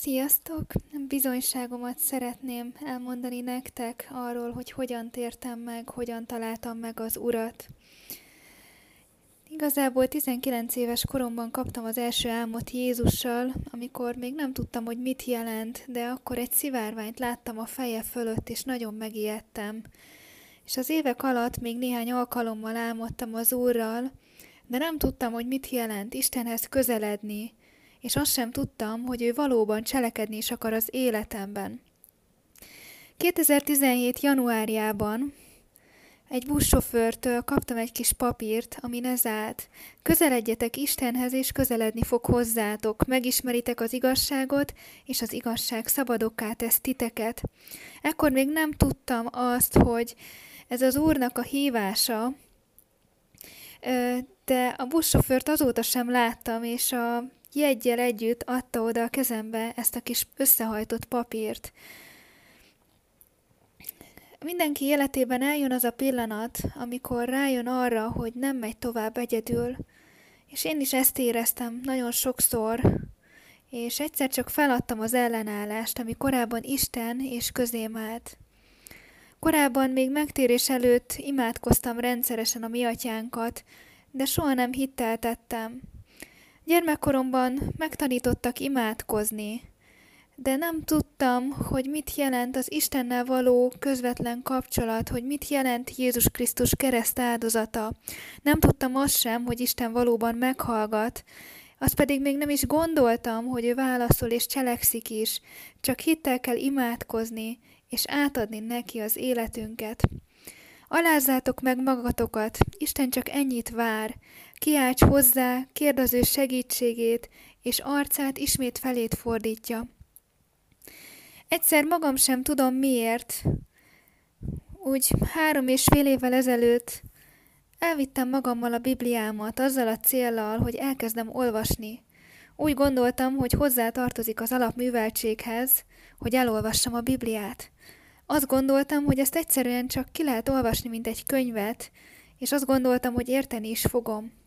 Sziasztok! Bizonyságomat szeretném elmondani nektek arról, hogy hogyan tértem meg, hogyan találtam meg az Urat. Igazából 19 éves koromban kaptam az első álmot Jézussal, amikor még nem tudtam, hogy mit jelent, de akkor egy szivárványt láttam a feje fölött, és nagyon megijedtem. És az évek alatt még néhány alkalommal álmodtam az Úrral, de nem tudtam, hogy mit jelent Istenhez közeledni, és azt sem tudtam, hogy ő valóban cselekedni is akar az életemben. 2017. januárjában egy buszsofőrtől kaptam egy kis papírt, ami ez. Közeledjetek Istenhez, és közeledni fog hozzátok. Megismeritek az igazságot, és az igazság szabadokká tesz titeket. Ekkor még nem tudtam azt, hogy ez az Úrnak a hívása, de a buszsofőrt azóta sem láttam, és a jeggyel együtt adta oda a kezembe ezt a kis összehajtott papírt. Mindenki életében eljön az a pillanat, amikor rájön arra, hogy nem megy tovább egyedül, és én is ezt éreztem nagyon sokszor, és egyszer csak feladtam az ellenállást, ami korábban Isten és közém állt. Korábban még megtérés előtt imádkoztam rendszeresen a mi atyánkat, de soha nem hitteltettem. Gyermekkoromban megtanítottak imádkozni, de nem tudtam, hogy mit jelent az Istennel való közvetlen kapcsolat, hogy mit jelent Jézus Krisztus kereszt áldozata. Nem tudtam azt sem, hogy Isten valóban meghallgat, azt pedig még nem is gondoltam, hogy ő válaszol és cselekszik is, csak hittel kell imádkozni, és átadni neki az életünket. Alázzátok meg magatokat, Isten csak ennyit vár, kiálts hozzá, kérd az ő segítségét, és arcát ismét felét fordítja. Egyszer magam sem tudom miért, úgy három és fél évvel ezelőtt elvittem magammal a Bibliámat azzal a céllal, hogy elkezdem olvasni. Úgy gondoltam, hogy hozzá tartozik az alapműveltséghez, hogy elolvassam a Bibliát. Azt gondoltam, hogy ezt egyszerűen csak ki lehet olvasni, mint egy könyvet, és azt gondoltam, hogy érteni is fogom.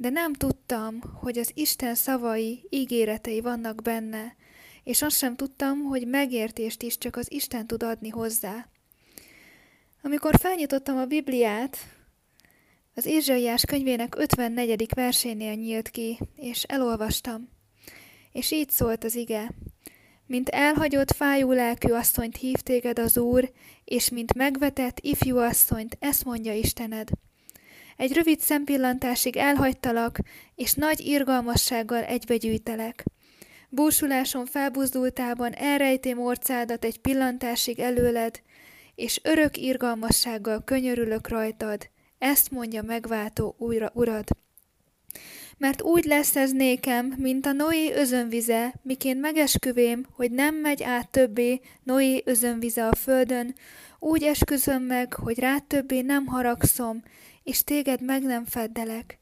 De nem tudtam, hogy az Isten szavai, ígéretei vannak benne, és azt sem tudtam, hogy megértést is csak az Isten tud adni hozzá. Amikor felnyitottam a Bibliát, az Ézsaiás könyvének 54. versénél nyílt ki, és elolvastam. És így szólt az ige. Mint elhagyott fájú lelkű asszonyt hív téged az Úr, és mint megvetett ifjú asszonyt, ezt mondja Istened. Egy rövid szempillantásig elhagytalak, és nagy irgalmassággal egybegyűjtelek. Búsuláson felbuzdultában elrejtém orcádat egy pillantásig előled, és örök irgalmassággal könyörülök rajtad, ezt mondja megváltó újra urad mert úgy lesz ez nékem, mint a Noé özönvize, miként megesküvém, hogy nem megy át többé Noé özönvize a földön, úgy esküzöm meg, hogy rád többé nem haragszom, és téged meg nem feddelek.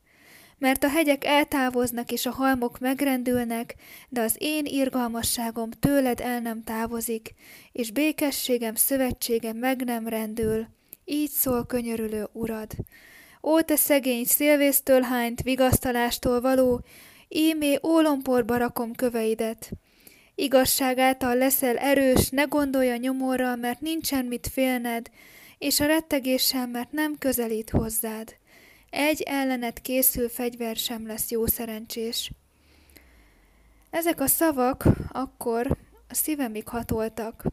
Mert a hegyek eltávoznak, és a halmok megrendülnek, de az én irgalmasságom tőled el nem távozik, és békességem, szövetségem meg nem rendül. Így szól könyörülő urad. Ó, te szegény, szélvésztől hányt, vigasztalástól való, ímé ólomporba rakom köveidet. Igazság által leszel erős, ne gondolja nyomorra, mert nincsen mit félned, és a rettegéssel, mert nem közelít hozzád. Egy ellenet készül fegyver sem lesz jó szerencsés. Ezek a szavak akkor a szívemig hatoltak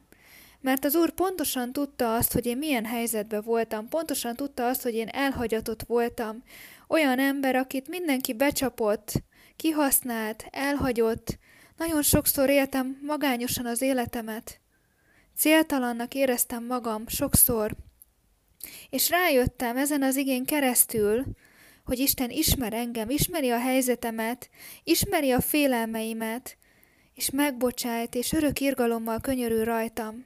mert az Úr pontosan tudta azt, hogy én milyen helyzetben voltam, pontosan tudta azt, hogy én elhagyatott voltam, olyan ember, akit mindenki becsapott, kihasznált, elhagyott, nagyon sokszor éltem magányosan az életemet. Céltalannak éreztem magam sokszor, és rájöttem ezen az igén keresztül, hogy Isten ismer engem, ismeri a helyzetemet, ismeri a félelmeimet, és megbocsájt, és örök irgalommal könyörül rajtam.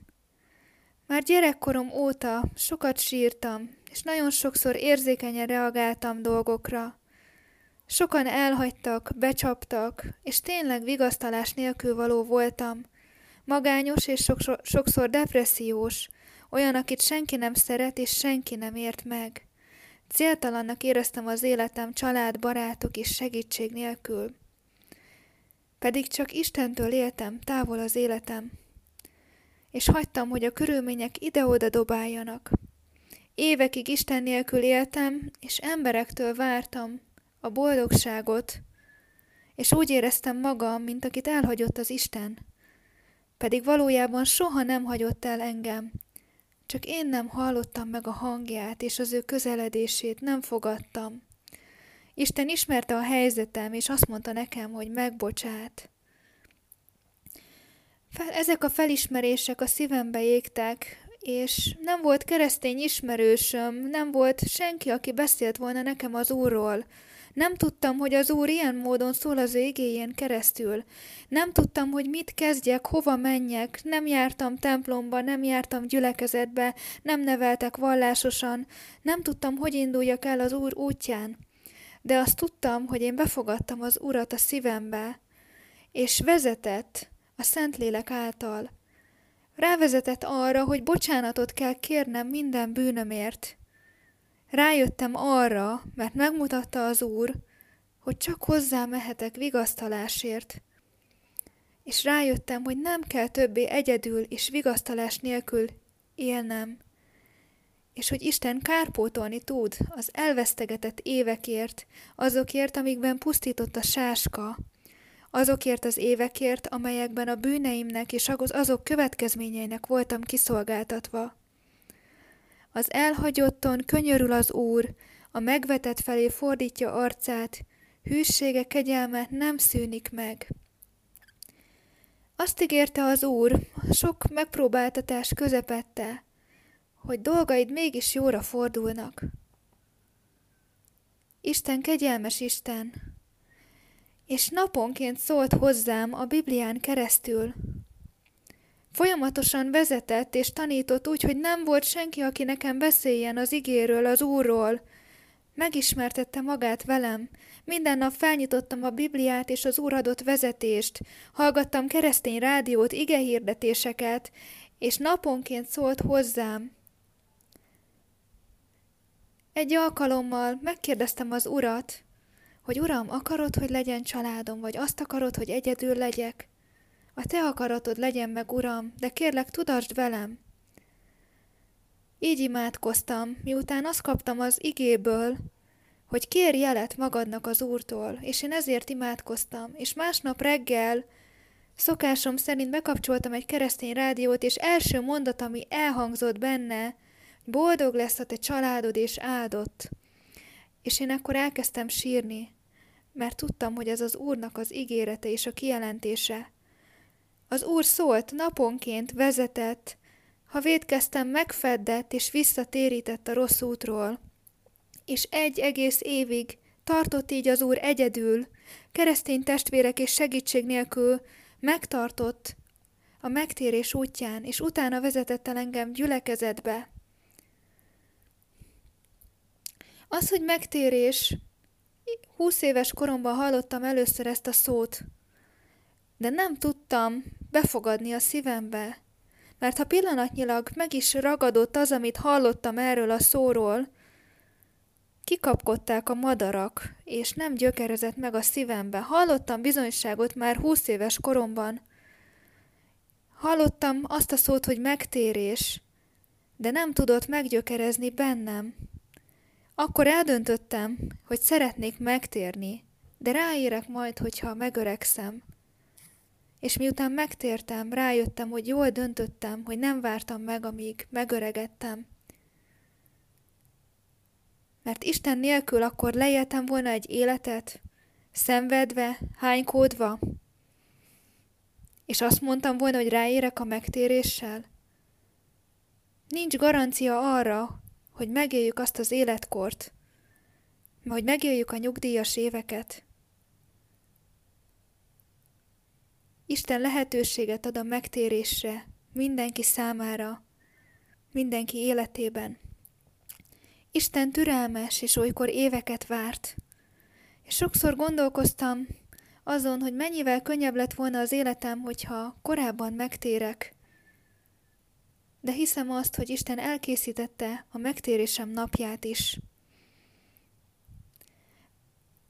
Már gyerekkorom óta sokat sírtam, és nagyon sokszor érzékenyen reagáltam dolgokra. Sokan elhagytak, becsaptak, és tényleg vigasztalás nélkül való voltam. Magányos és sokszor, depressziós, olyan, akit senki nem szeret és senki nem ért meg. Céltalannak éreztem az életem család, barátok és segítség nélkül. Pedig csak Istentől éltem, távol az életem. És hagytam, hogy a körülmények ide-oda dobáljanak. Évekig Isten nélkül éltem, és emberektől vártam a boldogságot, és úgy éreztem magam, mint akit elhagyott az Isten. Pedig valójában soha nem hagyott el engem. Csak én nem hallottam meg a hangját, és az ő közeledését nem fogadtam. Isten ismerte a helyzetem, és azt mondta nekem, hogy megbocsát. Fel, ezek a felismerések a szívembe égtek, és nem volt keresztény ismerősöm, nem volt senki, aki beszélt volna nekem az Úrról. Nem tudtam, hogy az Úr ilyen módon szól az égéjén keresztül. Nem tudtam, hogy mit kezdjek, hova menjek. Nem jártam templomba, nem jártam gyülekezetbe, nem neveltek vallásosan. Nem tudtam, hogy induljak el az Úr útján. De azt tudtam, hogy én befogadtam az Urat a szívembe, és vezetett a Szentlélek által. Rávezetett arra, hogy bocsánatot kell kérnem minden bűnömért. Rájöttem arra, mert megmutatta az Úr, hogy csak hozzá mehetek vigasztalásért. És rájöttem, hogy nem kell többé egyedül és vigasztalás nélkül élnem, és hogy Isten kárpótolni tud az elvesztegetett évekért, azokért, amikben pusztított a sáska, azokért az évekért, amelyekben a bűneimnek és azok következményeinek voltam kiszolgáltatva. Az elhagyotton könyörül az Úr, a megvetett felé fordítja arcát, hűsége, kegyelme nem szűnik meg. Azt ígérte az Úr, sok megpróbáltatás közepette, hogy dolgaid mégis jóra fordulnak. Isten kegyelmes Isten, és naponként szólt hozzám a Biblián keresztül. Folyamatosan vezetett és tanított úgy, hogy nem volt senki, aki nekem beszéljen az igéről, az Úrról. Megismertette magát velem. Minden nap felnyitottam a Bibliát és az Úr adott vezetést. Hallgattam keresztény rádiót, igehirdetéseket, és naponként szólt hozzám. Egy alkalommal megkérdeztem az urat, hogy Uram, akarod, hogy legyen családom, vagy azt akarod, hogy egyedül legyek? A te akaratod legyen meg, Uram, de kérlek, tudasd velem. Így imádkoztam, miután azt kaptam az igéből, hogy kér jelet magadnak az Úrtól, és én ezért imádkoztam, és másnap reggel szokásom szerint bekapcsoltam egy keresztény rádiót, és első mondat, ami elhangzott benne, boldog lesz a te családod és áldott. És én akkor elkezdtem sírni, mert tudtam, hogy ez az Úrnak az ígérete és a kijelentése. Az Úr szólt, naponként vezetett, ha védkeztem, megfeddett és visszatérített a rossz útról. És egy egész évig tartott így az Úr egyedül, keresztény testvérek és segítség nélkül megtartott a megtérés útján, és utána vezetett el engem gyülekezetbe. Az, hogy megtérés, húsz éves koromban hallottam először ezt a szót, de nem tudtam befogadni a szívembe, mert ha pillanatnyilag meg is ragadott az, amit hallottam erről a szóról, kikapkodták a madarak, és nem gyökerezett meg a szívembe. Hallottam bizonyságot már húsz éves koromban. Hallottam azt a szót, hogy megtérés, de nem tudott meggyökerezni bennem. Akkor eldöntöttem, hogy szeretnék megtérni, de ráérek majd, hogyha megöregszem. És miután megtértem, rájöttem, hogy jól döntöttem, hogy nem vártam meg, amíg megöregettem. Mert Isten nélkül akkor leéltem volna egy életet, szenvedve, hánykódva, és azt mondtam volna, hogy ráérek a megtéréssel. Nincs garancia arra, hogy megéljük azt az életkort, hogy megéljük a nyugdíjas éveket. Isten lehetőséget ad a megtérésre mindenki számára, mindenki életében. Isten türelmes, és olykor éveket várt. És sokszor gondolkoztam azon, hogy mennyivel könnyebb lett volna az életem, hogyha korábban megtérek, de hiszem azt, hogy Isten elkészítette a megtérésem napját is.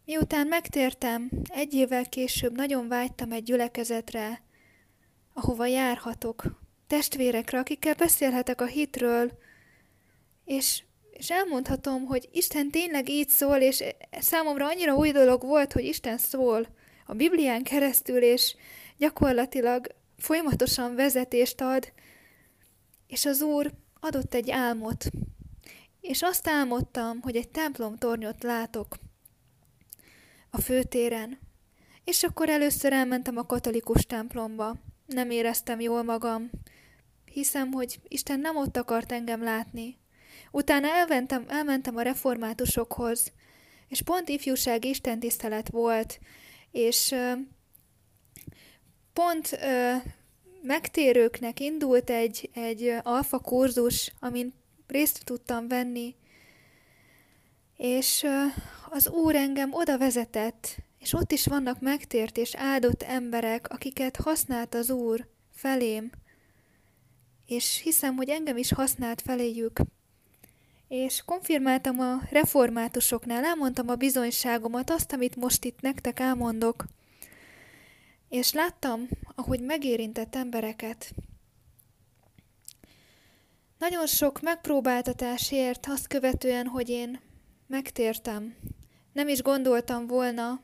Miután megtértem, egy évvel később nagyon vágytam egy gyülekezetre, ahova járhatok, testvérekre, akikkel beszélhetek a hitről, és, és elmondhatom, hogy Isten tényleg így szól, és számomra annyira új dolog volt, hogy Isten szól a Biblián keresztül, és gyakorlatilag folyamatosan vezetést ad, és az Úr adott egy álmot. És azt álmodtam, hogy egy templomtornyot látok a főtéren. És akkor először elmentem a katolikus templomba. Nem éreztem jól magam. Hiszem, hogy Isten nem ott akart engem látni. Utána elmentem, elmentem a reformátusokhoz, és pont ifjúság istentisztelet volt, és pont ö, megtérőknek indult egy, egy alfa kurzus, amin részt tudtam venni, és ö, az Úr engem oda vezetett, és ott is vannak megtért és áldott emberek, akiket használt az Úr felém, és hiszem, hogy engem is használt feléjük. És konfirmáltam a reformátusoknál, elmondtam a bizonyságomat, azt, amit most itt nektek elmondok. És láttam, ahogy megérintett embereket. Nagyon sok megpróbáltatásért azt követően, hogy én megtértem. Nem is gondoltam volna,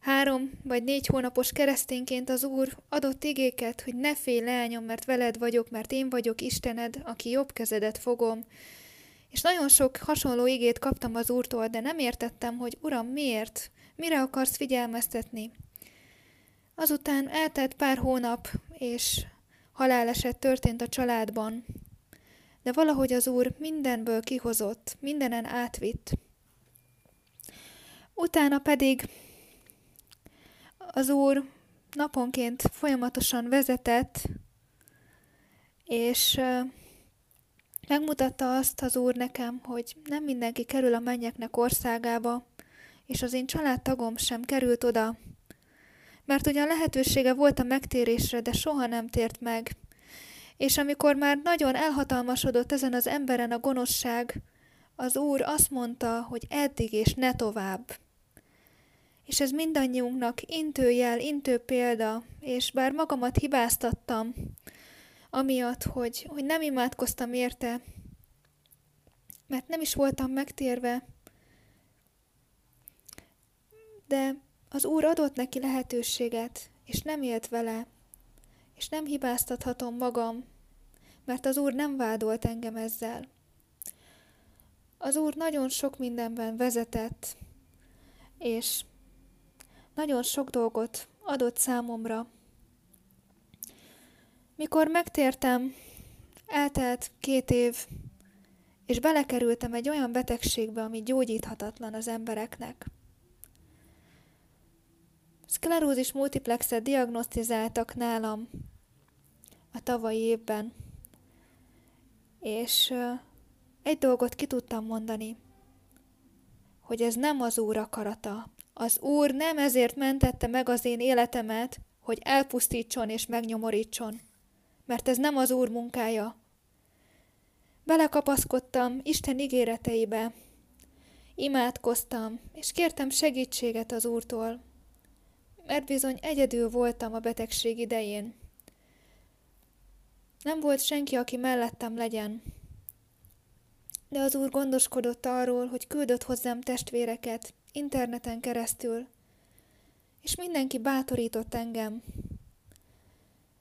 három vagy négy hónapos keresztényként az Úr adott igéket, hogy ne félj leányom, mert veled vagyok, mert én vagyok Istened, aki jobb kezedet fogom. És nagyon sok hasonló igét kaptam az Úrtól, de nem értettem, hogy Uram, miért? Mire akarsz figyelmeztetni? Azután eltelt pár hónap, és haláleset történt a családban. De valahogy az Úr mindenből kihozott, mindenen átvitt. Utána pedig az Úr naponként folyamatosan vezetett, és megmutatta azt az Úr nekem, hogy nem mindenki kerül a mennyeknek országába, és az én családtagom sem került oda, mert ugyan lehetősége volt a megtérésre, de soha nem tért meg. És amikor már nagyon elhatalmasodott ezen az emberen a gonoszság, az Úr azt mondta, hogy eddig és ne tovább. És ez mindannyiunknak intőjel, intő példa, és bár magamat hibáztattam, amiatt, hogy, hogy nem imádkoztam érte, mert nem is voltam megtérve, de az Úr adott neki lehetőséget, és nem élt vele, és nem hibáztathatom magam, mert az Úr nem vádolt engem ezzel. Az Úr nagyon sok mindenben vezetett, és nagyon sok dolgot adott számomra. Mikor megtértem, eltelt két év, és belekerültem egy olyan betegségbe, ami gyógyíthatatlan az embereknek. Szklerózis multiplexet diagnosztizáltak nálam a tavalyi évben, és egy dolgot ki tudtam mondani, hogy ez nem az Úr akarata. Az Úr nem ezért mentette meg az én életemet, hogy elpusztítson és megnyomorítson, mert ez nem az Úr munkája. Belekapaszkodtam Isten ígéreteibe, imádkoztam, és kértem segítséget az Úrtól, mert bizony egyedül voltam a betegség idején. Nem volt senki, aki mellettem legyen. De az Úr gondoskodott arról, hogy küldött hozzám testvéreket, interneten keresztül, és mindenki bátorított engem.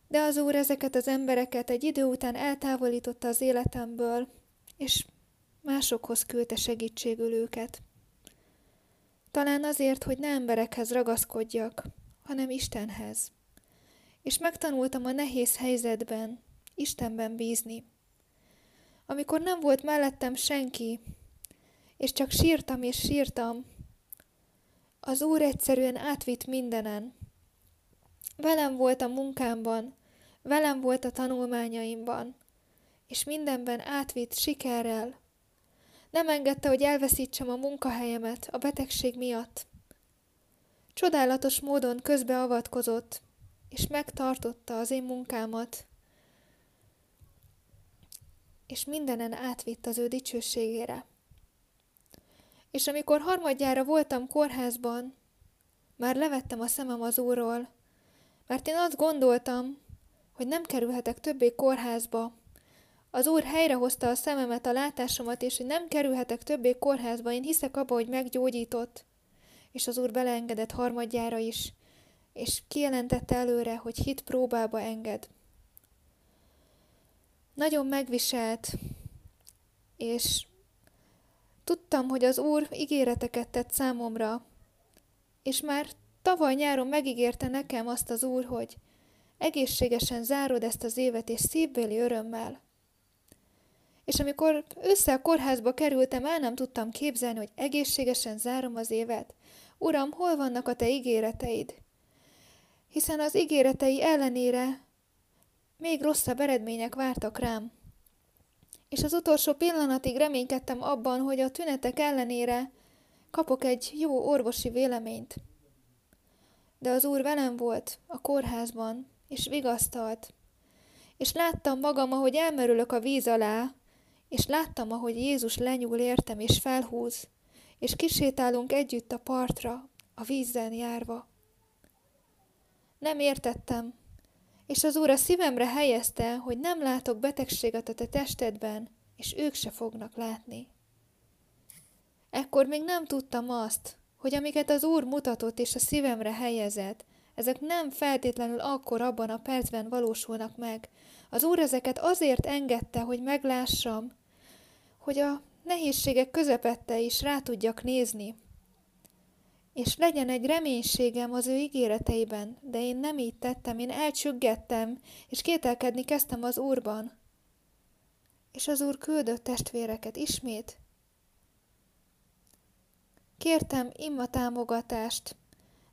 De az Úr ezeket az embereket egy idő után eltávolította az életemből, és másokhoz küldte segítségül őket. Talán azért, hogy ne emberekhez ragaszkodjak, hanem Istenhez. És megtanultam a nehéz helyzetben Istenben bízni. Amikor nem volt mellettem senki, és csak sírtam és sírtam, az Úr egyszerűen átvitt mindenen. Velem volt a munkámban, velem volt a tanulmányaimban, és mindenben átvitt sikerrel. Nem engedte, hogy elveszítsem a munkahelyemet a betegség miatt. Csodálatos módon közbeavatkozott, és megtartotta az én munkámat, és mindenen átvitt az ő dicsőségére. És amikor harmadjára voltam kórházban, már levettem a szemem az úrról, mert én azt gondoltam, hogy nem kerülhetek többé kórházba. Az úr helyrehozta a szememet, a látásomat, és hogy nem kerülhetek többé kórházba. Én hiszek abba, hogy meggyógyított. És az úr beleengedett harmadjára is, és kijelentette előre, hogy hit próbába enged. Nagyon megviselt, és tudtam, hogy az Úr ígéreteket tett számomra, és már tavaly nyáron megígérte nekem azt az Úr, hogy egészségesen zárod ezt az évet, és szívbéli örömmel. És amikor össze a kórházba kerültem, el nem tudtam képzelni, hogy egészségesen zárom az évet. Uram, hol vannak a te ígéreteid? Hiszen az ígéretei ellenére még rosszabb eredmények vártak rám. És az utolsó pillanatig reménykedtem abban, hogy a tünetek ellenére kapok egy jó orvosi véleményt. De az úr velem volt a kórházban, és vigasztalt. És láttam magam, ahogy elmerülök a víz alá, és láttam, ahogy Jézus lenyúl értem és felhúz, és kisétálunk együtt a partra, a vízzen járva. Nem értettem, és az Úr a szívemre helyezte, hogy nem látok betegséget a te testedben, és ők se fognak látni. Ekkor még nem tudtam azt, hogy amiket az Úr mutatott és a szívemre helyezett, ezek nem feltétlenül akkor abban a percben valósulnak meg. Az Úr ezeket azért engedte, hogy meglássam, hogy a nehézségek közepette is rá tudjak nézni, és legyen egy reménységem az ő ígéreteiben, de én nem így tettem, én elcsüggettem, és kételkedni kezdtem az Úrban. És az Úr küldött testvéreket ismét. Kértem imma támogatást,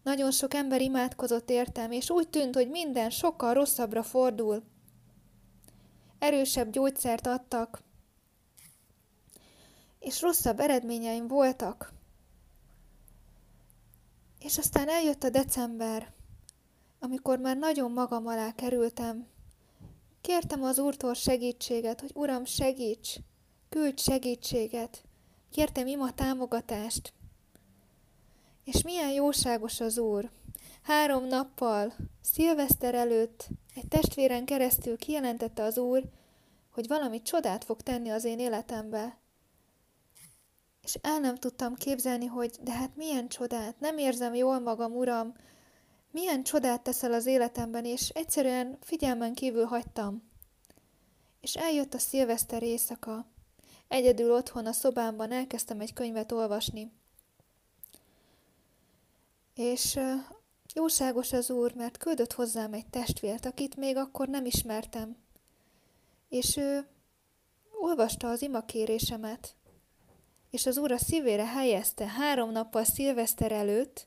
nagyon sok ember imádkozott értem, és úgy tűnt, hogy minden sokkal rosszabbra fordul. Erősebb gyógyszert adtak, és rosszabb eredményeim voltak. És aztán eljött a december, amikor már nagyon magam alá kerültem. Kértem az Úrtól segítséget, hogy Uram, segíts, küldj segítséget. Kértem ima támogatást. És milyen jóságos az Úr. Három nappal, szilveszter előtt, egy testvéren keresztül kijelentette az Úr, hogy valami csodát fog tenni az én életembe. És el nem tudtam képzelni, hogy de hát milyen csodát, nem érzem jól magam, Uram, milyen csodát teszel az életemben, és egyszerűen figyelmen kívül hagytam. És eljött a szilveszter éjszaka. Egyedül otthon a szobámban elkezdtem egy könyvet olvasni. És jóságos az úr, mert küldött hozzám egy testvért, akit még akkor nem ismertem. És ő olvasta az imakérésemet, és az Úr a szívére helyezte három nappal szilveszter előtt,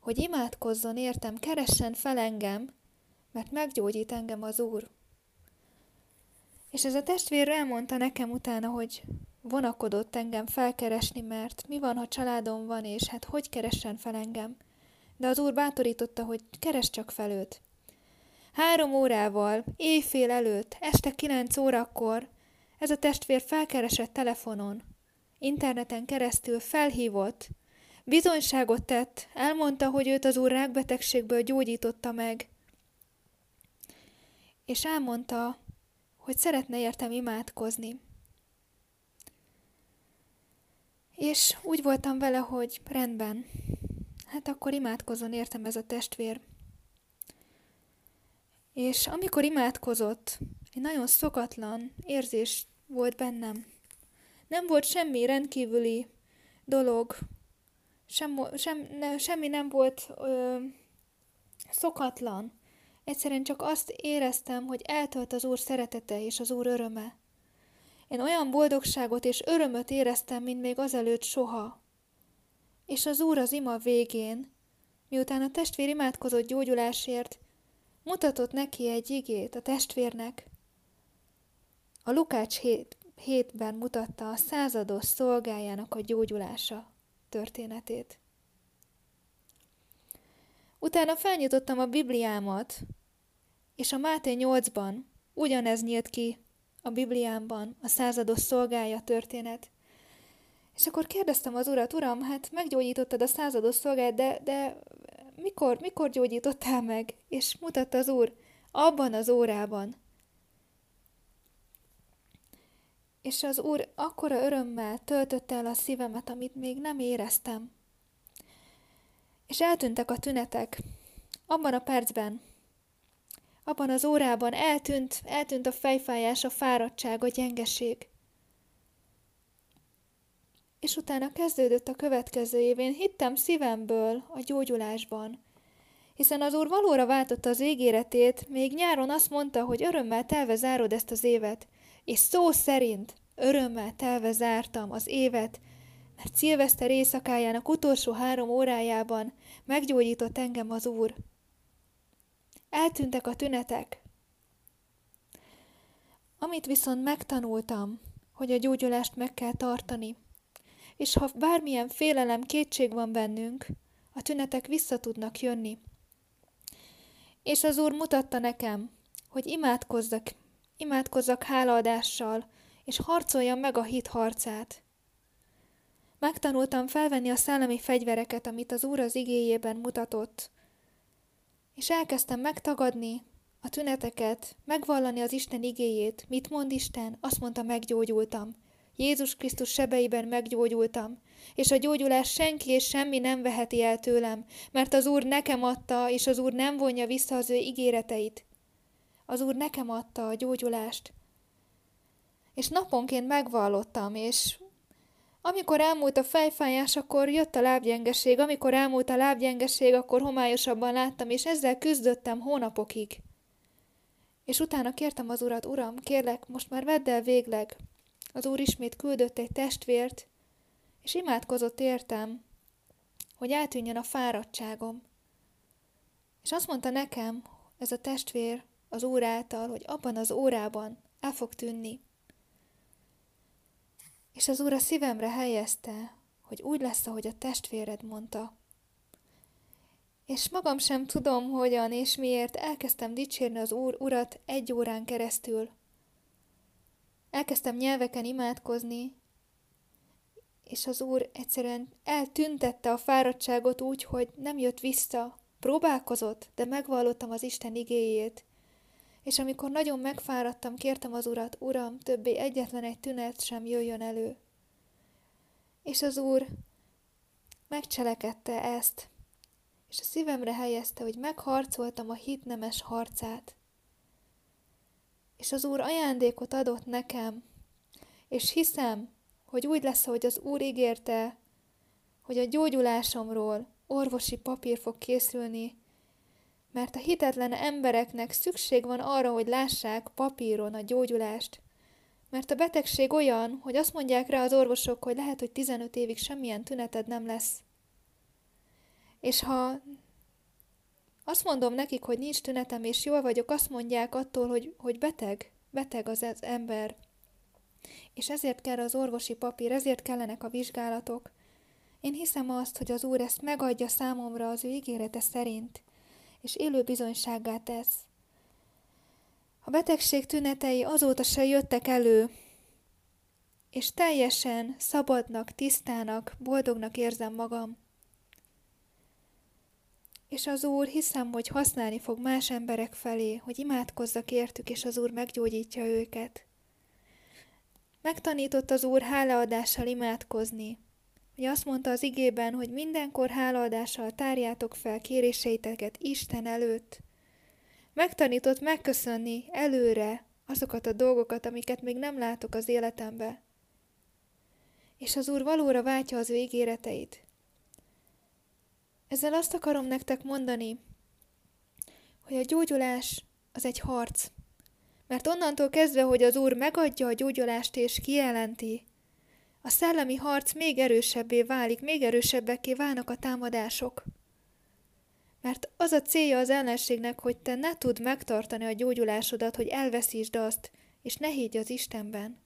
hogy imádkozzon értem, keressen fel engem, mert meggyógyít engem az Úr. És ez a testvér elmondta nekem utána, hogy vonakodott engem felkeresni, mert mi van, ha családom van, és hát hogy keressen fel engem. De az úr bátorította, hogy keres csak fel őt. Három órával, éjfél előtt, este kilenc órakor ez a testvér felkeresett telefonon, interneten keresztül felhívott, bizonyságot tett, elmondta, hogy őt az úr rákbetegségből gyógyította meg, és elmondta, hogy szeretne értem imádkozni. És úgy voltam vele, hogy rendben, hát akkor imádkozon értem ez a testvér. És amikor imádkozott, egy nagyon szokatlan érzés volt bennem. Nem volt semmi rendkívüli dolog, sem, sem, ne, semmi nem volt ö, szokatlan. Egyszerűen csak azt éreztem, hogy eltölt az Úr szeretete és az Úr öröme. Én olyan boldogságot és örömöt éreztem, mint még azelőtt soha. És az Úr az ima végén, miután a testvér imádkozott gyógyulásért, mutatott neki egy igét a testvérnek. A Lukács 7, hétben mutatta a százados szolgájának a gyógyulása történetét. Utána felnyitottam a Bibliámat, és a Máté 8-ban ugyanez nyílt ki a Bibliámban, a százados szolgája történet. És akkor kérdeztem az urat, uram, hát meggyógyítottad a százados szolgát, de, de mikor, mikor gyógyítottál meg? És mutatta az úr, abban az órában. És az úr akkora örömmel töltötte el a szívemet, amit még nem éreztem. És eltűntek a tünetek. Abban a percben, abban az órában eltűnt, eltűnt a fejfájás, a fáradtság, a gyengeség. És utána kezdődött a következő év. Én hittem szívemből a gyógyulásban, hiszen az úr valóra váltotta az ígéretét, még nyáron azt mondta, hogy örömmel telve zárod ezt az évet, és szó szerint örömmel telve zártam az évet, mert szilveszter éjszakájának utolsó három órájában meggyógyított engem az Úr. Eltűntek a tünetek. Amit viszont megtanultam, hogy a gyógyulást meg kell tartani, és ha bármilyen félelem, kétség van bennünk, a tünetek vissza tudnak jönni. És az Úr mutatta nekem, hogy imádkozzak, imádkozzak hálaadással, és harcoljam meg a hit harcát. Megtanultam felvenni a szellemi fegyvereket, amit az Úr az igéjében mutatott, és elkezdtem megtagadni a tüneteket, megvallani az Isten igéjét. Mit mond Isten? Azt mondta, meggyógyultam. Jézus Krisztus sebeiben meggyógyultam, és a gyógyulás senki és semmi nem veheti el tőlem, mert az Úr nekem adta, és az Úr nem vonja vissza az ő ígéreteit. Az Úr nekem adta a gyógyulást. És naponként megvallottam, és amikor elmúlt a fejfájás, akkor jött a lábgyengeség, amikor elmúlt a lábgyengeség, akkor homályosabban láttam, és ezzel küzdöttem hónapokig. És utána kértem az urat, uram, kérlek, most már vedd el végleg. Az úr ismét küldött egy testvért, és imádkozott értem, hogy eltűnjön a fáradtságom. És azt mondta nekem, ez a testvér az úr által, hogy abban az órában el fog tűnni. És az Úr a szívemre helyezte, hogy úgy lesz, ahogy a testvéred mondta. És magam sem tudom, hogyan és miért elkezdtem dicsérni az Úr Urat egy órán keresztül. Elkezdtem nyelveken imádkozni, és az Úr egyszerűen eltüntette a fáradtságot úgy, hogy nem jött vissza. Próbálkozott, de megvallottam az Isten igéjét, és amikor nagyon megfáradtam, kértem az urat, uram, többé egyetlen egy tünet sem jöjjön elő. És az úr megcselekedte ezt, és a szívemre helyezte, hogy megharcoltam a hitnemes harcát. És az Úr ajándékot adott nekem, és hiszem, hogy úgy lesz, hogy az Úr ígérte, hogy a gyógyulásomról orvosi papír fog készülni, mert a hitetlen embereknek szükség van arra, hogy lássák papíron a gyógyulást. Mert a betegség olyan, hogy azt mondják rá az orvosok, hogy lehet, hogy 15 évig semmilyen tüneted nem lesz. És ha azt mondom nekik, hogy nincs tünetem, és jól vagyok, azt mondják attól, hogy, hogy beteg, beteg az, az ember. És ezért kell az orvosi papír, ezért kellenek a vizsgálatok. Én hiszem azt, hogy az Úr ezt megadja számomra az ő ígérete szerint, és élő bizonysággá tesz. A betegség tünetei azóta se jöttek elő, és teljesen szabadnak, tisztának, boldognak érzem magam. És az Úr hiszem, hogy használni fog más emberek felé, hogy imádkozzak értük, és az Úr meggyógyítja őket. Megtanított az Úr hálaadással imádkozni, hogy azt mondta az igében, hogy mindenkor hálaadással tárjátok fel kéréseiteket Isten előtt. Megtanított megköszönni előre azokat a dolgokat, amiket még nem látok az életembe. És az Úr valóra váltja az ő ígéreteit. Ezzel azt akarom nektek mondani, hogy a gyógyulás az egy harc. Mert onnantól kezdve, hogy az Úr megadja a gyógyulást és kijelenti, a szellemi harc még erősebbé válik, még erősebbeké válnak a támadások. Mert az a célja az ellenségnek, hogy te ne tudd megtartani a gyógyulásodat, hogy elveszítsd azt, és ne higgy az Istenben.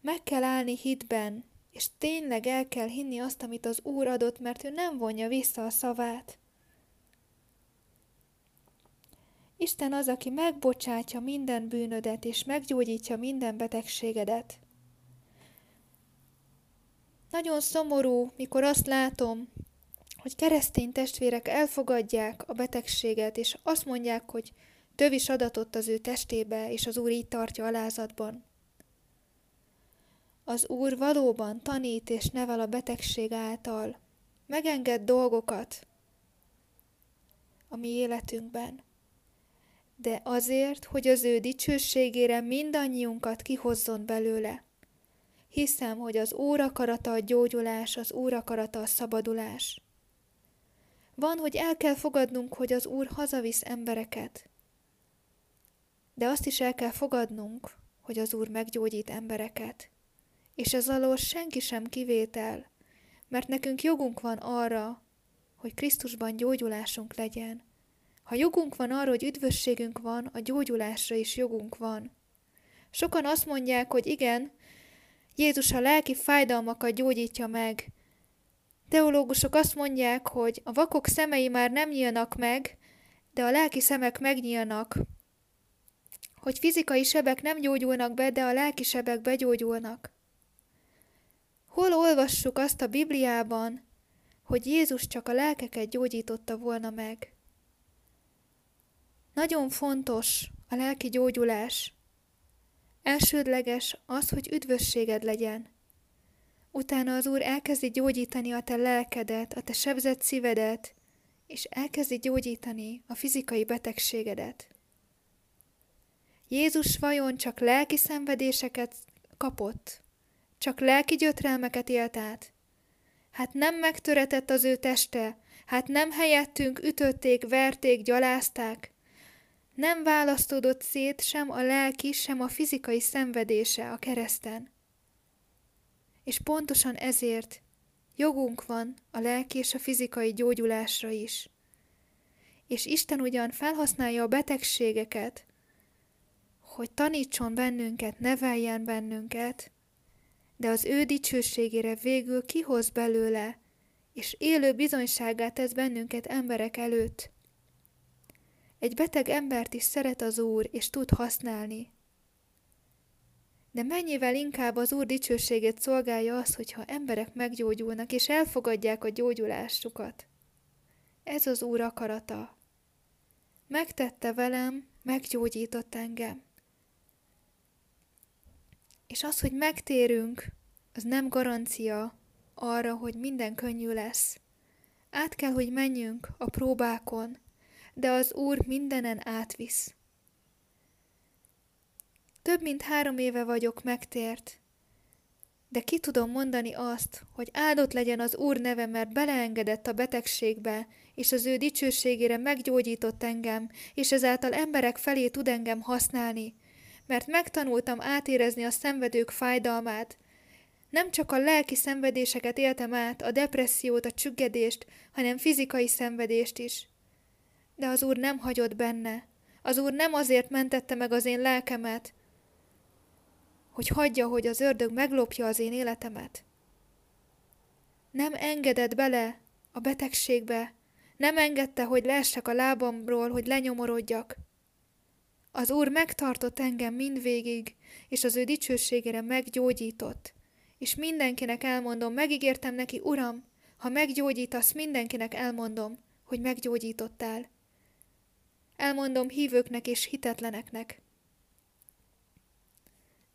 Meg kell állni hitben, és tényleg el kell hinni azt, amit az Úr adott, mert ő nem vonja vissza a szavát. Isten az, aki megbocsátja minden bűnödet, és meggyógyítja minden betegségedet. Nagyon szomorú, mikor azt látom, hogy keresztény testvérek elfogadják a betegséget, és azt mondják, hogy tövis adatott az ő testébe, és az Úr így tartja alázatban. Az Úr valóban tanít és nevel a betegség által, megenged dolgokat a mi életünkben, de azért, hogy az ő dicsőségére mindannyiunkat kihozzon belőle. Hiszem, hogy az Úr akarata a gyógyulás, az Úr akarata a szabadulás. Van, hogy el kell fogadnunk, hogy az Úr hazavisz embereket. De azt is el kell fogadnunk, hogy az Úr meggyógyít embereket. És ez alól senki sem kivétel, mert nekünk jogunk van arra, hogy Krisztusban gyógyulásunk legyen. Ha jogunk van arra, hogy üdvösségünk van, a gyógyulásra is jogunk van. Sokan azt mondják, hogy igen, Jézus a lelki fájdalmakat gyógyítja meg, Teológusok azt mondják, hogy a vakok szemei már nem nyílnak meg, de a lelki szemek megnyílnak. Hogy fizikai sebek nem gyógyulnak be, de a lelki sebek begyógyulnak. Hol olvassuk azt a Bibliában, hogy Jézus csak a lelkeket gyógyította volna meg? Nagyon fontos a lelki gyógyulás. Elsődleges az, hogy üdvösséged legyen. Utána az Úr elkezdi gyógyítani a te lelkedet, a te sebzett szívedet, és elkezdi gyógyítani a fizikai betegségedet. Jézus vajon csak lelki szenvedéseket kapott? Csak lelki gyötrelmeket élt át? Hát nem megtöretett az ő teste, hát nem helyettünk ütötték, verték, gyalázták, nem választódott szét sem a lelki, sem a fizikai szenvedése a kereszten. És pontosan ezért jogunk van a lelki és a fizikai gyógyulásra is. És Isten ugyan felhasználja a betegségeket, hogy tanítson bennünket, neveljen bennünket, de az ő dicsőségére végül kihoz belőle, és élő bizonyságát tesz bennünket emberek előtt. Egy beteg embert is szeret az Úr, és tud használni, de mennyivel inkább az Úr dicsőségét szolgálja az, hogyha emberek meggyógyulnak és elfogadják a gyógyulásukat. Ez az Úr akarata. Megtette velem, meggyógyított engem. És az, hogy megtérünk, az nem garancia arra, hogy minden könnyű lesz. Át kell, hogy menjünk a próbákon, de az Úr mindenen átvisz. Több mint három éve vagyok megtért, de ki tudom mondani azt, hogy áldott legyen az Úr neve, mert beleengedett a betegségbe, és az ő dicsőségére meggyógyított engem, és ezáltal emberek felé tud engem használni, mert megtanultam átérezni a szenvedők fájdalmát. Nem csak a lelki szenvedéseket éltem át, a depressziót, a csüggedést, hanem fizikai szenvedést is. De az Úr nem hagyott benne. Az Úr nem azért mentette meg az én lelkemet, hogy hagyja, hogy az ördög meglopja az én életemet. Nem engedett bele a betegségbe, nem engedte, hogy leessek a lábamról, hogy lenyomorodjak. Az Úr megtartott engem mindvégig, és az ő dicsőségére meggyógyított. És mindenkinek elmondom, megígértem neki, Uram, ha meggyógyítasz, mindenkinek elmondom, hogy meggyógyítottál. Elmondom hívőknek és hitetleneknek.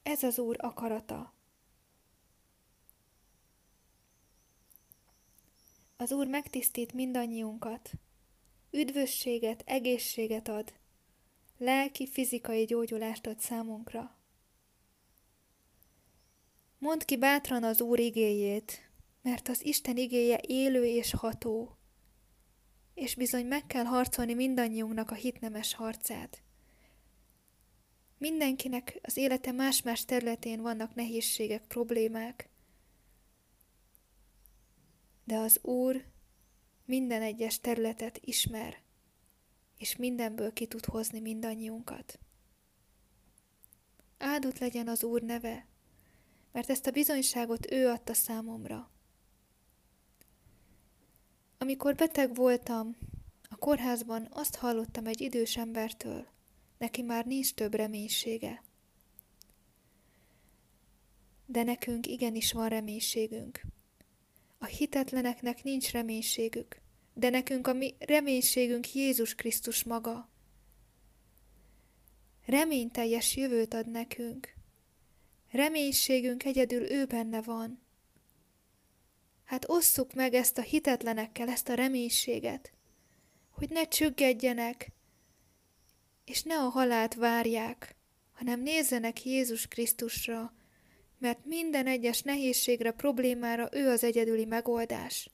Ez az Úr akarata. Az Úr megtisztít mindannyiunkat, üdvösséget, egészséget ad, lelki, fizikai gyógyulást ad számunkra. Mondd ki bátran az Úr igéjét, mert az Isten igéje élő és ható, és bizony meg kell harcolni mindannyiunknak a hitnemes harcát. Mindenkinek az élete más-más területén vannak nehézségek, problémák. De az Úr minden egyes területet ismer, és mindenből ki tud hozni mindannyiunkat. Áldott legyen az Úr neve, mert ezt a bizonyságot ő adta számomra. Amikor beteg voltam, a kórházban azt hallottam egy idős embertől, neki már nincs több reménysége. De nekünk igenis van reménységünk. A hitetleneknek nincs reménységük, de nekünk a mi reménységünk Jézus Krisztus maga. Reményteljes jövőt ad nekünk. Reménységünk egyedül ő benne van. Hát osszuk meg ezt a hitetlenekkel, ezt a reménységet, hogy ne csüggedjenek, és ne a halált várják, hanem nézzenek Jézus Krisztusra, mert minden egyes nehézségre, problémára ő az egyedüli megoldás.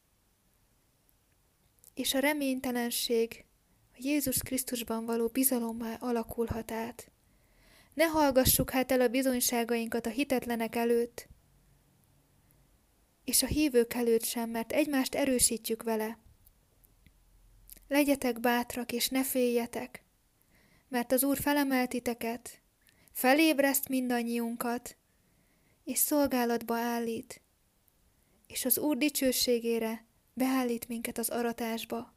És a reménytelenség a Jézus Krisztusban való bizalommá alakulhat át. Ne hallgassuk hát el a bizonyságainkat a hitetlenek előtt, és a hívők előtt sem, mert egymást erősítjük vele. Legyetek bátrak, és ne féljetek, mert az Úr felemelt titeket, felébreszt mindannyiunkat, és szolgálatba állít, és az Úr dicsőségére beállít minket az aratásba.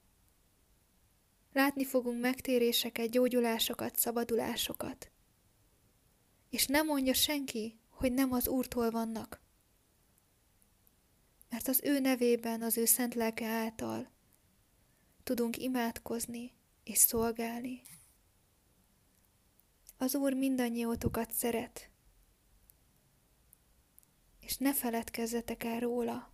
Látni fogunk megtéréseket, gyógyulásokat, szabadulásokat. És nem mondja senki, hogy nem az Úrtól vannak. Mert az ő nevében, az ő szent lelke által tudunk imádkozni és szolgálni. Az Úr mindannyiótokat szeret, és ne feledkezzetek el róla.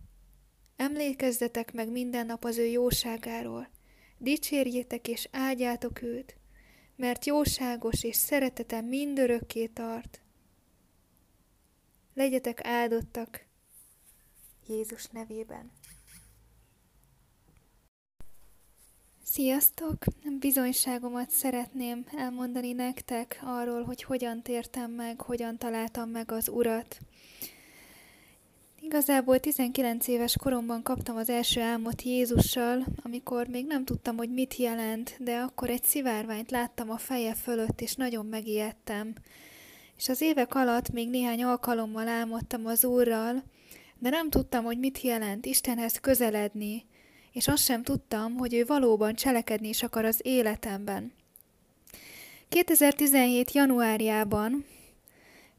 Emlékezzetek meg minden nap az ő jóságáról, dicsérjétek és áldjátok őt, mert jóságos és szeretete mindörökké tart. Legyetek áldottak Jézus nevében. Sziasztok! Bizonyságomat szeretném elmondani nektek arról, hogy hogyan tértem meg, hogyan találtam meg az Urat. Igazából 19 éves koromban kaptam az első álmot Jézussal, amikor még nem tudtam, hogy mit jelent, de akkor egy szivárványt láttam a feje fölött, és nagyon megijedtem. És az évek alatt még néhány alkalommal álmodtam az Úrral, de nem tudtam, hogy mit jelent Istenhez közeledni, és azt sem tudtam, hogy ő valóban cselekedni is akar az életemben. 2017. januárjában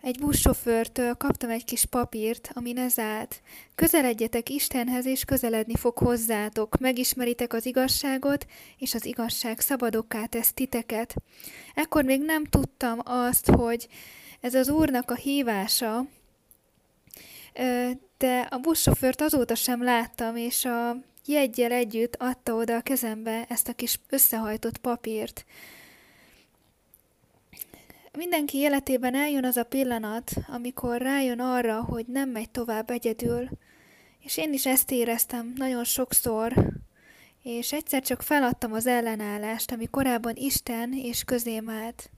egy buszsofőrtől kaptam egy kis papírt, ami ez állt. Közeledjetek Istenhez, és közeledni fog hozzátok. Megismeritek az igazságot, és az igazság szabadokká tesz titeket. Ekkor még nem tudtam azt, hogy ez az Úrnak a hívása, de a buszsofőrt azóta sem láttam, és a jegyel együtt adta oda a kezembe ezt a kis összehajtott papírt. Mindenki életében eljön az a pillanat, amikor rájön arra, hogy nem megy tovább egyedül, és én is ezt éreztem nagyon sokszor, és egyszer csak feladtam az ellenállást, ami korábban Isten és közém állt.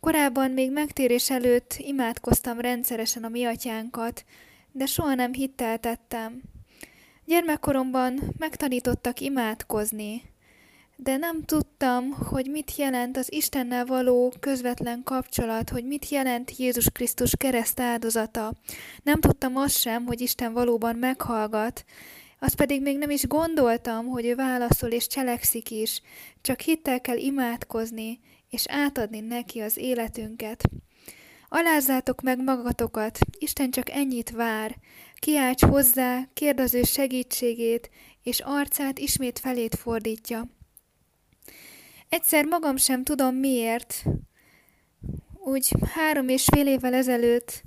Korábban még megtérés előtt imádkoztam rendszeresen a mi atyánkat, de soha nem hitteltettem. Gyermekkoromban megtanítottak imádkozni, de nem tudtam, hogy mit jelent az Istennel való közvetlen kapcsolat, hogy mit jelent Jézus Krisztus kereszt áldozata. Nem tudtam azt sem, hogy Isten valóban meghallgat, azt pedig még nem is gondoltam, hogy ő válaszol és cselekszik is, csak hittel kell imádkozni, és átadni neki az életünket. Alázzátok meg magatokat, Isten csak ennyit vár. Kiálts hozzá, kérd az ő segítségét, és arcát ismét felét fordítja. Egyszer magam sem tudom miért. Úgy három és fél évvel ezelőtt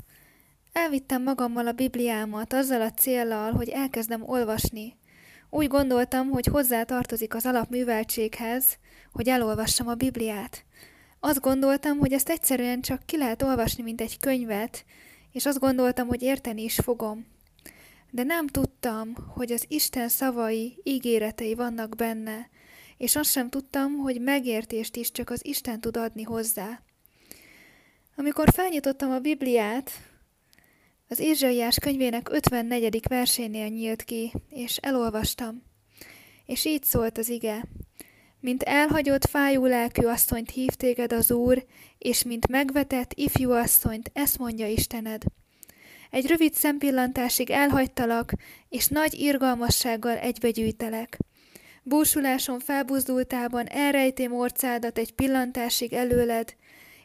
elvittem magammal a Bibliámat azzal a céllal, hogy elkezdem olvasni. Úgy gondoltam, hogy hozzá tartozik az alapműveltséghez, hogy elolvassam a Bibliát. Azt gondoltam, hogy ezt egyszerűen csak ki lehet olvasni, mint egy könyvet, és azt gondoltam, hogy érteni is fogom. De nem tudtam, hogy az Isten szavai, ígéretei vannak benne, és azt sem tudtam, hogy megértést is csak az Isten tud adni hozzá. Amikor felnyitottam a Bibliát, az Ézsaiás könyvének 54. versénél nyílt ki, és elolvastam. És így szólt az ige. Mint elhagyott fájú lelkű asszonyt hív téged az Úr, és mint megvetett ifjú asszonyt, ezt mondja Istened. Egy rövid szempillantásig elhagytalak, és nagy irgalmassággal egybegyűjtelek. Búsuláson felbuzdultában elrejtém orcádat egy pillantásig előled,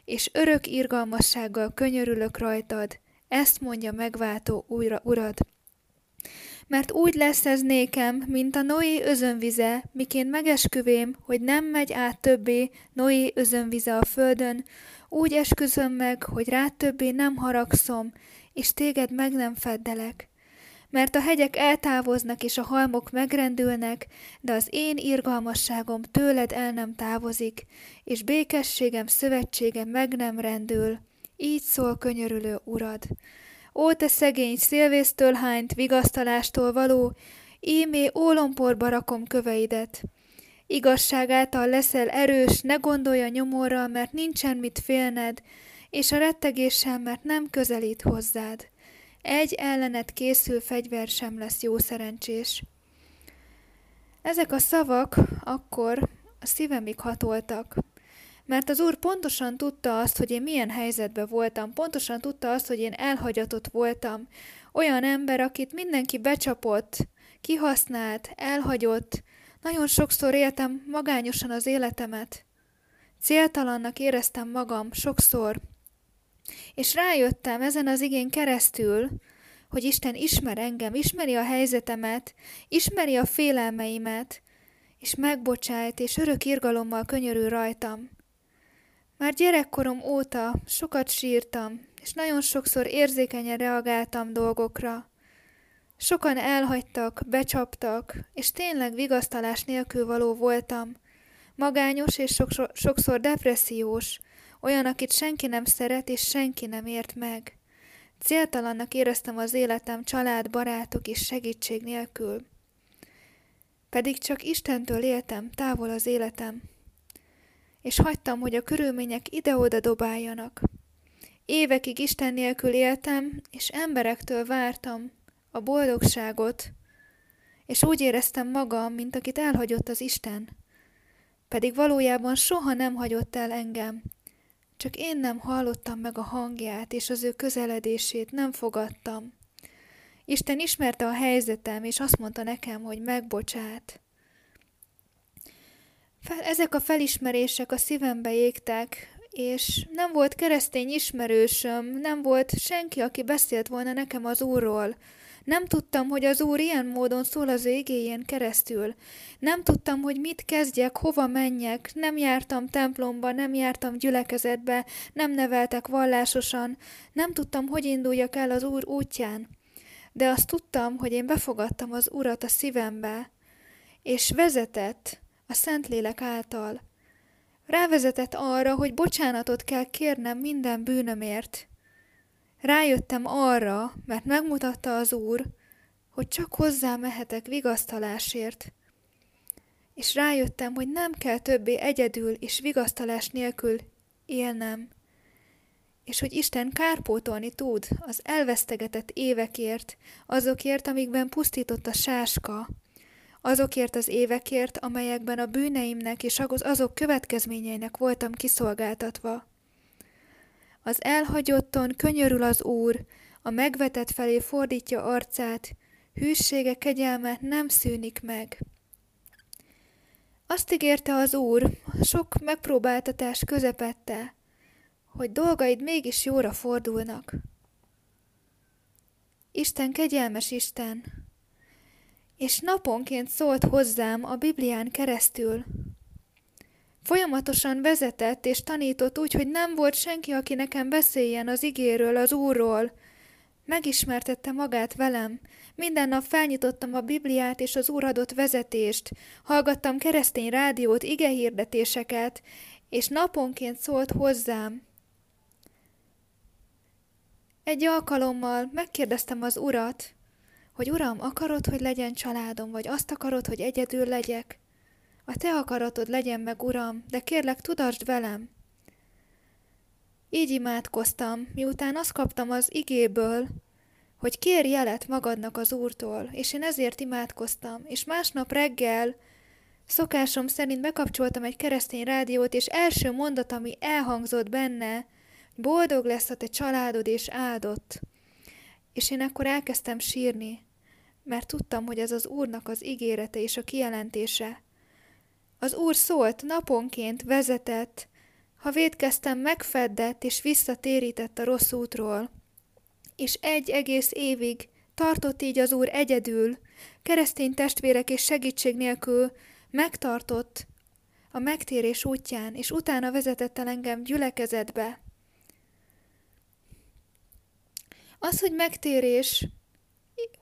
és örök irgalmassággal könyörülök rajtad, ezt mondja megváltó újra urad. Mert úgy lesz ez nékem, mint a Noé özönvize, miként megesküvém, hogy nem megy át többé Noé özönvize a földön, úgy esküzöm meg, hogy rád többé nem haragszom, és téged meg nem feddelek. Mert a hegyek eltávoznak, és a halmok megrendülnek, de az én irgalmasságom tőled el nem távozik, és békességem, szövetségem meg nem rendül. Így szól könyörülő urad. Ó, te szegény, szélvésztől hányt, vigasztalástól való, ímé ólomporba rakom köveidet. Igazság által leszel erős, ne gondolja nyomorra, mert nincsen mit félned, és a rettegéssel, mert nem közelít hozzád. Egy ellenet készül fegyver sem lesz jó szerencsés. Ezek a szavak akkor a szívemig hatoltak, mert az úr pontosan tudta azt, hogy én milyen helyzetben voltam, pontosan tudta azt, hogy én elhagyatott voltam, olyan ember, akit mindenki becsapott, kihasznált, elhagyott, nagyon sokszor éltem magányosan az életemet. Céltalannak éreztem magam sokszor, és rájöttem ezen az igén keresztül, hogy Isten ismer engem, ismeri a helyzetemet, ismeri a félelmeimet, és megbocsájt, és örök irgalommal könyörül rajtam. Már gyerekkorom óta sokat sírtam, és nagyon sokszor érzékenyen reagáltam dolgokra. Sokan elhagytak, becsaptak, és tényleg vigasztalás nélkül való voltam. Magányos és sokszor, depressziós, olyan, akit senki nem szeret és senki nem ért meg. Céltalannak éreztem az életem család, barátok és segítség nélkül. Pedig csak Istentől éltem, távol az életem. És hagytam, hogy a körülmények ide-oda dobáljanak. Évekig Isten nélkül éltem, és emberektől vártam a boldogságot, és úgy éreztem magam, mint akit elhagyott az Isten. Pedig valójában soha nem hagyott el engem, csak én nem hallottam meg a hangját, és az ő közeledését nem fogadtam. Isten ismerte a helyzetem, és azt mondta nekem, hogy megbocsát. Fel, ezek a felismerések a szívembe égtek, és nem volt keresztény ismerősöm, nem volt senki, aki beszélt volna nekem az Úrról, nem tudtam, hogy az Úr ilyen módon szól az égéjén keresztül. Nem tudtam, hogy mit kezdjek, hova menjek. Nem jártam templomba, nem jártam gyülekezetbe, nem neveltek vallásosan. Nem tudtam, hogy induljak el az Úr útján. De azt tudtam, hogy én befogadtam az Urat a szívembe, és vezetett a Szentlélek által. Rávezetett arra, hogy bocsánatot kell kérnem minden bűnömért, Rájöttem arra, mert megmutatta az Úr, hogy csak hozzá mehetek vigasztalásért. És rájöttem, hogy nem kell többé egyedül és vigasztalás nélkül élnem, és hogy Isten kárpótolni tud az elvesztegetett évekért, azokért, amikben pusztított a sáska, azokért az évekért, amelyekben a bűneimnek és azok következményeinek voltam kiszolgáltatva. Az elhagyotton könyörül az Úr, a megvetett felé fordítja arcát, hűsége, kegyelme nem szűnik meg. Azt ígérte az Úr, sok megpróbáltatás közepette, hogy dolgaid mégis jóra fordulnak. Isten kegyelmes Isten, és naponként szólt hozzám a Biblián keresztül, Folyamatosan vezetett és tanított úgy, hogy nem volt senki, aki nekem beszéljen az igéről, az Úrról. Megismertette magát velem. Minden nap felnyitottam a Bibliát és az Úr adott vezetést. Hallgattam keresztény rádiót, igehirdetéseket, és naponként szólt hozzám. Egy alkalommal megkérdeztem az Urat, hogy Uram, akarod, hogy legyen családom, vagy azt akarod, hogy egyedül legyek? A te akaratod legyen meg, Uram, de kérlek, tudasd velem. Így imádkoztam, miután azt kaptam az igéből, hogy kér jelet magadnak az Úrtól, és én ezért imádkoztam, és másnap reggel szokásom szerint bekapcsoltam egy keresztény rádiót, és első mondat, ami elhangzott benne, boldog lesz a te családod és áldott. És én akkor elkezdtem sírni, mert tudtam, hogy ez az Úrnak az ígérete és a kijelentése, az Úr szólt, naponként vezetett, ha védkeztem, megfeddett és visszatérített a rossz útról. És egy egész évig tartott így az Úr egyedül, keresztény testvérek és segítség nélkül megtartott a megtérés útján, és utána vezetett el engem gyülekezetbe. Az, hogy megtérés,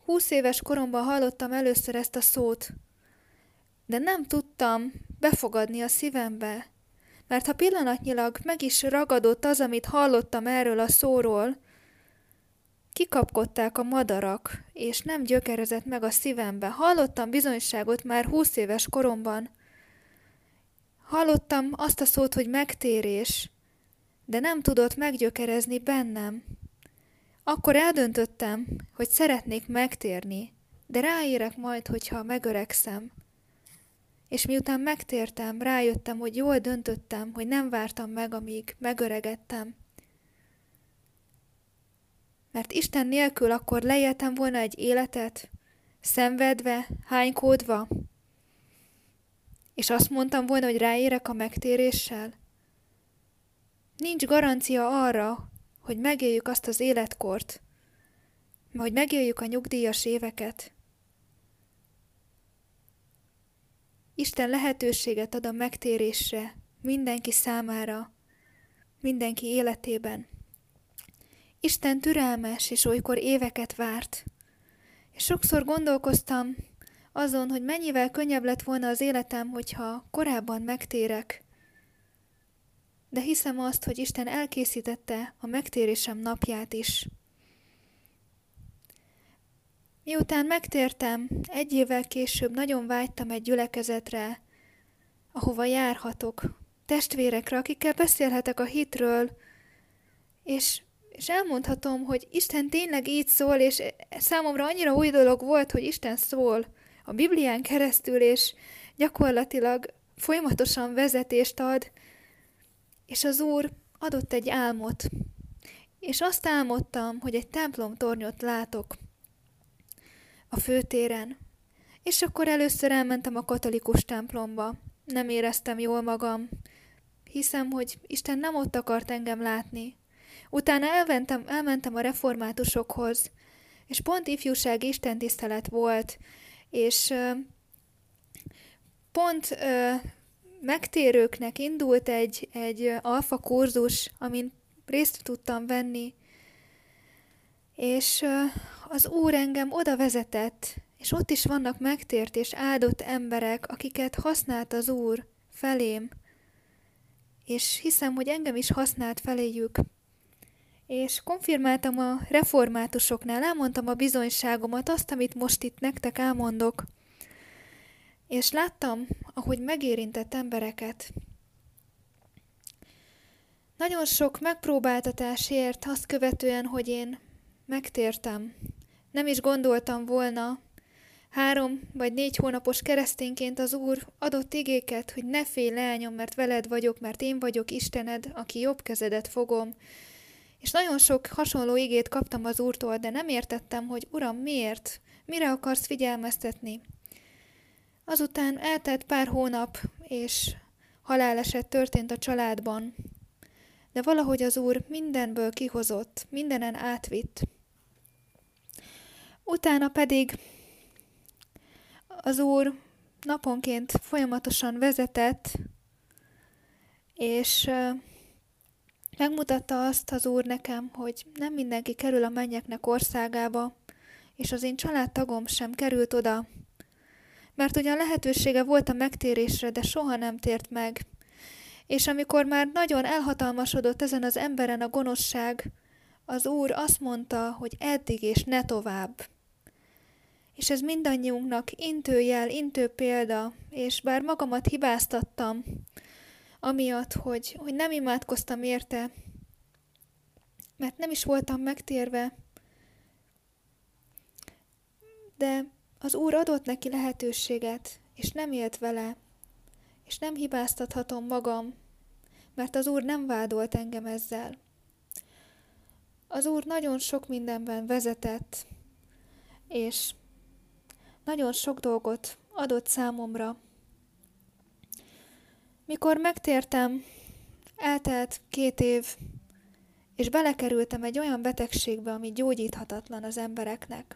húsz éves koromban hallottam először ezt a szót, de nem tudtam befogadni a szívembe, mert ha pillanatnyilag meg is ragadott az, amit hallottam erről a szóról, kikapkodták a madarak, és nem gyökerezett meg a szívembe. Hallottam bizonyságot már húsz éves koromban. Hallottam azt a szót, hogy megtérés, de nem tudott meggyökerezni bennem. Akkor eldöntöttem, hogy szeretnék megtérni, de ráérek majd, hogyha megöregszem. És miután megtértem, rájöttem, hogy jól döntöttem, hogy nem vártam meg, amíg megöregettem. Mert Isten nélkül akkor leéltem volna egy életet, szenvedve, hánykódva, és azt mondtam volna, hogy ráérek a megtéréssel. Nincs garancia arra, hogy megéljük azt az életkort, hogy megéljük a nyugdíjas éveket. Isten lehetőséget ad a megtérésre mindenki számára, mindenki életében. Isten türelmes, és olykor éveket várt. És sokszor gondolkoztam azon, hogy mennyivel könnyebb lett volna az életem, hogyha korábban megtérek. De hiszem azt, hogy Isten elkészítette a megtérésem napját is. Miután megtértem, egy évvel később nagyon vágytam egy gyülekezetre, ahova járhatok, testvérekre, akikkel beszélhetek a hitről, és és elmondhatom, hogy Isten tényleg így szól, és számomra annyira új dolog volt, hogy Isten szól a Biblián keresztül, és gyakorlatilag folyamatosan vezetést ad, és az Úr adott egy álmot. És azt álmodtam, hogy egy templomtornyot látok a főtéren. És akkor először elmentem a katolikus templomba. Nem éreztem jól magam. Hiszem, hogy Isten nem ott akart engem látni, Utána elmentem, elmentem a reformátusokhoz, és pont ifjúság istentisztelet volt, és pont megtérőknek indult egy, egy alfa kurzus, amin részt tudtam venni, és az Úr engem oda vezetett, és ott is vannak megtért és áldott emberek, akiket használt az Úr felém, és hiszem, hogy engem is használt feléjük. És konfirmáltam a reformátusoknál, elmondtam a bizonyságomat, azt, amit most itt nektek elmondok. És láttam, ahogy megérintett embereket. Nagyon sok megpróbáltatásért azt követően, hogy én megtértem. Nem is gondoltam volna, három vagy négy hónapos keresztényként az Úr adott igéket, hogy ne félj leányom, mert veled vagyok, mert én vagyok Istened, aki jobb kezedet fogom, és nagyon sok hasonló igét kaptam az úrtól, de nem értettem, hogy Uram, miért? Mire akarsz figyelmeztetni? Azután eltelt pár hónap, és haláleset történt a családban. De valahogy az Úr mindenből kihozott, mindenen átvitt. Utána pedig az Úr naponként folyamatosan vezetett, és Megmutatta azt az Úr nekem, hogy nem mindenki kerül a mennyeknek országába, és az én családtagom sem került oda. Mert ugyan lehetősége volt a megtérésre, de soha nem tért meg. És amikor már nagyon elhatalmasodott ezen az emberen a gonoszság, az Úr azt mondta, hogy eddig és ne tovább. És ez mindannyiunknak intőjel, intő példa, és bár magamat hibáztattam, amiatt, hogy, hogy nem imádkoztam érte, mert nem is voltam megtérve, de az Úr adott neki lehetőséget, és nem élt vele, és nem hibáztathatom magam, mert az Úr nem vádolt engem ezzel. Az Úr nagyon sok mindenben vezetett, és nagyon sok dolgot adott számomra, mikor megtértem, eltelt két év, és belekerültem egy olyan betegségbe, ami gyógyíthatatlan az embereknek.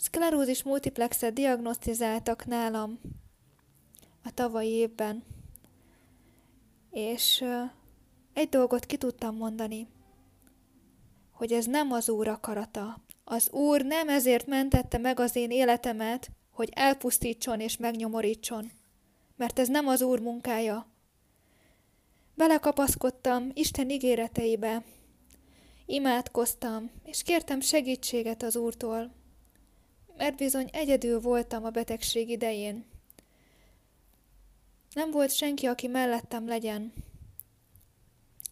Szklerózis multiplexet diagnosztizáltak nálam a tavalyi évben. És egy dolgot ki tudtam mondani, hogy ez nem az Úr akarata. Az Úr nem ezért mentette meg az én életemet, hogy elpusztítson és megnyomorítson, mert ez nem az Úr munkája. Belekapaszkodtam Isten ígéreteibe, imádkoztam, és kértem segítséget az Úrtól, mert bizony egyedül voltam a betegség idején. Nem volt senki, aki mellettem legyen.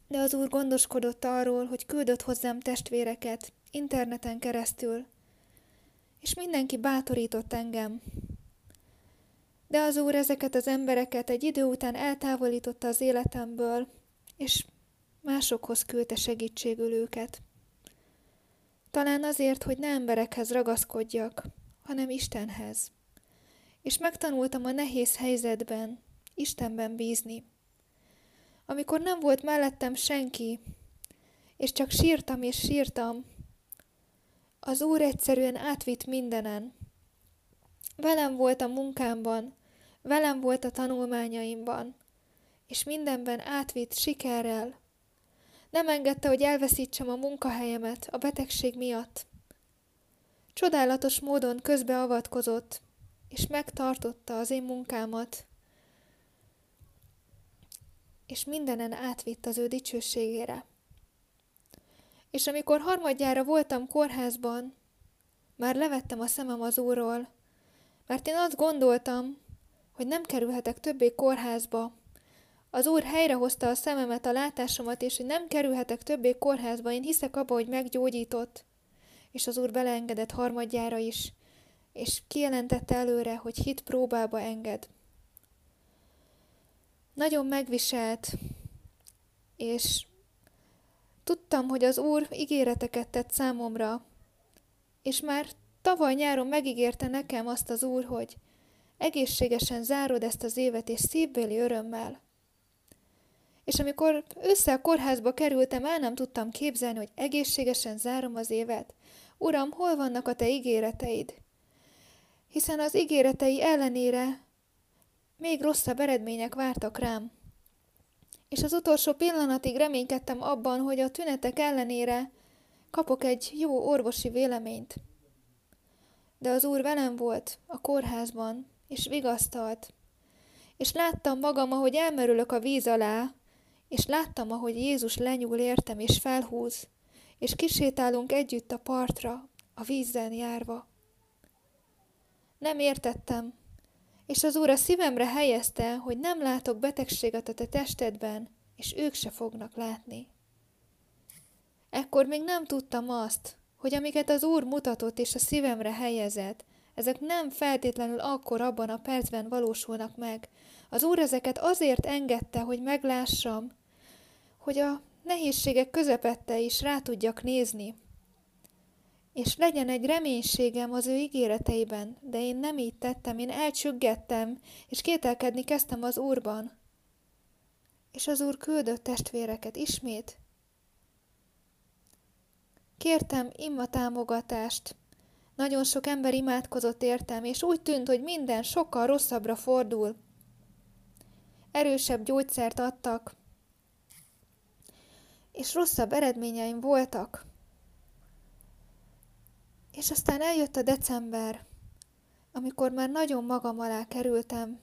De az Úr gondoskodott arról, hogy küldött hozzám testvéreket, interneten keresztül, és mindenki bátorított engem. De az Úr ezeket az embereket egy idő után eltávolította az életemből, és másokhoz küldte segítségül őket. Talán azért, hogy ne emberekhez ragaszkodjak, hanem Istenhez. És megtanultam a nehéz helyzetben Istenben bízni. Amikor nem volt mellettem senki, és csak sírtam és sírtam, az Úr egyszerűen átvitt mindenen. Velem volt a munkámban, velem volt a tanulmányaimban, és mindenben átvitt sikerrel. Nem engedte, hogy elveszítsem a munkahelyemet a betegség miatt. Csodálatos módon közbeavatkozott, és megtartotta az én munkámat, és mindenen átvitt az ő dicsőségére. És amikor harmadjára voltam kórházban, már levettem a szemem az úrról, mert én azt gondoltam, hogy nem kerülhetek többé kórházba. Az úr helyrehozta a szememet, a látásomat, és hogy nem kerülhetek többé kórházba. Én hiszek abba, hogy meggyógyított. És az úr beleengedett harmadjára is, és kijelentette előre, hogy hit próbába enged. Nagyon megviselt, és tudtam, hogy az Úr ígéreteket tett számomra, és már tavaly nyáron megígérte nekem azt az Úr, hogy egészségesen zárod ezt az évet, és szívbéli örömmel. És amikor össze a kórházba kerültem, el nem tudtam képzelni, hogy egészségesen zárom az évet. Uram, hol vannak a te ígéreteid? Hiszen az ígéretei ellenére még rosszabb eredmények vártak rám. És az utolsó pillanatig reménykedtem abban, hogy a tünetek ellenére kapok egy jó orvosi véleményt. De az úr velem volt a kórházban, és vigasztalt. És láttam magam, ahogy elmerülök a víz alá, és láttam, ahogy Jézus lenyúl értem és felhúz, és kisétálunk együtt a partra, a vízzen járva. Nem értettem, és az Úr a szívemre helyezte, hogy nem látok betegséget a te testedben, és ők se fognak látni. Ekkor még nem tudtam azt, hogy amiket az Úr mutatott és a szívemre helyezett, ezek nem feltétlenül akkor abban a percben valósulnak meg. Az Úr ezeket azért engedte, hogy meglássam, hogy a nehézségek közepette is rá tudjak nézni, és legyen egy reménységem az ő ígéreteiben, de én nem így tettem, én elcsüggettem, és kételkedni kezdtem az Úrban. És az Úr küldött testvéreket ismét. Kértem imma támogatást. Nagyon sok ember imádkozott értem, és úgy tűnt, hogy minden sokkal rosszabbra fordul. Erősebb gyógyszert adtak, és rosszabb eredményeim voltak. És aztán eljött a december, amikor már nagyon magam alá kerültem.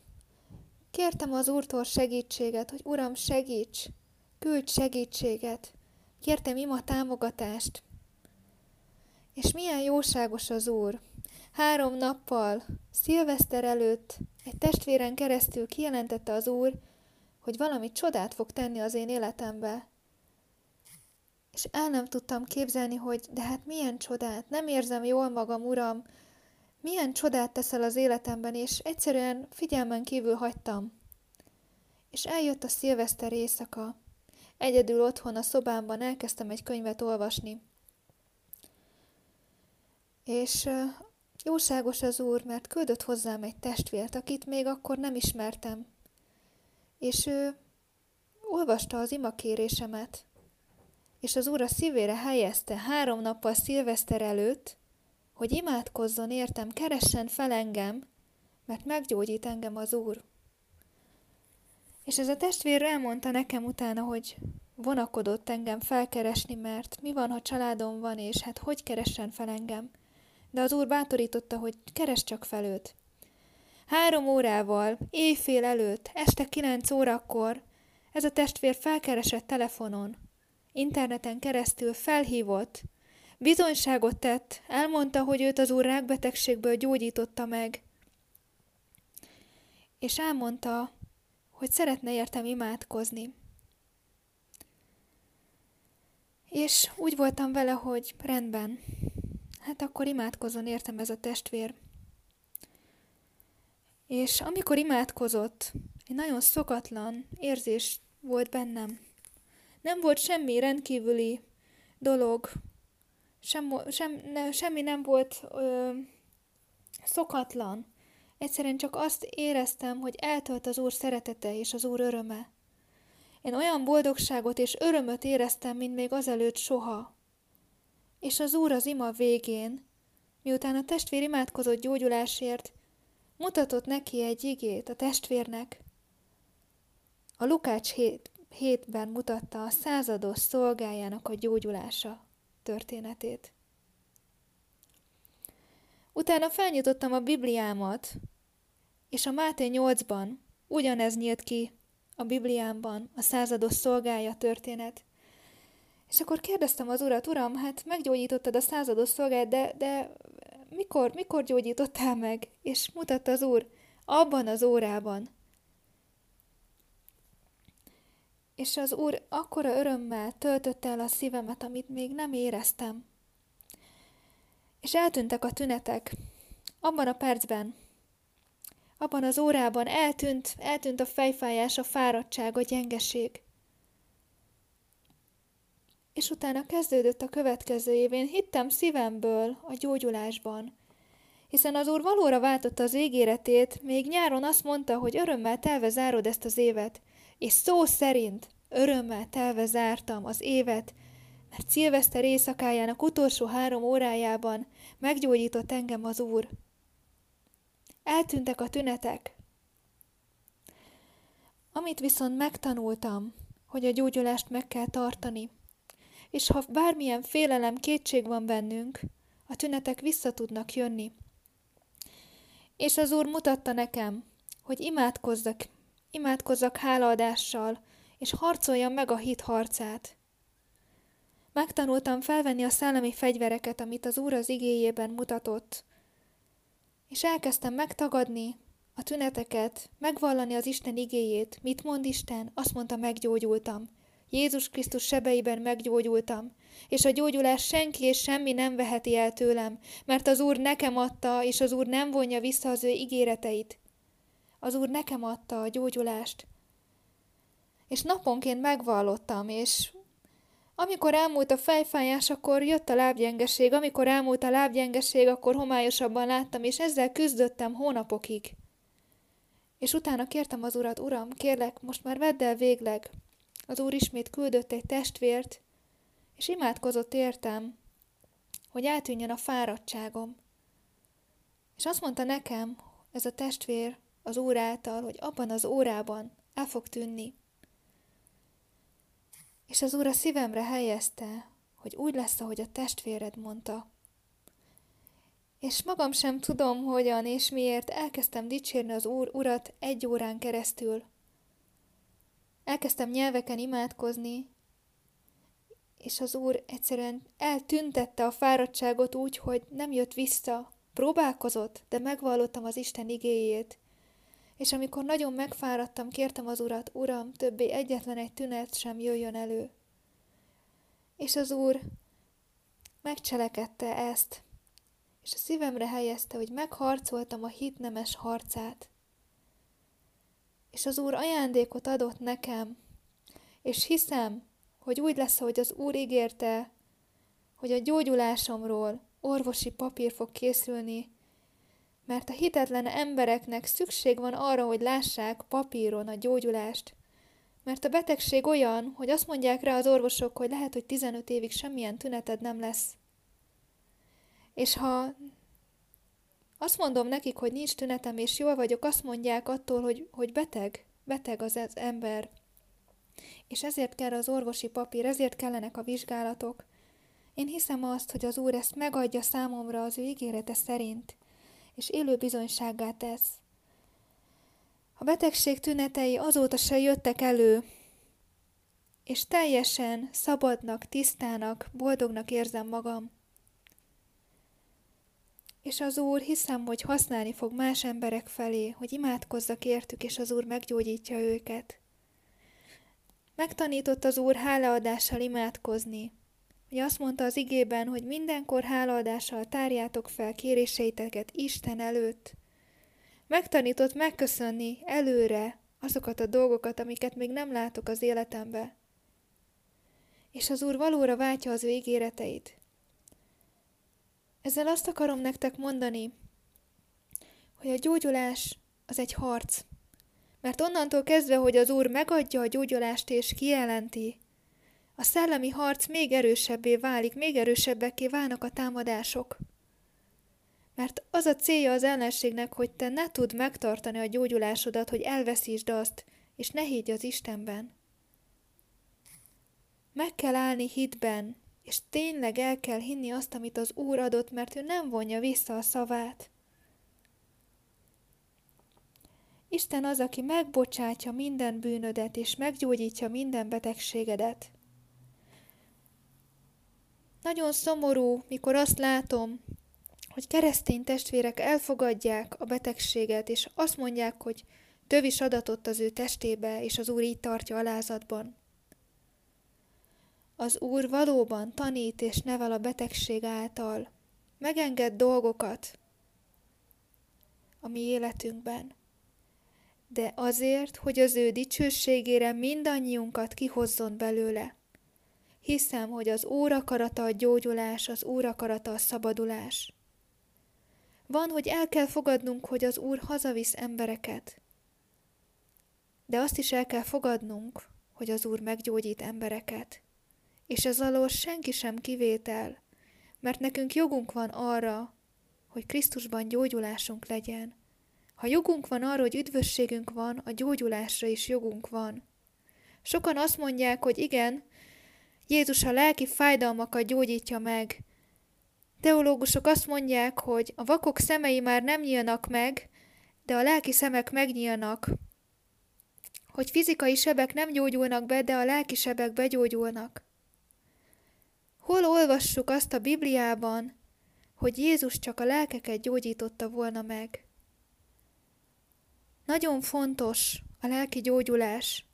Kértem az Úrtól segítséget, hogy Uram, segíts, küldj segítséget. Kértem ima támogatást. És milyen jóságos az Úr. Három nappal, szilveszter előtt, egy testvéren keresztül kijelentette az Úr, hogy valami csodát fog tenni az én életembe és el nem tudtam képzelni, hogy de hát milyen csodát, nem érzem jól magam, uram, milyen csodát teszel az életemben, és egyszerűen figyelmen kívül hagytam. És eljött a szilveszter éjszaka. Egyedül otthon a szobámban elkezdtem egy könyvet olvasni. És jóságos az úr, mert küldött hozzám egy testvért, akit még akkor nem ismertem. És ő olvasta az imakérésemet, és az úr a szívére helyezte három nappal szilveszter előtt, hogy imádkozzon értem, keressen fel engem, mert meggyógyít engem az Úr. És ez a testvér elmondta nekem utána, hogy vonakodott engem felkeresni, mert mi van, ha családom van, és hát hogy keressen fel engem? De az úr bátorította, hogy keres csak fel őt. Három órával, éjfél előtt, este kilenc órakor ez a testvér felkeresett telefonon, interneten keresztül felhívott, bizonyságot tett, elmondta, hogy őt az úr rákbetegségből gyógyította meg, és elmondta, hogy szeretne értem imádkozni. És úgy voltam vele, hogy rendben, hát akkor imádkozon értem ez a testvér. És amikor imádkozott, egy nagyon szokatlan érzés volt bennem. Nem volt semmi rendkívüli dolog, sem, sem, ne, semmi nem volt ö, szokatlan. Egyszerűen csak azt éreztem, hogy eltölt az Úr szeretete és az Úr öröme. Én olyan boldogságot és örömöt éreztem, mint még azelőtt soha. És az Úr az ima végén, miután a testvér imádkozott gyógyulásért, mutatott neki egy igét a testvérnek. A Lukács hét, hétben mutatta a százados szolgájának a gyógyulása történetét. Utána felnyitottam a Bibliámat, és a Máté 8-ban ugyanez nyílt ki a Bibliámban, a százados szolgája történet. És akkor kérdeztem az urat, uram, hát meggyógyítottad a százados szolgáját, de, de mikor, mikor gyógyítottál meg? És mutatta az úr, abban az órában. És az úr akkora örömmel töltötte el a szívemet, amit még nem éreztem. És eltűntek a tünetek. Abban a percben, abban az órában eltűnt, eltűnt a fejfájás, a fáradtság, a gyengeség. És utána kezdődött a következő év. Én hittem szívemből a gyógyulásban, hiszen az Úr valóra váltotta az ígéretét, még nyáron azt mondta, hogy örömmel telve zárod ezt az évet, és szó szerint örömmel telve zártam az évet, mert szilveszter éjszakájának utolsó három órájában meggyógyított engem az Úr. Eltűntek a tünetek. Amit viszont megtanultam, hogy a gyógyulást meg kell tartani, és ha bármilyen félelem, kétség van bennünk, a tünetek vissza tudnak jönni. És az Úr mutatta nekem, hogy imádkozzak, imádkozzak hálaadással, és harcoljam meg a hit harcát. Megtanultam felvenni a szellemi fegyvereket, amit az Úr az igéjében mutatott, és elkezdtem megtagadni a tüneteket, megvallani az Isten igéjét. Mit mond Isten? Azt mondta, meggyógyultam. Jézus Krisztus sebeiben meggyógyultam, és a gyógyulás senki és semmi nem veheti el tőlem, mert az Úr nekem adta, és az Úr nem vonja vissza az ő ígéreteit. Az Úr nekem adta a gyógyulást. És naponként megvallottam, és amikor elmúlt a fejfájás, akkor jött a lábgyengeség, amikor elmúlt a lábgyengeség, akkor homályosabban láttam, és ezzel küzdöttem hónapokig. És utána kértem az urat, uram, kérlek, most már vedd el végleg. Az úr ismét küldött egy testvért, és imádkozott értem, hogy eltűnjön a fáradtságom. És azt mondta nekem, ez a testvér az úr által, hogy abban az órában el fog tűnni. És az Úr a szívemre helyezte, hogy úgy lesz, ahogy a testvéred mondta. És magam sem tudom, hogyan és miért elkezdtem dicsérni az Úr Urat egy órán keresztül. Elkezdtem nyelveken imádkozni, és az Úr egyszerűen eltüntette a fáradtságot úgy, hogy nem jött vissza. Próbálkozott, de megvallottam az Isten igéjét, és amikor nagyon megfáradtam, kértem az urat, uram, többé egyetlen egy tünet sem jöjjön elő. És az úr megcselekedte ezt, és a szívemre helyezte, hogy megharcoltam a hit nemes harcát. És az Úr ajándékot adott nekem, és hiszem, hogy úgy lesz, hogy az Úr ígérte, hogy a gyógyulásomról orvosi papír fog készülni, mert a hitetlen embereknek szükség van arra, hogy lássák papíron a gyógyulást. Mert a betegség olyan, hogy azt mondják rá az orvosok, hogy lehet, hogy 15 évig semmilyen tüneted nem lesz. És ha azt mondom nekik, hogy nincs tünetem, és jól vagyok, azt mondják attól, hogy, hogy beteg, beteg az, az ember. És ezért kell az orvosi papír, ezért kellenek a vizsgálatok. Én hiszem azt, hogy az Úr ezt megadja számomra az ő ígérete szerint, és élő bizonysággá tesz. A betegség tünetei azóta se jöttek elő, és teljesen szabadnak, tisztának, boldognak érzem magam. És az Úr hiszem, hogy használni fog más emberek felé, hogy imádkozzak értük, és az Úr meggyógyítja őket. Megtanított az Úr hálaadással imádkozni. Ugye azt mondta az igében, hogy mindenkor hálaadással tárjátok fel kéréseiteket Isten előtt. Megtanított megköszönni előre azokat a dolgokat, amiket még nem látok az életembe. És az Úr valóra váltja az ő ígéreteit. Ezzel azt akarom nektek mondani, hogy a gyógyulás az egy harc. Mert onnantól kezdve, hogy az Úr megadja a gyógyulást és kijelenti, a szellemi harc még erősebbé válik, még erősebbekké válnak a támadások. Mert az a célja az ellenségnek, hogy te ne tudd megtartani a gyógyulásodat, hogy elveszítsd azt, és ne higgy az Istenben. Meg kell állni hitben, és tényleg el kell hinni azt, amit az Úr adott, mert ő nem vonja vissza a szavát. Isten az, aki megbocsátja minden bűnödet, és meggyógyítja minden betegségedet. Nagyon szomorú, mikor azt látom, hogy keresztény testvérek elfogadják a betegséget, és azt mondják, hogy tövis adatott az ő testébe, és az Úr így tartja alázatban. Az Úr valóban tanít és nevel a betegség által. Megenged dolgokat a mi életünkben. De azért, hogy az ő dicsőségére mindannyiunkat kihozzon belőle. Hiszem, hogy az Úr akarata a gyógyulás, az Úr akarata a szabadulás. Van, hogy el kell fogadnunk, hogy az Úr hazavisz embereket. De azt is el kell fogadnunk, hogy az Úr meggyógyít embereket és ez alól senki sem kivétel, mert nekünk jogunk van arra, hogy Krisztusban gyógyulásunk legyen. Ha jogunk van arra, hogy üdvösségünk van, a gyógyulásra is jogunk van. Sokan azt mondják, hogy igen, Jézus a lelki fájdalmakat gyógyítja meg. Teológusok azt mondják, hogy a vakok szemei már nem nyílnak meg, de a lelki szemek megnyílnak. Hogy fizikai sebek nem gyógyulnak be, de a lelki sebek begyógyulnak. Hol olvassuk azt a Bibliában, hogy Jézus csak a lelkeket gyógyította volna meg? Nagyon fontos a lelki gyógyulás.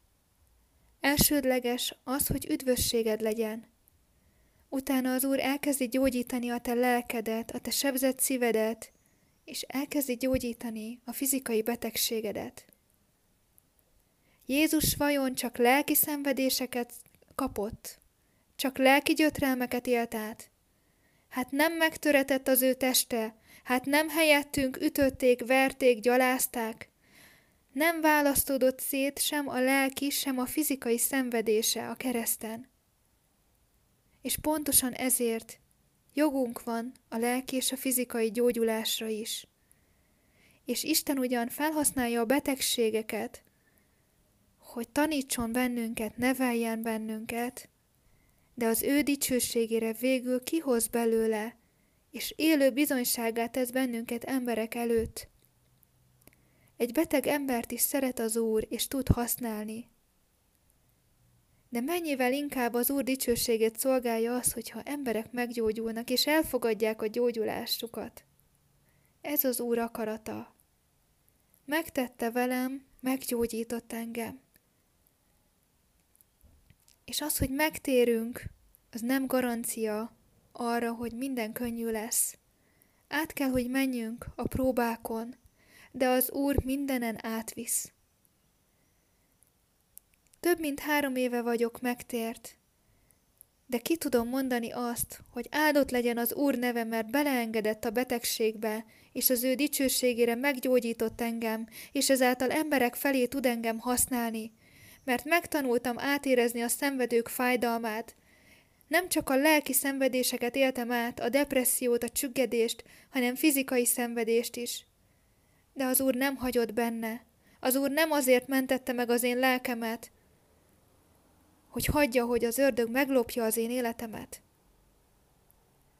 Elsődleges az, hogy üdvösséged legyen. Utána az Úr elkezdi gyógyítani a te lelkedet, a te sebzett szívedet, és elkezdi gyógyítani a fizikai betegségedet. Jézus vajon csak lelki szenvedéseket kapott, csak lelki gyötrelmeket élt át. Hát nem megtöretett az ő teste, hát nem helyettünk ütötték, verték, gyalázták. Nem választódott szét sem a lelki, sem a fizikai szenvedése a kereszten. És pontosan ezért jogunk van a lelki és a fizikai gyógyulásra is. És Isten ugyan felhasználja a betegségeket, hogy tanítson bennünket, neveljen bennünket, de az ő dicsőségére végül kihoz belőle, és élő bizonyságát tesz bennünket emberek előtt. Egy beteg embert is szeret az Úr, és tud használni. De mennyivel inkább az Úr dicsőségét szolgálja az, hogyha emberek meggyógyulnak, és elfogadják a gyógyulásukat. Ez az Úr akarata. Megtette velem, meggyógyított engem. És az, hogy megtérünk, az nem garancia arra, hogy minden könnyű lesz. Át kell, hogy menjünk a próbákon, de az Úr mindenen átvisz. Több mint három éve vagyok megtért, de ki tudom mondani azt, hogy áldott legyen az Úr neve, mert beleengedett a betegségbe, és az ő dicsőségére meggyógyított engem, és ezáltal emberek felé tud engem használni, mert megtanultam átérezni a szenvedők fájdalmát. Nem csak a lelki szenvedéseket éltem át, a depressziót, a csüggedést, hanem fizikai szenvedést is. De az Úr nem hagyott benne. Az Úr nem azért mentette meg az én lelkemet, hogy hagyja, hogy az ördög meglopja az én életemet.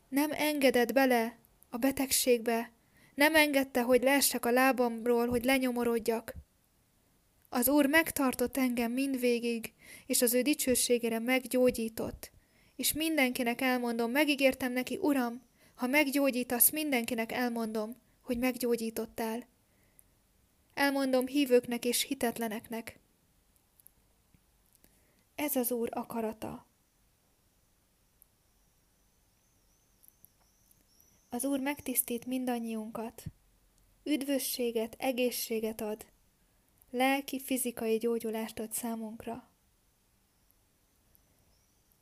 Nem engedett bele a betegségbe, nem engedte, hogy leessek a lábamról, hogy lenyomorodjak. Az Úr megtartott engem mindvégig, és az ő dicsőségére meggyógyított. És mindenkinek elmondom, megígértem neki, Uram, ha meggyógyítasz, mindenkinek elmondom, hogy meggyógyítottál. Elmondom hívőknek és hitetleneknek. Ez az Úr akarata. Az Úr megtisztít mindannyiunkat. Üdvösséget, egészséget ad. Lelki, fizikai gyógyulást ad számunkra.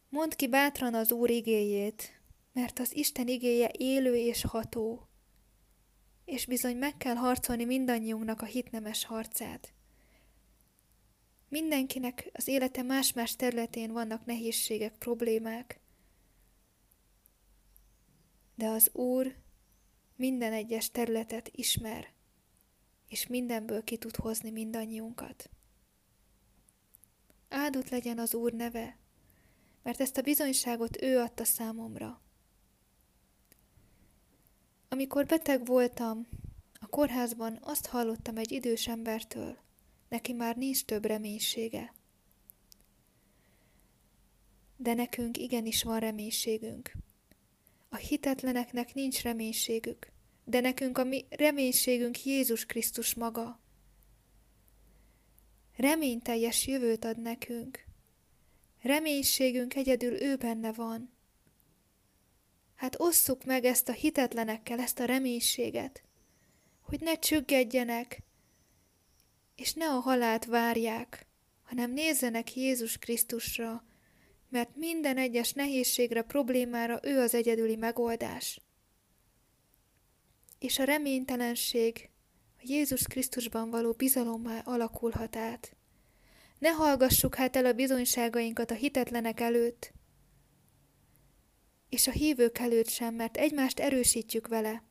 Mondd ki bátran az Úr igéjét, mert az Isten igéje élő és ható, és bizony meg kell harcolni mindannyiunknak a hitnemes harcát. Mindenkinek az élete más-más területén vannak nehézségek, problémák, de az Úr minden egyes területet ismer, és mindenből ki tud hozni mindannyiunkat. Áldott legyen az Úr neve, mert ezt a bizonyságot ő adta számomra. Amikor beteg voltam, a kórházban azt hallottam egy idős embertől, neki már nincs több reménysége. De nekünk igenis van reménységünk. A hitetleneknek nincs reménységük, de nekünk a mi reménységünk Jézus Krisztus maga. Reményteljes jövőt ad nekünk. Reménységünk egyedül ő benne van. Hát osszuk meg ezt a hitetlenekkel, ezt a reménységet, hogy ne csüggedjenek, és ne a halált várják, hanem nézzenek Jézus Krisztusra, mert minden egyes nehézségre, problémára ő az egyedüli megoldás. És a reménytelenség a Jézus Krisztusban való bizalommá alakulhat át. Ne hallgassuk hát el a bizonyságainkat a hitetlenek előtt, és a hívők előtt sem, mert egymást erősítjük vele.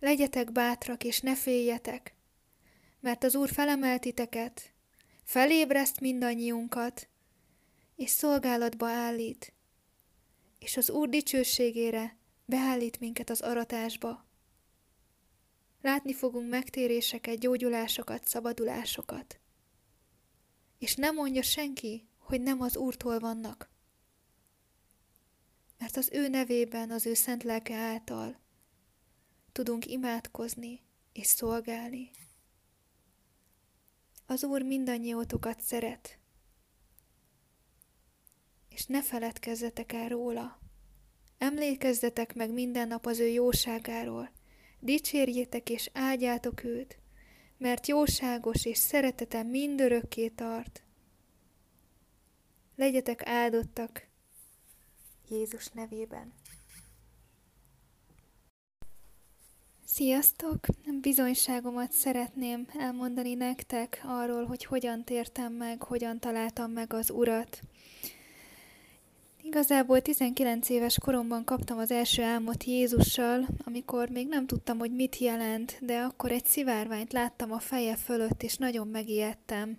Legyetek bátrak, és ne féljetek, mert az Úr felemelt titeket, felébreszt mindannyiunkat, és szolgálatba állít, és az Úr dicsőségére beállít minket az aratásba. Látni fogunk megtéréseket, gyógyulásokat, szabadulásokat. És nem mondja senki, hogy nem az Úrtól vannak. Mert az ő nevében, az ő szent lelke által tudunk imádkozni és szolgálni. Az Úr mindannyiótokat szeret, és ne feledkezzetek el róla. Emlékezzetek meg minden nap az ő jóságáról, dicsérjétek és áldjátok őt, mert jóságos és szeretete mindörökké tart. Legyetek áldottak Jézus nevében. Sziasztok! Bizonyságomat szeretném elmondani nektek arról, hogy hogyan tértem meg, hogyan találtam meg az Urat. Igazából 19 éves koromban kaptam az első álmot Jézussal, amikor még nem tudtam, hogy mit jelent, de akkor egy szivárványt láttam a feje fölött, és nagyon megijedtem.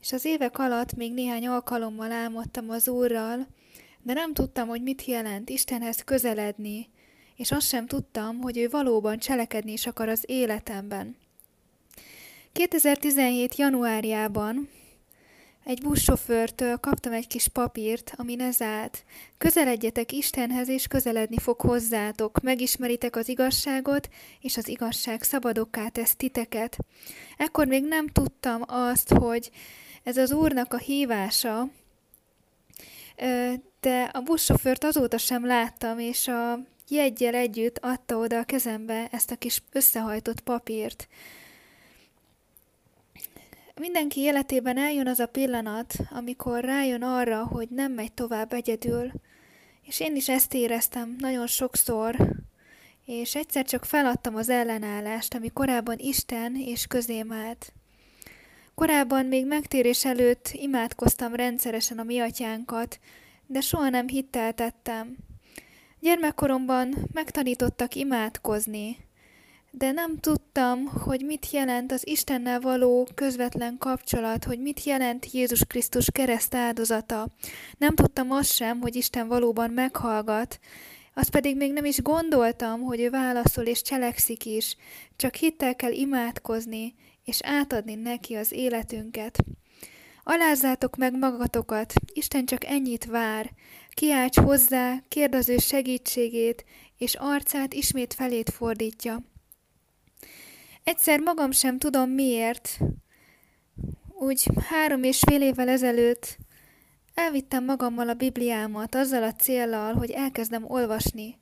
És az évek alatt még néhány alkalommal álmodtam az Úrral, de nem tudtam, hogy mit jelent Istenhez közeledni, és azt sem tudtam, hogy ő valóban cselekedni is akar az életemben. 2017. januárjában egy buszsofőrtől kaptam egy kis papírt, ami ez állt. Közeledjetek Istenhez, és közeledni fog hozzátok. Megismeritek az igazságot, és az igazság szabadokká tesz titeket. Ekkor még nem tudtam azt, hogy ez az Úrnak a hívása, de a buszsofőrt azóta sem láttam, és a jegyel együtt adta oda a kezembe ezt a kis összehajtott papírt. Mindenki életében eljön az a pillanat, amikor rájön arra, hogy nem megy tovább egyedül, és én is ezt éreztem nagyon sokszor, és egyszer csak feladtam az ellenállást, ami korábban Isten és közém állt. Korábban még megtérés előtt imádkoztam rendszeresen a mi atyánkat, de soha nem hitteltettem. Gyermekkoromban megtanítottak imádkozni, de nem tudtam, hogy mit jelent az Istennel való közvetlen kapcsolat, hogy mit jelent Jézus Krisztus kereszt áldozata. Nem tudtam azt sem, hogy Isten valóban meghallgat, azt pedig még nem is gondoltam, hogy ő válaszol és cselekszik is, csak hittel kell imádkozni, és átadni neki az életünket. Alázzátok meg magatokat, Isten csak ennyit vár. Kiálts hozzá, kérd az ő segítségét, és arcát ismét felét fordítja. Egyszer magam sem tudom miért. Úgy három és fél évvel ezelőtt elvittem magammal a Bibliámat azzal a céllal, hogy elkezdem olvasni.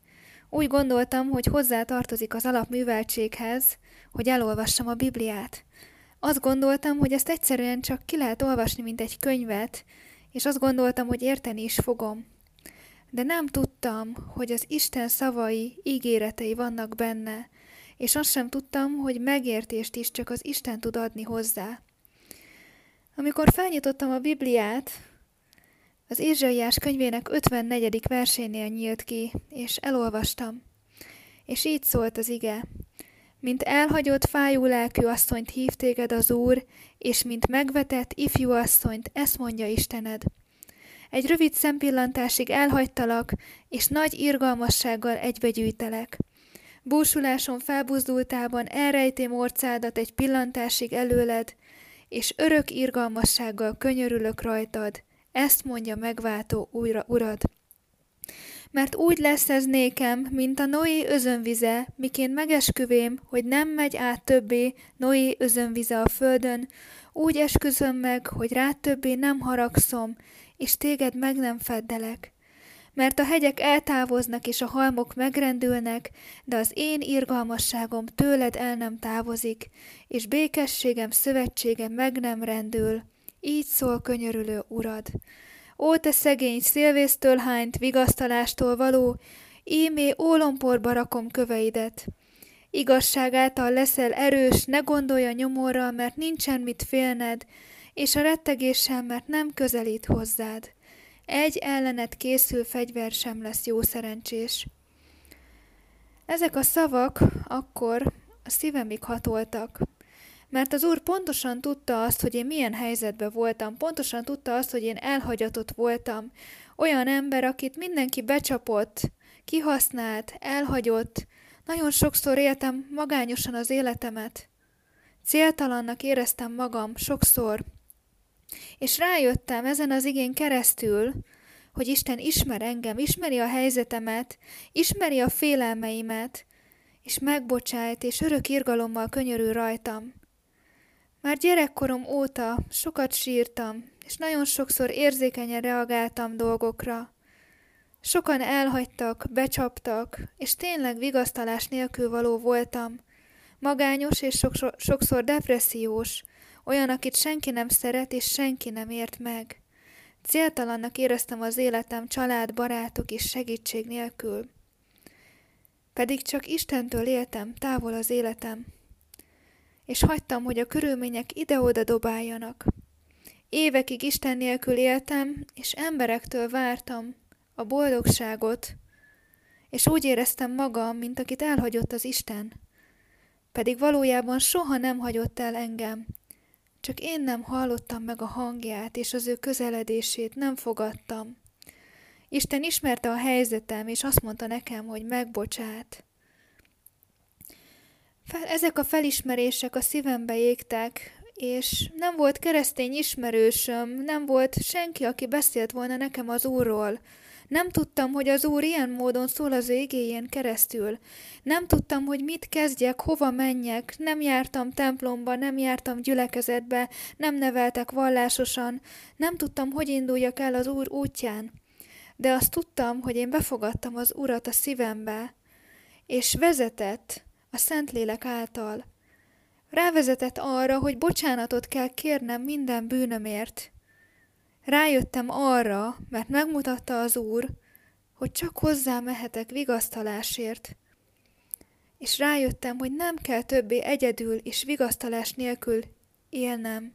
Úgy gondoltam, hogy hozzá tartozik az alapműveltséghez, hogy elolvassam a Bibliát. Azt gondoltam, hogy ezt egyszerűen csak ki lehet olvasni, mint egy könyvet, és azt gondoltam, hogy érteni is fogom. De nem tudtam, hogy az Isten szavai, ígéretei vannak benne, és azt sem tudtam, hogy megértést is csak az Isten tud adni hozzá. Amikor felnyitottam a Bibliát, az Ézsaiás könyvének 54. versénél nyílt ki, és elolvastam. És így szólt az ige. Mint elhagyott fájú lelkű asszonyt hív téged az Úr, és mint megvetett ifjú asszonyt, ezt mondja Istened. Egy rövid szempillantásig elhagytalak, és nagy irgalmassággal egybegyűjtelek. Búsuláson felbuzdultában elrejtém orcádat egy pillantásig előled, és örök irgalmassággal könyörülök rajtad, ezt mondja megváltó újra urad. Mert úgy lesz ez nékem, mint a Noé özönvize, miként megesküvém, hogy nem megy át többé Noé özönvize a földön, úgy esküzöm meg, hogy rá többé nem haragszom, és téged meg nem feddelek mert a hegyek eltávoznak és a halmok megrendülnek, de az én irgalmasságom tőled el nem távozik, és békességem szövetsége meg nem rendül. Így szól könyörülő urad. Ó, te szegény, szélvésztől hányt, vigasztalástól való, ímé ólomporba rakom köveidet. Igazság által leszel erős, ne gondolja nyomorral, mert nincsen mit félned, és a rettegéssel, mert nem közelít hozzád. Egy ellenet készül fegyver sem lesz jó szerencsés. Ezek a szavak akkor a szívemig hatoltak, mert az úr pontosan tudta azt, hogy én milyen helyzetben voltam, pontosan tudta azt, hogy én elhagyatott voltam, olyan ember, akit mindenki becsapott, kihasznált, elhagyott, nagyon sokszor éltem magányosan az életemet. Céltalannak éreztem magam sokszor, és rájöttem ezen az igén keresztül, hogy Isten ismer engem, ismeri a helyzetemet, ismeri a félelmeimet, és megbocsájt, és örök irgalommal könyörül rajtam. Már gyerekkorom óta sokat sírtam, és nagyon sokszor érzékenyen reagáltam dolgokra. Sokan elhagytak, becsaptak, és tényleg vigasztalás nélkül való voltam. Magányos és sokszor, depressziós, olyan, akit senki nem szeret és senki nem ért meg. Céltalannak éreztem az életem család, barátok és segítség nélkül. Pedig csak Istentől éltem, távol az életem. És hagytam, hogy a körülmények ide-oda dobáljanak. Évekig Isten nélkül éltem, és emberektől vártam a boldogságot, és úgy éreztem magam, mint akit elhagyott az Isten. Pedig valójában soha nem hagyott el engem, csak én nem hallottam meg a hangját, és az ő közeledését nem fogadtam. Isten ismerte a helyzetem, és azt mondta nekem, hogy megbocsát. Fel, ezek a felismerések a szívembe égtek, és nem volt keresztény ismerősöm, nem volt senki, aki beszélt volna nekem az Úrról, nem tudtam, hogy az Úr ilyen módon szól az égéjén keresztül. Nem tudtam, hogy mit kezdjek, hova menjek. Nem jártam templomba, nem jártam gyülekezetbe, nem neveltek vallásosan. Nem tudtam, hogy induljak el az Úr útján. De azt tudtam, hogy én befogadtam az Urat a szívembe, és vezetett a Szentlélek által. Rávezetett arra, hogy bocsánatot kell kérnem minden bűnömért, Rájöttem arra, mert megmutatta az Úr, hogy csak hozzá mehetek vigasztalásért. És rájöttem, hogy nem kell többé egyedül és vigasztalás nélkül élnem.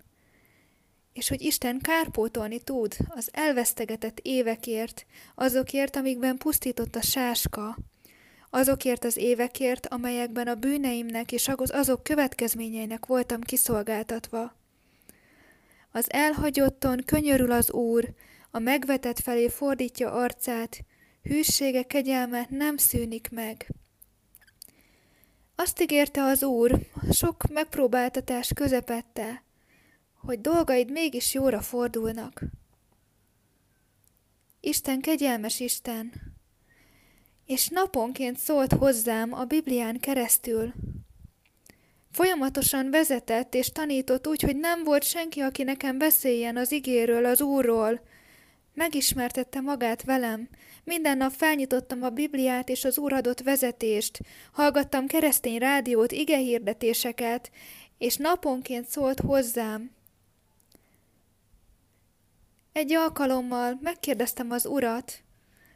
és hogy Isten kárpótolni tud az elvesztegetett évekért, azokért, amikben pusztított a sáska, azokért az évekért, amelyekben a bűneimnek és azok következményeinek voltam kiszolgáltatva. Az elhagyotton könyörül az Úr, a megvetett felé fordítja arcát, hűsége kegyelme nem szűnik meg. Azt ígérte az Úr, sok megpróbáltatás közepette, hogy dolgaid mégis jóra fordulnak. Isten kegyelmes Isten, és naponként szólt hozzám a Biblián keresztül. Folyamatosan vezetett és tanított úgy, hogy nem volt senki, aki nekem beszéljen az igéről, az Úrról. Megismertette magát velem. Minden nap felnyitottam a Bibliát és az Úr adott vezetést. Hallgattam keresztény rádiót, igehirdetéseket, és naponként szólt hozzám. Egy alkalommal megkérdeztem az urat,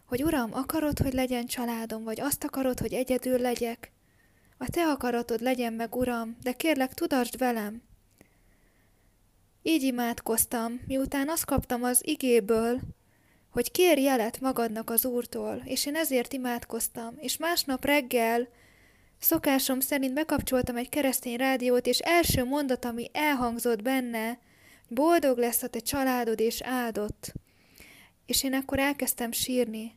hogy uram, akarod, hogy legyen családom, vagy azt akarod, hogy egyedül legyek? A te akaratod legyen meg, uram, de kérlek, tudasd velem. Így imádkoztam, miután azt kaptam az igéből, hogy kér jelet magadnak az Úrtól, és én ezért imádkoztam, és másnap reggel szokásom szerint bekapcsoltam egy keresztény rádiót, és első mondat, ami elhangzott benne, Boldog lesz a te családod és áldott. És én akkor elkezdtem sírni,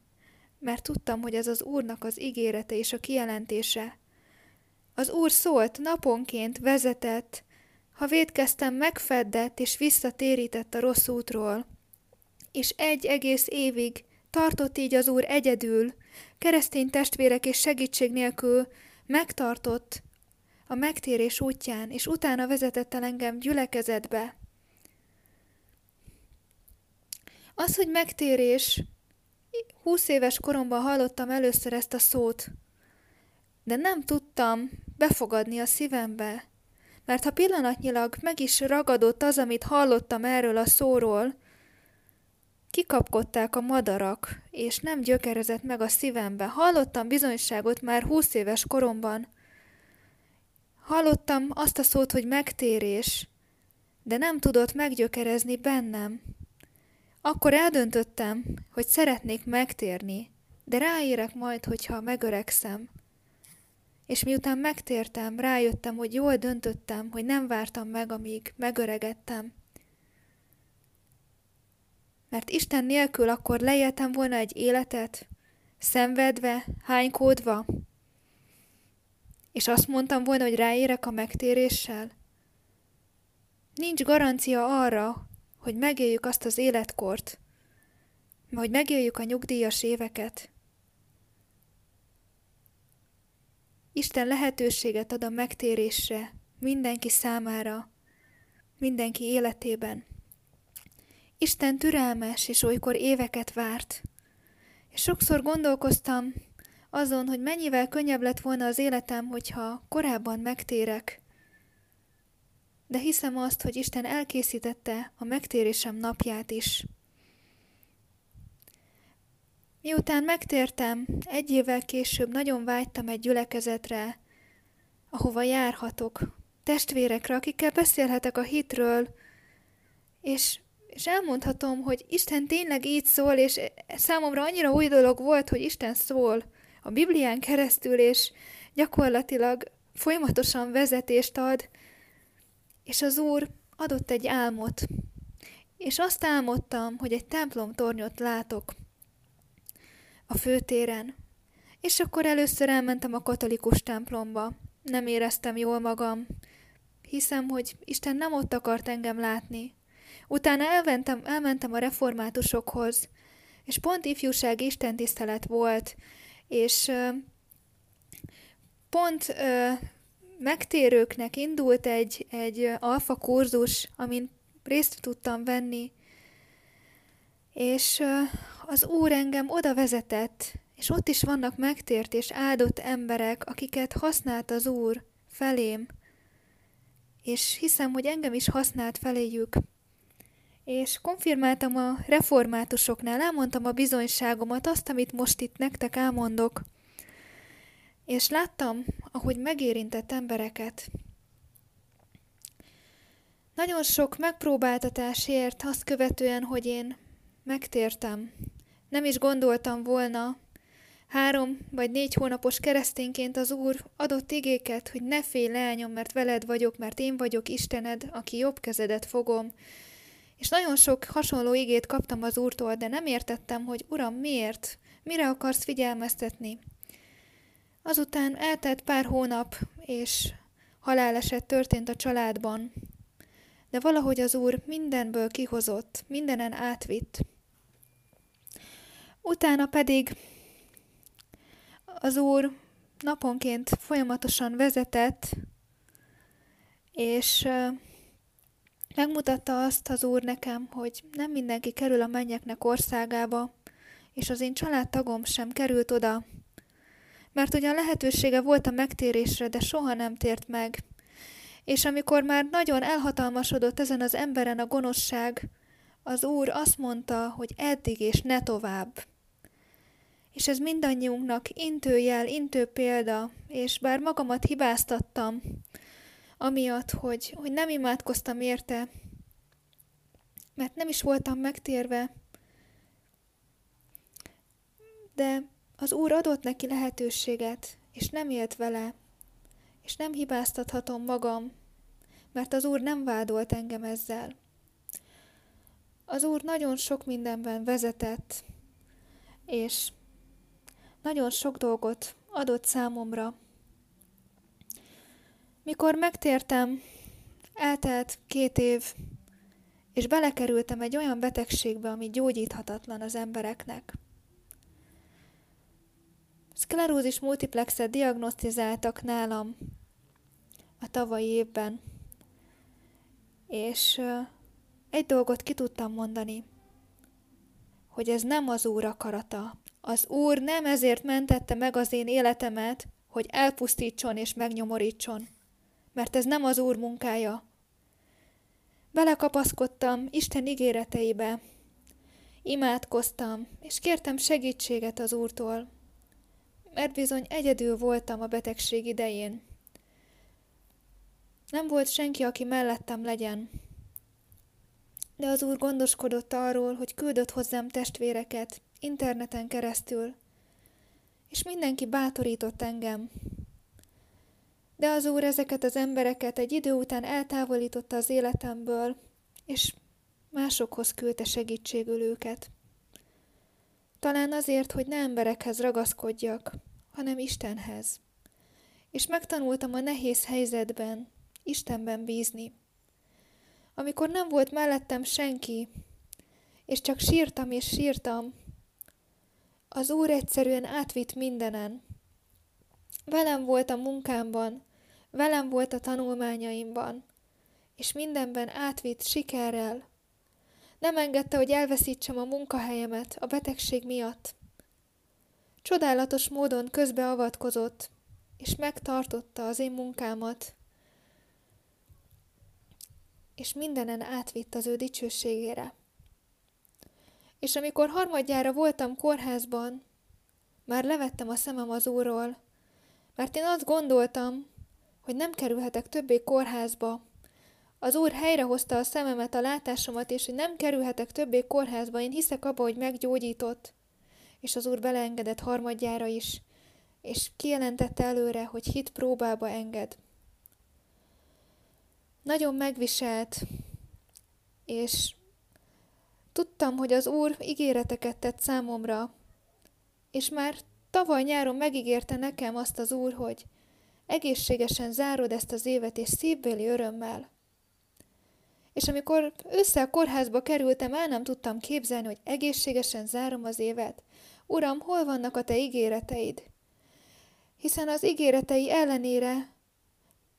mert tudtam, hogy ez az Úrnak az ígérete és a kijelentése. Az Úr szólt, naponként vezetett, ha védkeztem, megfeddett és visszatérített a rossz útról. És egy egész évig tartott így az Úr egyedül, keresztény testvérek és segítség nélkül megtartott a megtérés útján, és utána vezetett el engem gyülekezetbe, Az, hogy megtérés, húsz éves koromban hallottam először ezt a szót, de nem tudtam befogadni a szívembe, mert ha pillanatnyilag meg is ragadott az, amit hallottam erről a szóról, kikapkodták a madarak, és nem gyökerezett meg a szívembe. Hallottam bizonyságot már húsz éves koromban. Hallottam azt a szót, hogy megtérés, de nem tudott meggyökerezni bennem. Akkor eldöntöttem, hogy szeretnék megtérni, de ráérek majd, hogyha megöregszem. És miután megtértem, rájöttem, hogy jól döntöttem, hogy nem vártam meg, amíg megöregettem. Mert Isten nélkül akkor leéltem volna egy életet, szenvedve, hánykódva, és azt mondtam volna, hogy ráérek a megtéréssel. Nincs garancia arra, hogy megéljük azt az életkort, hogy megéljük a nyugdíjas éveket. Isten lehetőséget ad a megtérésre mindenki számára, mindenki életében. Isten türelmes, és olykor éveket várt. És sokszor gondolkoztam azon, hogy mennyivel könnyebb lett volna az életem, hogyha korábban megtérek, de hiszem azt, hogy Isten elkészítette a megtérésem napját is. Miután megtértem, egy évvel később nagyon vágytam egy gyülekezetre, ahova járhatok, testvérekre, akikkel beszélhetek a hitről, és, és elmondhatom, hogy Isten tényleg így szól, és számomra annyira új dolog volt, hogy Isten szól a Biblián keresztül, és gyakorlatilag folyamatosan vezetést ad, és az Úr adott egy álmot, és azt álmodtam, hogy egy templomtornyot látok a főtéren. És akkor először elmentem a katolikus templomba. Nem éreztem jól magam. Hiszem, hogy Isten nem ott akart engem látni. Utána elmentem, elmentem a reformátusokhoz, és pont ifjúság istentisztelet volt, és pont megtérőknek indult egy, egy alfa kurzus, amin részt tudtam venni, és az Úr engem oda vezetett, és ott is vannak megtért és áldott emberek, akiket használt az Úr felém, és hiszem, hogy engem is használt feléjük. És konfirmáltam a reformátusoknál, elmondtam a bizonyságomat, azt, amit most itt nektek elmondok, és láttam, ahogy megérintett embereket. Nagyon sok megpróbáltatásért azt követően, hogy én megtértem. Nem is gondoltam volna, három vagy négy hónapos keresztényként az Úr adott igéket, hogy ne félj leányom, mert veled vagyok, mert én vagyok Istened, aki jobb kezedet fogom. És nagyon sok hasonló igét kaptam az Úrtól, de nem értettem, hogy Uram, miért? Mire akarsz figyelmeztetni? Azután eltelt pár hónap, és haláleset történt a családban, de valahogy az Úr mindenből kihozott, mindenen átvitt. Utána pedig az Úr naponként folyamatosan vezetett, és megmutatta azt az Úr nekem, hogy nem mindenki kerül a mennyeknek országába, és az én családtagom sem került oda, mert ugyan lehetősége volt a megtérésre, de soha nem tért meg. És amikor már nagyon elhatalmasodott ezen az emberen a gonoszság, az Úr azt mondta, hogy eddig és ne tovább. És ez mindannyiunknak intőjel, intő példa, és bár magamat hibáztattam, amiatt, hogy, hogy nem imádkoztam érte, mert nem is voltam megtérve, de az Úr adott neki lehetőséget, és nem élt vele, és nem hibáztathatom magam, mert az Úr nem vádolt engem ezzel. Az Úr nagyon sok mindenben vezetett, és nagyon sok dolgot adott számomra. Mikor megtértem, eltelt két év, és belekerültem egy olyan betegségbe, ami gyógyíthatatlan az embereknek. Szklerózis multiplexet diagnosztizáltak nálam a tavalyi évben, és egy dolgot ki tudtam mondani, hogy ez nem az Úr akarata. Az Úr nem ezért mentette meg az én életemet, hogy elpusztítson és megnyomorítson, mert ez nem az Úr munkája. Belekapaszkodtam Isten ígéreteibe, imádkoztam, és kértem segítséget az Úrtól, mert bizony egyedül voltam a betegség idején. Nem volt senki, aki mellettem legyen. De az Úr gondoskodott arról, hogy küldött hozzám testvéreket, interneten keresztül, és mindenki bátorított engem. De az Úr ezeket az embereket egy idő után eltávolította az életemből, és másokhoz küldte segítségül őket. Talán azért, hogy ne emberekhez ragaszkodjak, hanem Istenhez. És megtanultam a nehéz helyzetben Istenben bízni. Amikor nem volt mellettem senki, és csak sírtam és sírtam, az Úr egyszerűen átvitt mindenen. Velem volt a munkámban, velem volt a tanulmányaimban, és mindenben átvitt sikerrel. Nem engedte, hogy elveszítsem a munkahelyemet a betegség miatt. Csodálatos módon közbeavatkozott, és megtartotta az én munkámat, és mindenen átvitt az ő dicsőségére. És amikor harmadjára voltam kórházban, már levettem a szemem az úrról, mert én azt gondoltam, hogy nem kerülhetek többé kórházba. Az úr helyrehozta a szememet, a látásomat, és hogy nem kerülhetek többé kórházba, én hiszek abba, hogy meggyógyított és az úr beleengedett harmadjára is, és kijelentette előre, hogy hit próbába enged. Nagyon megviselt, és tudtam, hogy az Úr ígéreteket tett számomra, és már tavaly nyáron megígérte nekem azt az Úr, hogy egészségesen zárod ezt az évet, és szívbéli örömmel. És amikor össze a kórházba kerültem, el nem tudtam képzelni, hogy egészségesen zárom az évet. Uram, hol vannak a te ígéreteid? Hiszen az ígéretei ellenére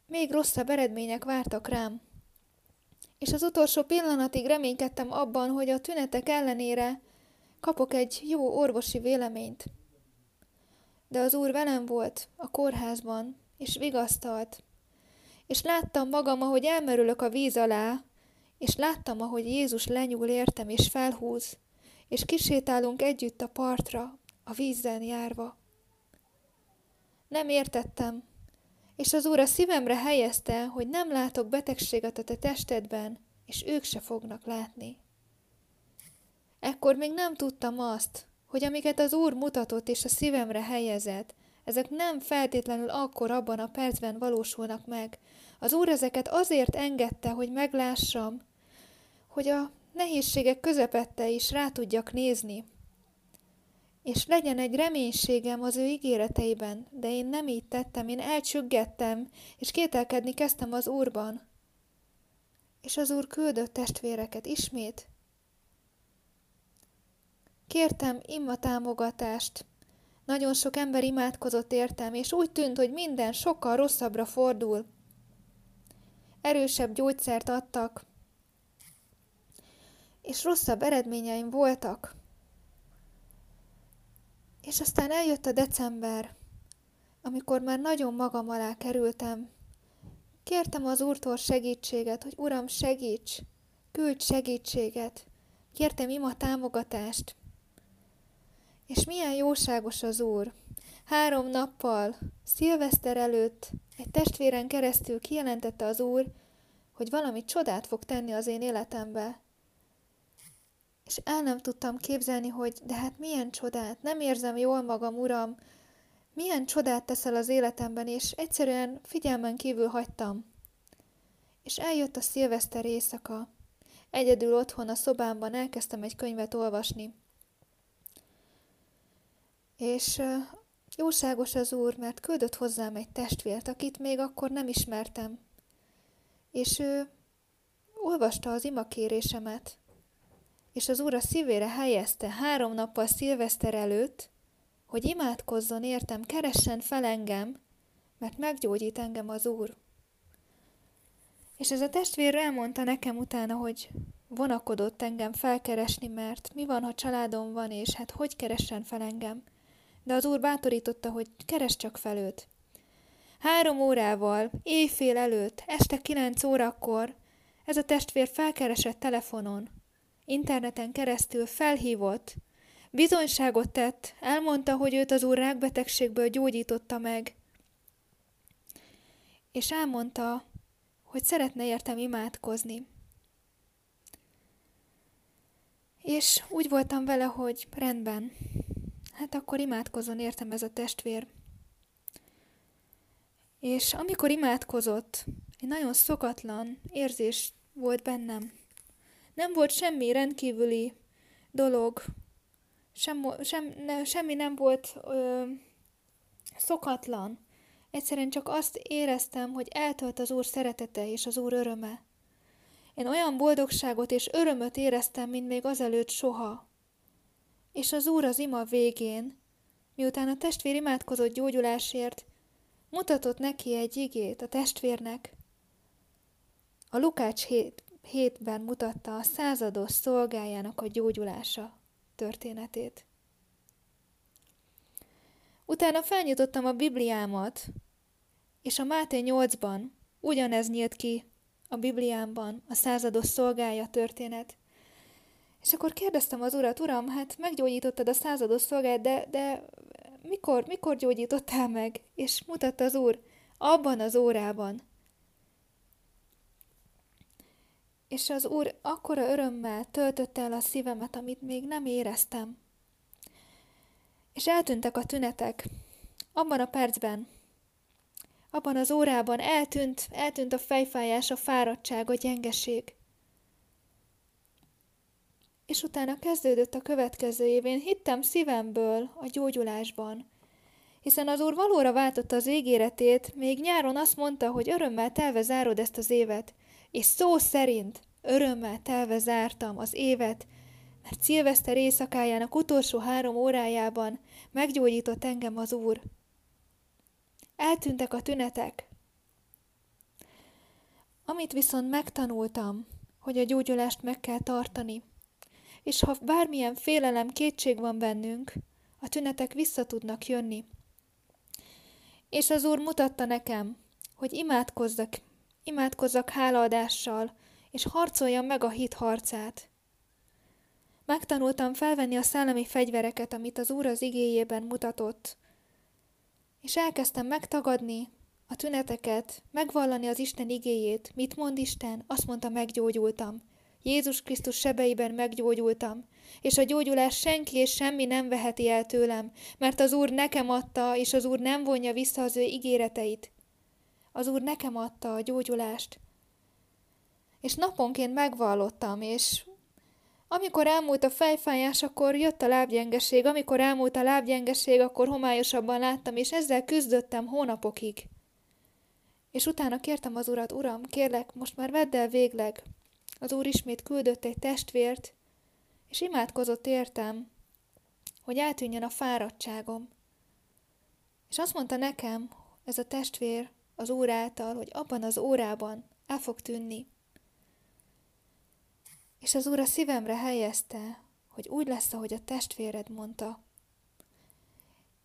még rosszabb eredmények vártak rám. És az utolsó pillanatig reménykedtem abban, hogy a tünetek ellenére kapok egy jó orvosi véleményt. De az úr velem volt a kórházban, és vigasztalt. És láttam magam, ahogy elmerülök a víz alá, és láttam, ahogy Jézus lenyúl értem és felhúz, és kisétálunk együtt a partra, a vízzel járva. Nem értettem, És az Úr a szívemre helyezte, hogy nem látok betegséget a te testedben, és ők se fognak látni. Ekkor még nem tudtam azt, hogy amiket az Úr mutatott és a szívemre helyezett, ezek nem feltétlenül akkor abban a percben valósulnak meg. Az Úr ezeket azért engedte, hogy meglássam, hogy a nehézségek közepette is rá tudjak nézni, és legyen egy reménységem az ő ígéreteiben, de én nem így tettem, én elcsüggettem, és kételkedni kezdtem az Úrban. És az Úr küldött testvéreket ismét. Kértem imma támogatást. Nagyon sok ember imádkozott értem, és úgy tűnt, hogy minden sokkal rosszabbra fordul. Erősebb gyógyszert adtak, és rosszabb eredményeim voltak. És aztán eljött a december, amikor már nagyon magam alá kerültem. Kértem az Úrtól segítséget, hogy Uram, segíts, küldj segítséget. Kértem ima támogatást. És milyen jóságos az Úr. Három nappal, szilveszter előtt, egy testvéren keresztül kijelentette az Úr, hogy valami csodát fog tenni az én életembe és el nem tudtam képzelni, hogy de hát milyen csodát, nem érzem jól magam, uram, milyen csodát teszel az életemben, és egyszerűen figyelmen kívül hagytam. És eljött a szilveszter éjszaka. Egyedül otthon a szobámban elkezdtem egy könyvet olvasni. És jóságos az úr, mert küldött hozzám egy testvért, akit még akkor nem ismertem. És ő olvasta az imakérésemet, és az Úr a szívére helyezte három nappal szilveszter előtt, hogy imádkozzon értem, keressen fel engem, mert meggyógyít engem az Úr. És ez a testvér elmondta nekem utána, hogy vonakodott engem felkeresni, mert mi van, ha családom van, és hát hogy keressen fel engem. De az úr bátorította, hogy keres csak fel őt. Három órával, éjfél előtt, este kilenc órakor ez a testvér felkeresett telefonon, interneten keresztül felhívott, bizonyságot tett, elmondta, hogy őt az úr rákbetegségből gyógyította meg, és elmondta, hogy szeretne értem imádkozni. És úgy voltam vele, hogy rendben, hát akkor imádkozon értem ez a testvér. És amikor imádkozott, egy nagyon szokatlan érzés volt bennem. Nem volt semmi rendkívüli dolog, sem, sem, ne, semmi nem volt ö, szokatlan. Egyszerűen csak azt éreztem, hogy eltölt az Úr szeretete és az Úr öröme. Én olyan boldogságot és örömöt éreztem, mint még azelőtt soha. És az Úr az ima végén, miután a testvér imádkozott gyógyulásért, mutatott neki egy igét a testvérnek. A Lukács 7, hétben mutatta a százados szolgájának a gyógyulása történetét. Utána felnyitottam a Bibliámat, és a Máté 8-ban ugyanez nyílt ki a Bibliámban, a százados szolgája történet. És akkor kérdeztem az urat, uram, hát meggyógyítottad a százados szolgáját, de, de mikor, mikor gyógyítottál meg? És mutatta az úr, abban az órában, és az Úr akkora örömmel töltötte el a szívemet, amit még nem éreztem. És eltűntek a tünetek. Abban a percben, abban az órában eltűnt, eltűnt a fejfájás, a fáradtság, a gyengeség. És utána kezdődött a következő év. Én hittem szívemből a gyógyulásban, hiszen az Úr valóra váltotta az ígéretét, még nyáron azt mondta, hogy örömmel telve zárod ezt az évet, és szó szerint örömmel telve zártam az évet, mert szilveszter éjszakájának utolsó három órájában meggyógyított engem az Úr. Eltűntek a tünetek. Amit viszont megtanultam, hogy a gyógyulást meg kell tartani, és ha bármilyen félelem, kétség van bennünk, a tünetek vissza tudnak jönni. És az Úr mutatta nekem, hogy imádkozzak imádkozzak hálaadással, és harcoljam meg a hit harcát. Megtanultam felvenni a szellemi fegyvereket, amit az Úr az igéjében mutatott, és elkezdtem megtagadni a tüneteket, megvallani az Isten igéjét. Mit mond Isten? Azt mondta, meggyógyultam. Jézus Krisztus sebeiben meggyógyultam, és a gyógyulás senki és semmi nem veheti el tőlem, mert az Úr nekem adta, és az Úr nem vonja vissza az ő ígéreteit. Az Úr nekem adta a gyógyulást. És naponként megvallottam, és amikor elmúlt a fejfájás, akkor jött a lábgyengeség, amikor elmúlt a lábgyengeség, akkor homályosabban láttam, és ezzel küzdöttem hónapokig. És utána kértem az urat, uram, kérlek, most már vedd el végleg. Az úr ismét küldött egy testvért, és imádkozott értem, hogy eltűnjön a fáradtságom. És azt mondta nekem, ez a testvér az úr által, hogy abban az órában el fog tűnni. És az úr a szívemre helyezte, hogy úgy lesz, ahogy a testvéred mondta.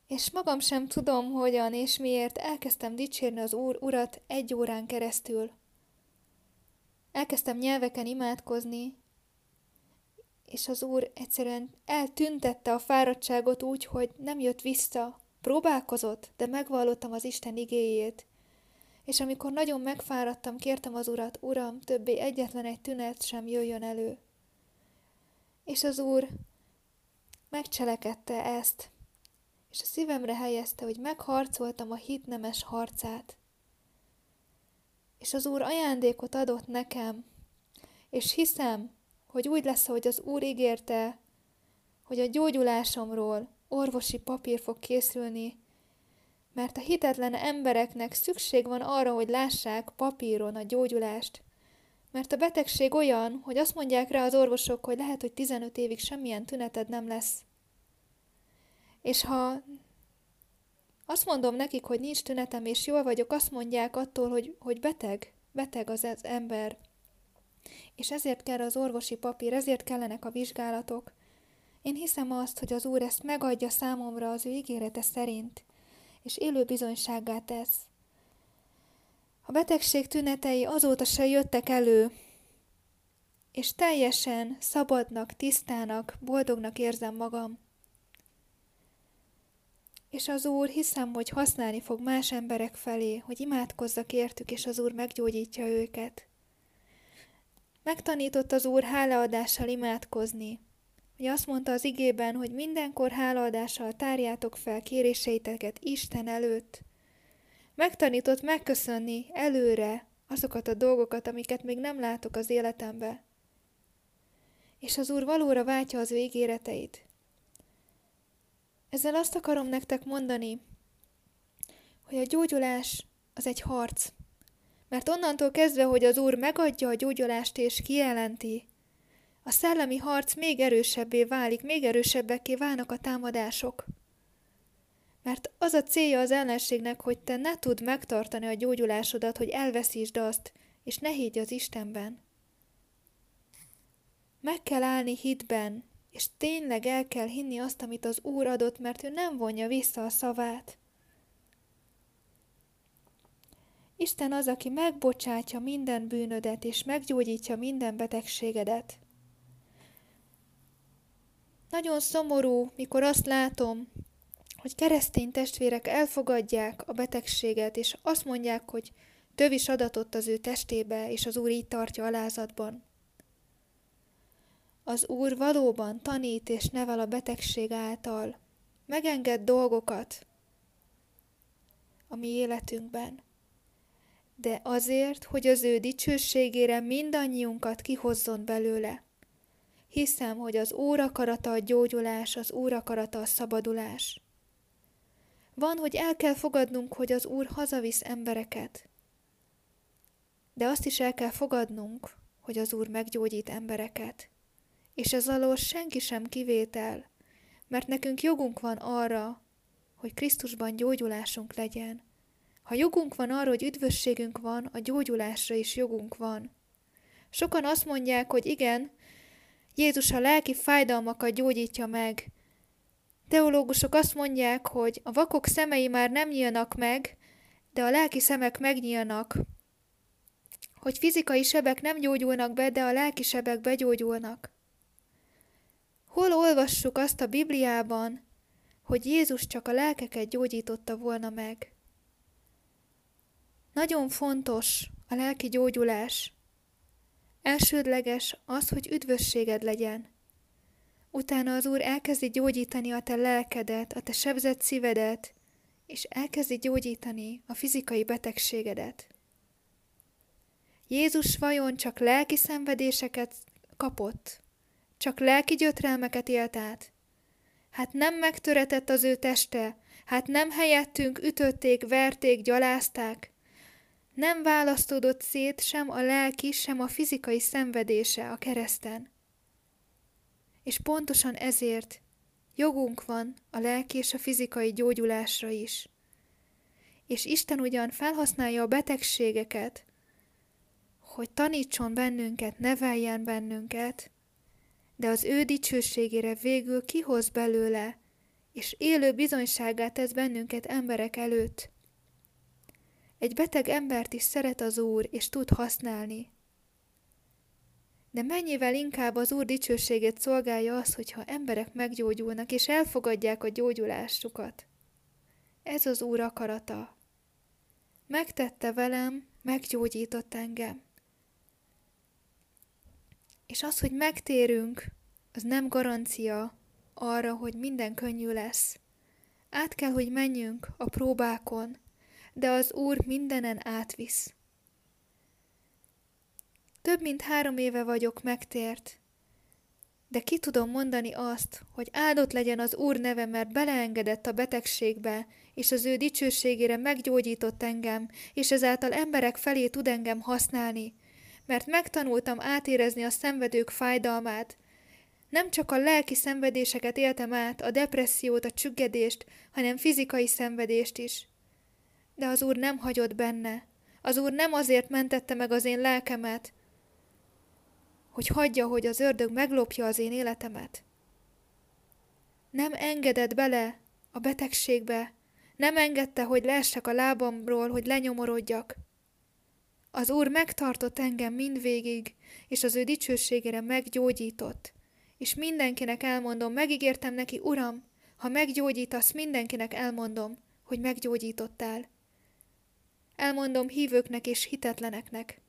És magam sem tudom, hogyan és miért elkezdtem dicsérni az Úr Urat egy órán keresztül. Elkezdtem nyelveken imádkozni, és az Úr egyszerűen eltüntette a fáradtságot úgy, hogy nem jött vissza. Próbálkozott, de megvallottam az Isten igéjét. És amikor nagyon megfáradtam, kértem az Urat, Uram, többé egyetlen egy tünet sem jöjjön elő. És az Úr megcselekedte ezt, és a szívemre helyezte, hogy megharcoltam a hit nemes harcát. És az Úr ajándékot adott nekem, és hiszem, hogy úgy lesz, hogy az Úr ígérte, hogy a gyógyulásomról orvosi papír fog készülni, mert a hitetlen embereknek szükség van arra, hogy lássák papíron a gyógyulást, mert a betegség olyan, hogy azt mondják rá az orvosok, hogy lehet, hogy 15 évig semmilyen tüneted nem lesz. És ha azt mondom nekik, hogy nincs tünetem, és jól vagyok, azt mondják attól, hogy, hogy beteg, beteg az, az ember. És ezért kell az orvosi papír, ezért kellenek a vizsgálatok. Én hiszem azt, hogy az Úr ezt megadja számomra az ő ígérete szerint, és élő bizonysággá tesz. A betegség tünetei azóta se jöttek elő, és teljesen szabadnak, tisztának, boldognak érzem magam. És az Úr hiszem, hogy használni fog más emberek felé, hogy imádkozzak értük, és az Úr meggyógyítja őket. Megtanított az Úr hálaadással imádkozni. Ugye azt mondta az igében, hogy mindenkor hálaadással tárjátok fel kéréseiteket Isten előtt. Megtanított megköszönni előre azokat a dolgokat, amiket még nem látok az életembe. És az Úr valóra váltja az ő ígéreteit. Ezzel azt akarom nektek mondani, hogy a gyógyulás az egy harc. Mert onnantól kezdve, hogy az Úr megadja a gyógyulást és kijelenti, a szellemi harc még erősebbé válik, még erősebbekké válnak a támadások. Mert az a célja az ellenségnek, hogy te ne tudd megtartani a gyógyulásodat, hogy elveszítsd azt, és ne higgy az Istenben. Meg kell állni hitben, és tényleg el kell hinni azt, amit az Úr adott, mert ő nem vonja vissza a szavát. Isten az, aki megbocsátja minden bűnödet, és meggyógyítja minden betegségedet. Nagyon szomorú, mikor azt látom, hogy keresztény testvérek elfogadják a betegséget, és azt mondják, hogy tövis adatot az ő testébe, és az Úr így tartja alázatban. Az Úr valóban tanít és nevel a betegség által. Megenged dolgokat a mi életünkben. De azért, hogy az ő dicsőségére mindannyiunkat kihozzon belőle. Hiszem, hogy az Úr akarata a gyógyulás, az Úr akarata a szabadulás. Van, hogy el kell fogadnunk, hogy az Úr hazavisz embereket. De azt is el kell fogadnunk, hogy az Úr meggyógyít embereket és ez alól senki sem kivétel, mert nekünk jogunk van arra, hogy Krisztusban gyógyulásunk legyen. Ha jogunk van arra, hogy üdvösségünk van, a gyógyulásra is jogunk van. Sokan azt mondják, hogy igen, Jézus a lelki fájdalmakat gyógyítja meg. Teológusok azt mondják, hogy a vakok szemei már nem nyílnak meg, de a lelki szemek megnyílnak. Hogy fizikai sebek nem gyógyulnak be, de a lelki sebek begyógyulnak. Hol olvassuk azt a Bibliában, hogy Jézus csak a lelkeket gyógyította volna meg? Nagyon fontos a lelki gyógyulás. Elsődleges az, hogy üdvösséged legyen. Utána az Úr elkezdi gyógyítani a te lelkedet, a te sebzett szívedet, és elkezdi gyógyítani a fizikai betegségedet. Jézus vajon csak lelki szenvedéseket kapott? Csak lelki gyötrelmeket élt át? Hát nem megtöretett az ő teste, hát nem helyettünk ütötték, verték, gyalázták, nem választódott szét sem a lelki, sem a fizikai szenvedése a kereszten. És pontosan ezért jogunk van a lelki és a fizikai gyógyulásra is. És Isten ugyan felhasználja a betegségeket, hogy tanítson bennünket, neveljen bennünket, de az ő dicsőségére végül kihoz belőle, és élő bizonyságát tesz bennünket emberek előtt. Egy beteg embert is szeret az Úr, és tud használni. De mennyivel inkább az Úr dicsőségét szolgálja az, hogyha emberek meggyógyulnak, és elfogadják a gyógyulásukat. Ez az Úr akarata. Megtette velem, meggyógyított engem. És az, hogy megtérünk, az nem garancia arra, hogy minden könnyű lesz. Át kell, hogy menjünk a próbákon, de az Úr mindenen átvisz. Több mint három éve vagyok megtért, de ki tudom mondani azt, hogy áldott legyen az Úr neve, mert beleengedett a betegségbe, és az ő dicsőségére meggyógyított engem, és ezáltal emberek felé tud engem használni, mert megtanultam átérezni a szenvedők fájdalmát. Nem csak a lelki szenvedéseket éltem át, a depressziót, a csüggedést, hanem fizikai szenvedést is. De az Úr nem hagyott benne. Az Úr nem azért mentette meg az én lelkemet, hogy hagyja, hogy az ördög meglopja az én életemet. Nem engedett bele a betegségbe, nem engedte, hogy leessek a lábamról, hogy lenyomorodjak. Az Úr megtartott engem mindvégig, és az ő dicsőségére meggyógyított. És mindenkinek elmondom, megígértem neki, Uram, ha meggyógyítasz, mindenkinek elmondom, hogy meggyógyítottál. Elmondom hívőknek és hitetleneknek.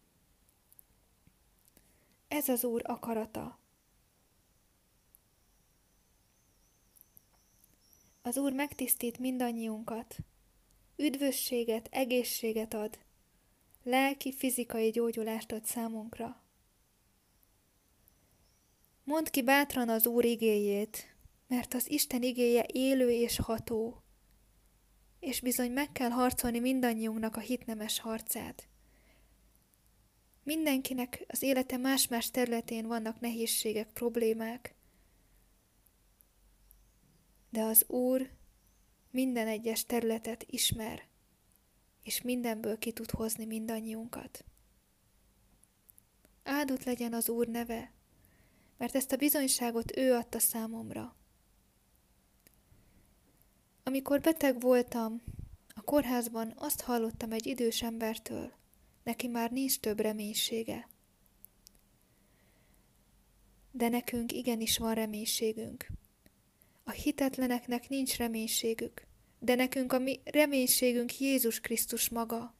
Ez az Úr akarata. Az Úr megtisztít mindannyiunkat. Üdvösséget, egészséget ad. Lelki, fizikai gyógyulást ad számunkra. Mondd ki bátran az Úr igéjét, mert az Isten igéje élő és ható és bizony meg kell harcolni mindannyiunknak a hitnemes harcát. Mindenkinek az élete más-más területén vannak nehézségek, problémák, de az Úr minden egyes területet ismer, és mindenből ki tud hozni mindannyiunkat. Áldott legyen az Úr neve, mert ezt a bizonyságot ő adta számomra. Amikor beteg voltam, a kórházban azt hallottam egy idős embertől, neki már nincs több reménysége. De nekünk igenis van reménységünk. A hitetleneknek nincs reménységük, de nekünk a mi reménységünk Jézus Krisztus maga.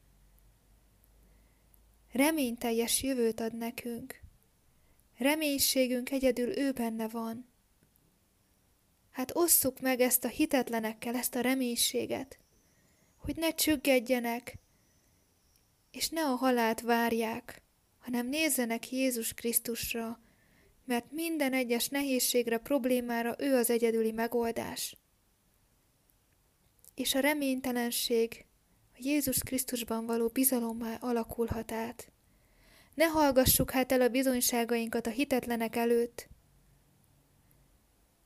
Reményteljes jövőt ad nekünk. Reménységünk egyedül ő benne van. Hát osszuk meg ezt a hitetlenekkel, ezt a reménységet, hogy ne csüggedjenek, és ne a halált várják, hanem nézzenek Jézus Krisztusra, mert minden egyes nehézségre, problémára ő az egyedüli megoldás. És a reménytelenség a Jézus Krisztusban való bizalommá alakulhat át. Ne hallgassuk hát el a bizonyságainkat a hitetlenek előtt,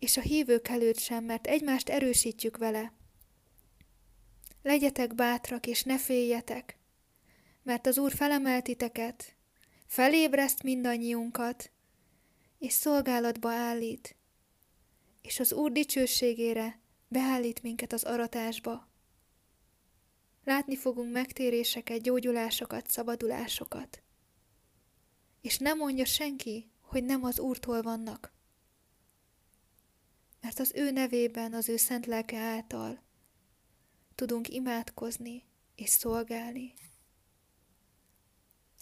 és a hívők előtt sem, mert egymást erősítjük vele. Legyetek bátrak, és ne féljetek, mert az Úr felemelt titeket, felébreszt mindannyiunkat, és szolgálatba állít, és az Úr dicsőségére beállít minket az aratásba. Látni fogunk megtéréseket, gyógyulásokat, szabadulásokat. És nem mondja senki, hogy nem az Úrtól vannak mert az ő nevében, az ő szent lelke által tudunk imádkozni és szolgálni.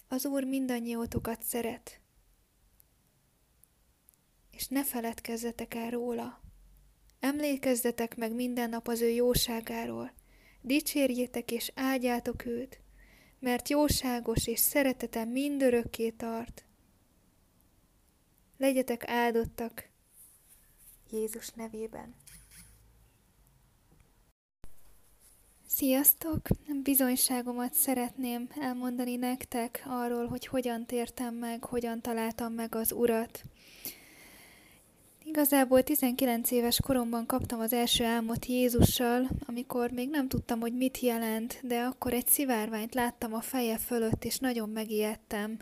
Az Úr mindannyiótokat szeret, és ne feledkezzetek el róla. Emlékezzetek meg minden nap az ő jóságáról, dicsérjétek és áldjátok őt, mert jóságos és szeretete mindörökké tart. Legyetek áldottak Jézus nevében. Sziasztok! Bizonyságomat szeretném elmondani nektek arról, hogy hogyan tértem meg, hogyan találtam meg az Urat. Igazából 19 éves koromban kaptam az első álmot Jézussal, amikor még nem tudtam, hogy mit jelent, de akkor egy szivárványt láttam a feje fölött, és nagyon megijedtem.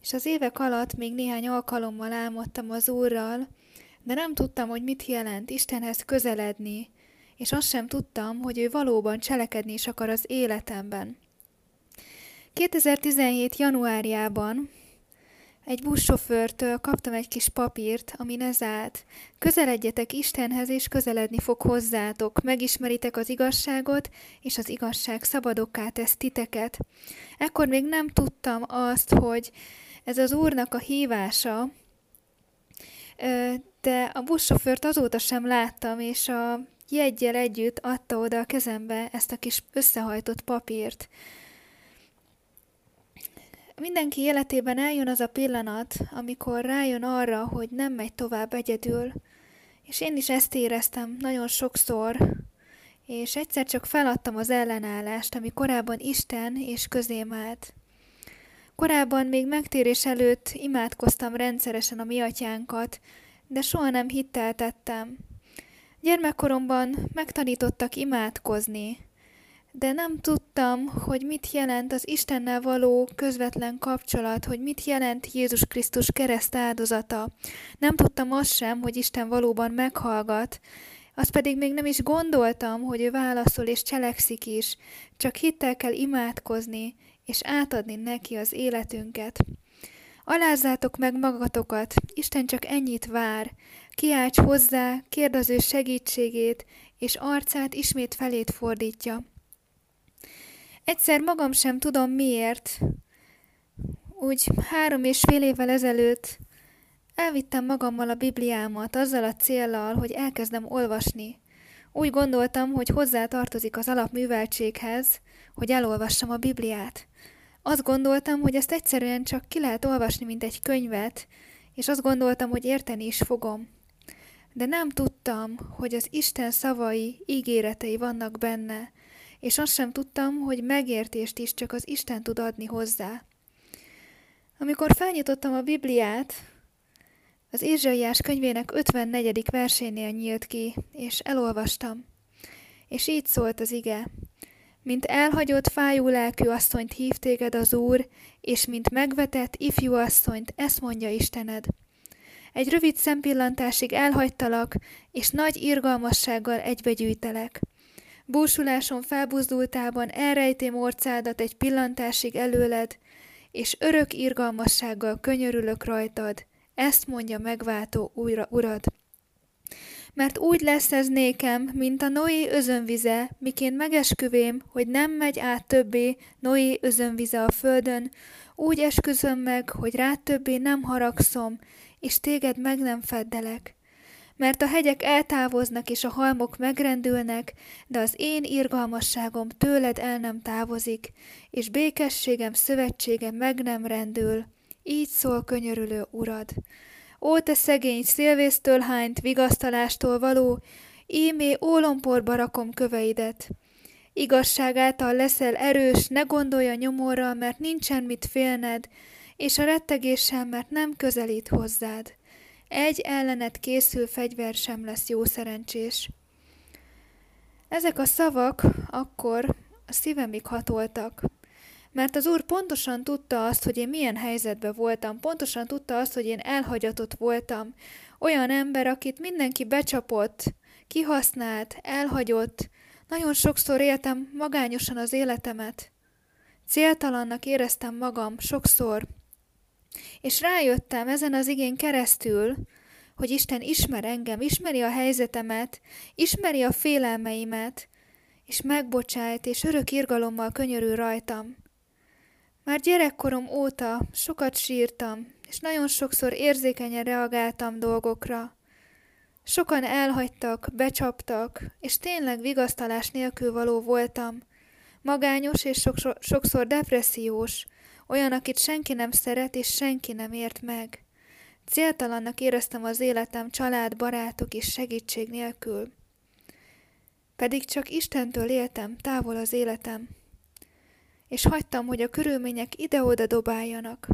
És az évek alatt még néhány alkalommal álmodtam az Úrral, de nem tudtam, hogy mit jelent Istenhez közeledni, és azt sem tudtam, hogy ő valóban cselekedni is akar az életemben. 2017. januárjában egy buszsofőrtől kaptam egy kis papírt, ami ez állt. Közeledjetek Istenhez, és közeledni fog hozzátok. Megismeritek az igazságot, és az igazság szabadokká tesz titeket. Ekkor még nem tudtam azt, hogy ez az Úrnak a hívása, de a buszsofőrt azóta sem láttam, és a jegyel együtt adta oda a kezembe ezt a kis összehajtott papírt. Mindenki életében eljön az a pillanat, amikor rájön arra, hogy nem megy tovább egyedül, és én is ezt éreztem nagyon sokszor, és egyszer csak feladtam az ellenállást, ami korábban Isten és közém állt. Korábban még megtérés előtt imádkoztam rendszeresen a mi atyánkat, de soha nem hitteltettem. Gyermekkoromban megtanítottak imádkozni, de nem tudtam, hogy mit jelent az Istennel való közvetlen kapcsolat, hogy mit jelent Jézus Krisztus kereszt áldozata. Nem tudtam azt sem, hogy Isten valóban meghallgat, azt pedig még nem is gondoltam, hogy ő válaszol és cselekszik is, csak hittel kell imádkozni, és átadni neki az életünket. Alázzátok meg magatokat, Isten csak ennyit vár, kiálts hozzá, kérd az ő segítségét, és arcát ismét felét fordítja. Egyszer magam sem tudom miért, úgy három és fél évvel ezelőtt elvittem magammal a Bibliámat azzal a céllal, hogy elkezdem olvasni. Úgy gondoltam, hogy hozzá tartozik az alapműveltséghez, hogy elolvassam a Bibliát. Azt gondoltam, hogy ezt egyszerűen csak ki lehet olvasni, mint egy könyvet, és azt gondoltam, hogy érteni is fogom. De nem tudtam, hogy az Isten szavai, ígéretei vannak benne, és azt sem tudtam, hogy megértést is csak az Isten tud adni hozzá. Amikor felnyitottam a Bibliát, az Ézsaiás könyvének 54. versénél nyílt ki, és elolvastam. És így szólt az ige. Mint elhagyott fájú lelkű asszonyt hív téged az Úr, és mint megvetett ifjú asszonyt, ezt mondja Istened. Egy rövid szempillantásig elhagytalak, és nagy irgalmassággal egybegyűjtelek. Búsuláson felbuzdultában elrejtém orcádat egy pillantásig előled, és örök irgalmassággal könyörülök rajtad, ezt mondja megváltó újra urad. Mert úgy lesz ez nékem, mint a Noé özönvize, miként megesküvém, hogy nem megy át többé Noé özönvize a földön, úgy esküzöm meg, hogy rá többé nem haragszom, és téged meg nem feddelek mert a hegyek eltávoznak és a halmok megrendülnek, de az én irgalmasságom tőled el nem távozik, és békességem szövetsége meg nem rendül. Így szól könyörülő urad. Ó, te szegény, szélvésztől hányt, vigasztalástól való, ímé ólomporba rakom köveidet. Igazság által leszel erős, ne gondolj a nyomorral, mert nincsen mit félned, és a rettegéssel, mert nem közelít hozzád. Egy ellenet készül fegyver sem lesz jó szerencsés. Ezek a szavak akkor a szívemig hatoltak, mert az Úr pontosan tudta azt, hogy én milyen helyzetben voltam, pontosan tudta azt, hogy én elhagyatott voltam, olyan ember, akit mindenki becsapott, kihasznált, elhagyott, nagyon sokszor éltem magányosan az életemet. Céltalannak éreztem magam sokszor, és rájöttem ezen az igén keresztül, hogy Isten ismer engem, ismeri a helyzetemet, ismeri a félelmeimet, és megbocsájt, és örök irgalommal könyörül rajtam. Már gyerekkorom óta sokat sírtam, és nagyon sokszor érzékenyen reagáltam dolgokra. Sokan elhagytak, becsaptak, és tényleg vigasztalás nélkül való voltam. Magányos és sokszor, depressziós, olyan, akit senki nem szeret és senki nem ért meg. Céltalannak éreztem az életem család, barátok és segítség nélkül. Pedig csak Istentől éltem, távol az életem. És hagytam, hogy a körülmények ide-oda dobáljanak.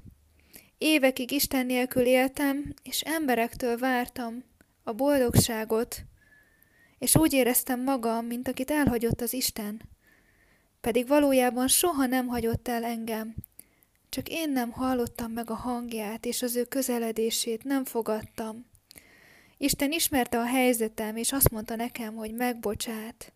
Évekig Isten nélkül éltem, és emberektől vártam a boldogságot, és úgy éreztem magam, mint akit elhagyott az Isten. Pedig valójában soha nem hagyott el engem, csak én nem hallottam meg a hangját, és az ő közeledését nem fogadtam. Isten ismerte a helyzetem, és azt mondta nekem, hogy megbocsát.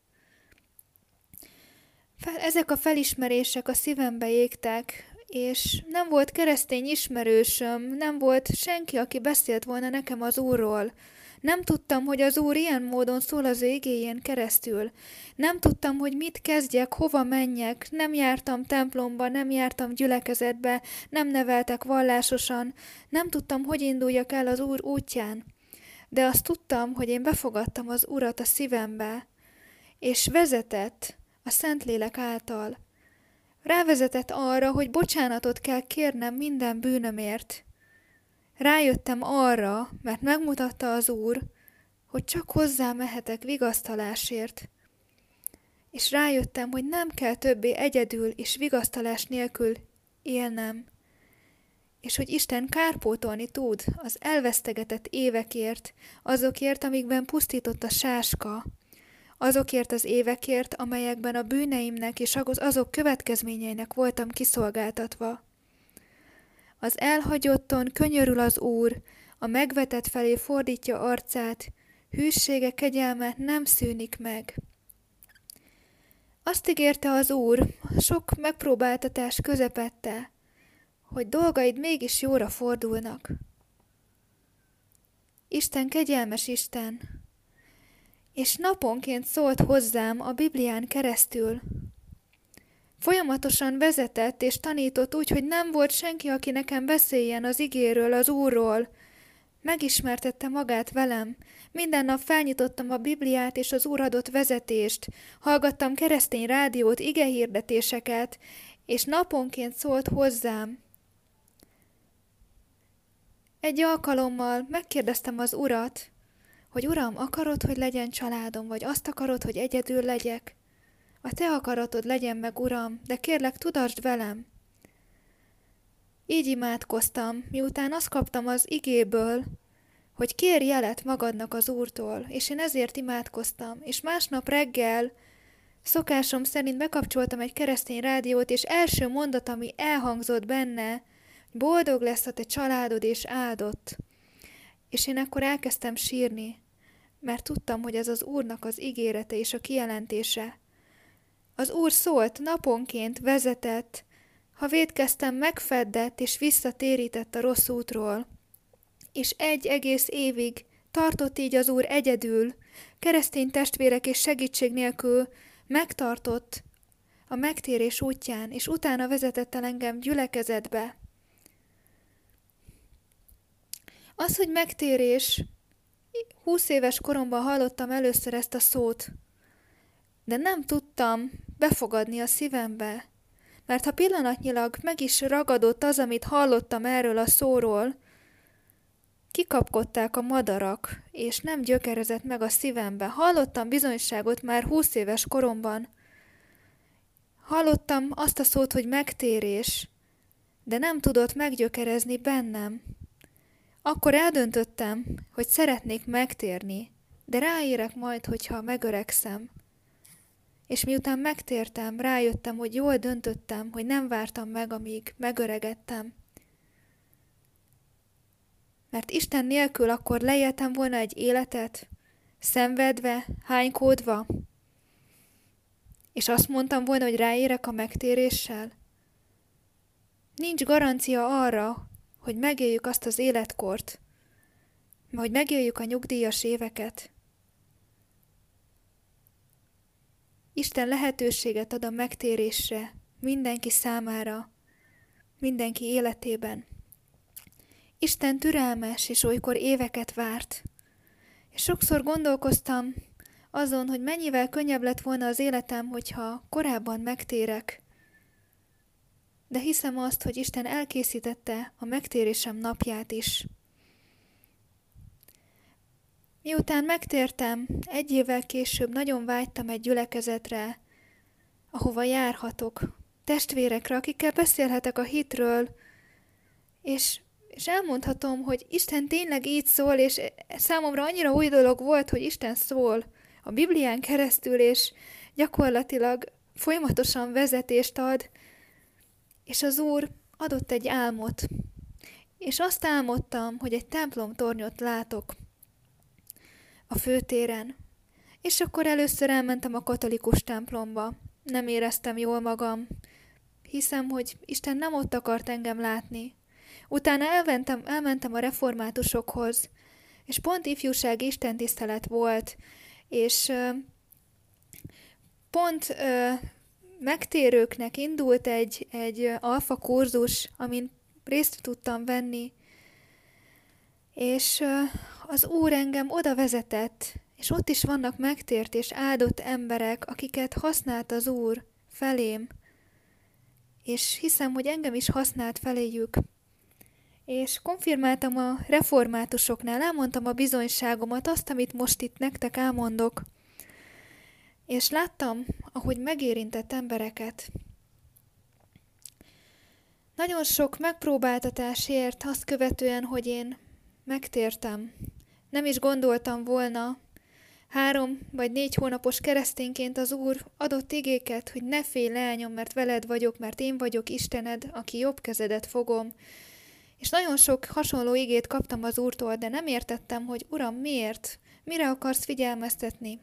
Ezek a felismerések a szívembe égtek, és nem volt keresztény ismerősöm, nem volt senki, aki beszélt volna nekem az Úrról. Nem tudtam, hogy az Úr ilyen módon szól az égéjén keresztül. Nem tudtam, hogy mit kezdjek, hova menjek. Nem jártam templomba, nem jártam gyülekezetbe, nem neveltek vallásosan. Nem tudtam, hogy induljak el az Úr útján. De azt tudtam, hogy én befogadtam az Urat a szívembe, és vezetett a Szentlélek által. Rávezetett arra, hogy bocsánatot kell kérnem minden bűnömért. Rájöttem arra, mert megmutatta az Úr, hogy csak hozzá mehetek vigasztalásért. És rájöttem, hogy nem kell többé egyedül és vigasztalás nélkül élnem, és hogy Isten kárpótolni tud az elvesztegetett évekért, azokért, amikben pusztított a sáska, azokért az évekért, amelyekben a bűneimnek és azok következményeinek voltam kiszolgáltatva. Az elhagyotton könyörül az Úr, a megvetett felé fordítja arcát, hűsége kegyelme nem szűnik meg. Azt ígérte az Úr, sok megpróbáltatás közepette, hogy dolgaid mégis jóra fordulnak. Isten kegyelmes Isten, és naponként szólt hozzám a Biblián keresztül, Folyamatosan vezetett és tanított úgy, hogy nem volt senki, aki nekem beszéljen az igéről, az Úrról. Megismertette magát velem. Minden nap felnyitottam a Bibliát és az Úr adott vezetést. Hallgattam keresztény rádiót, igehirdetéseket, és naponként szólt hozzám. Egy alkalommal megkérdeztem az Urat, hogy Uram, akarod, hogy legyen családom, vagy azt akarod, hogy egyedül legyek? A te akaratod legyen meg, Uram, de kérlek, tudasd velem. Így imádkoztam, miután azt kaptam az igéből, hogy kér jelet magadnak az Úrtól, és én ezért imádkoztam, és másnap reggel szokásom szerint bekapcsoltam egy keresztény rádiót, és első mondat, ami elhangzott benne, boldog lesz a te családod és áldott. És én akkor elkezdtem sírni, mert tudtam, hogy ez az Úrnak az ígérete és a kijelentése, az Úr szólt, naponként vezetett, ha védkeztem, megfeddett és visszatérített a rossz útról. És egy egész évig tartott így az Úr egyedül, keresztény testvérek és segítség nélkül megtartott a megtérés útján, és utána vezetett el engem gyülekezetbe. Az, hogy megtérés, húsz éves koromban hallottam először ezt a szót, de nem tudtam befogadni a szívembe, mert ha pillanatnyilag meg is ragadott az, amit hallottam erről a szóról, kikapkodták a madarak, és nem gyökerezett meg a szívembe. Hallottam bizonyságot már húsz éves koromban. Hallottam azt a szót, hogy megtérés, de nem tudott meggyökerezni bennem. Akkor eldöntöttem, hogy szeretnék megtérni, de ráérek majd, hogyha megöregszem és miután megtértem, rájöttem, hogy jól döntöttem, hogy nem vártam meg, amíg megöregettem. Mert Isten nélkül akkor leéltem volna egy életet, szenvedve, hánykódva, és azt mondtam volna, hogy ráérek a megtéréssel. Nincs garancia arra, hogy megéljük azt az életkort, hogy megéljük a nyugdíjas éveket. Isten lehetőséget ad a megtérésre mindenki számára. mindenki életében. Isten türelmes, és olykor éveket várt. És sokszor gondolkoztam azon, hogy mennyivel könnyebb lett volna az életem, hogyha korábban megtérek. De hiszem azt, hogy Isten elkészítette a megtérésem napját is. Miután megtértem, egy évvel később nagyon vágytam egy gyülekezetre, ahova járhatok, testvérekre, akikkel beszélhetek a hitről, és, és elmondhatom, hogy Isten tényleg így szól, és számomra annyira új dolog volt, hogy Isten szól a Biblián keresztül, és gyakorlatilag folyamatosan vezetést ad, és az Úr adott egy álmot, és azt álmodtam, hogy egy templom tornyot látok a főtéren. És akkor először elmentem a katolikus templomba. Nem éreztem jól magam. Hiszem, hogy Isten nem ott akart engem látni. Utána elmentem, elmentem a reformátusokhoz, és pont ifjúság istentisztelet volt, és pont megtérőknek indult egy, egy alfa kurzus, amin részt tudtam venni, és az Úr engem oda vezetett, és ott is vannak megtért és áldott emberek, akiket használt az Úr felém, és hiszem, hogy engem is használt feléjük. És konfirmáltam a reformátusoknál, elmondtam a bizonyságomat, azt, amit most itt nektek elmondok. És láttam, ahogy megérintett embereket. Nagyon sok megpróbáltatásért azt követően, hogy én megtértem. Nem is gondoltam volna, három vagy négy hónapos keresztényként az Úr adott igéket, hogy ne félj leányom, mert veled vagyok, mert én vagyok Istened, aki jobb kezedet fogom. És nagyon sok hasonló igét kaptam az Úrtól, de nem értettem, hogy Uram, miért? Mire akarsz figyelmeztetni?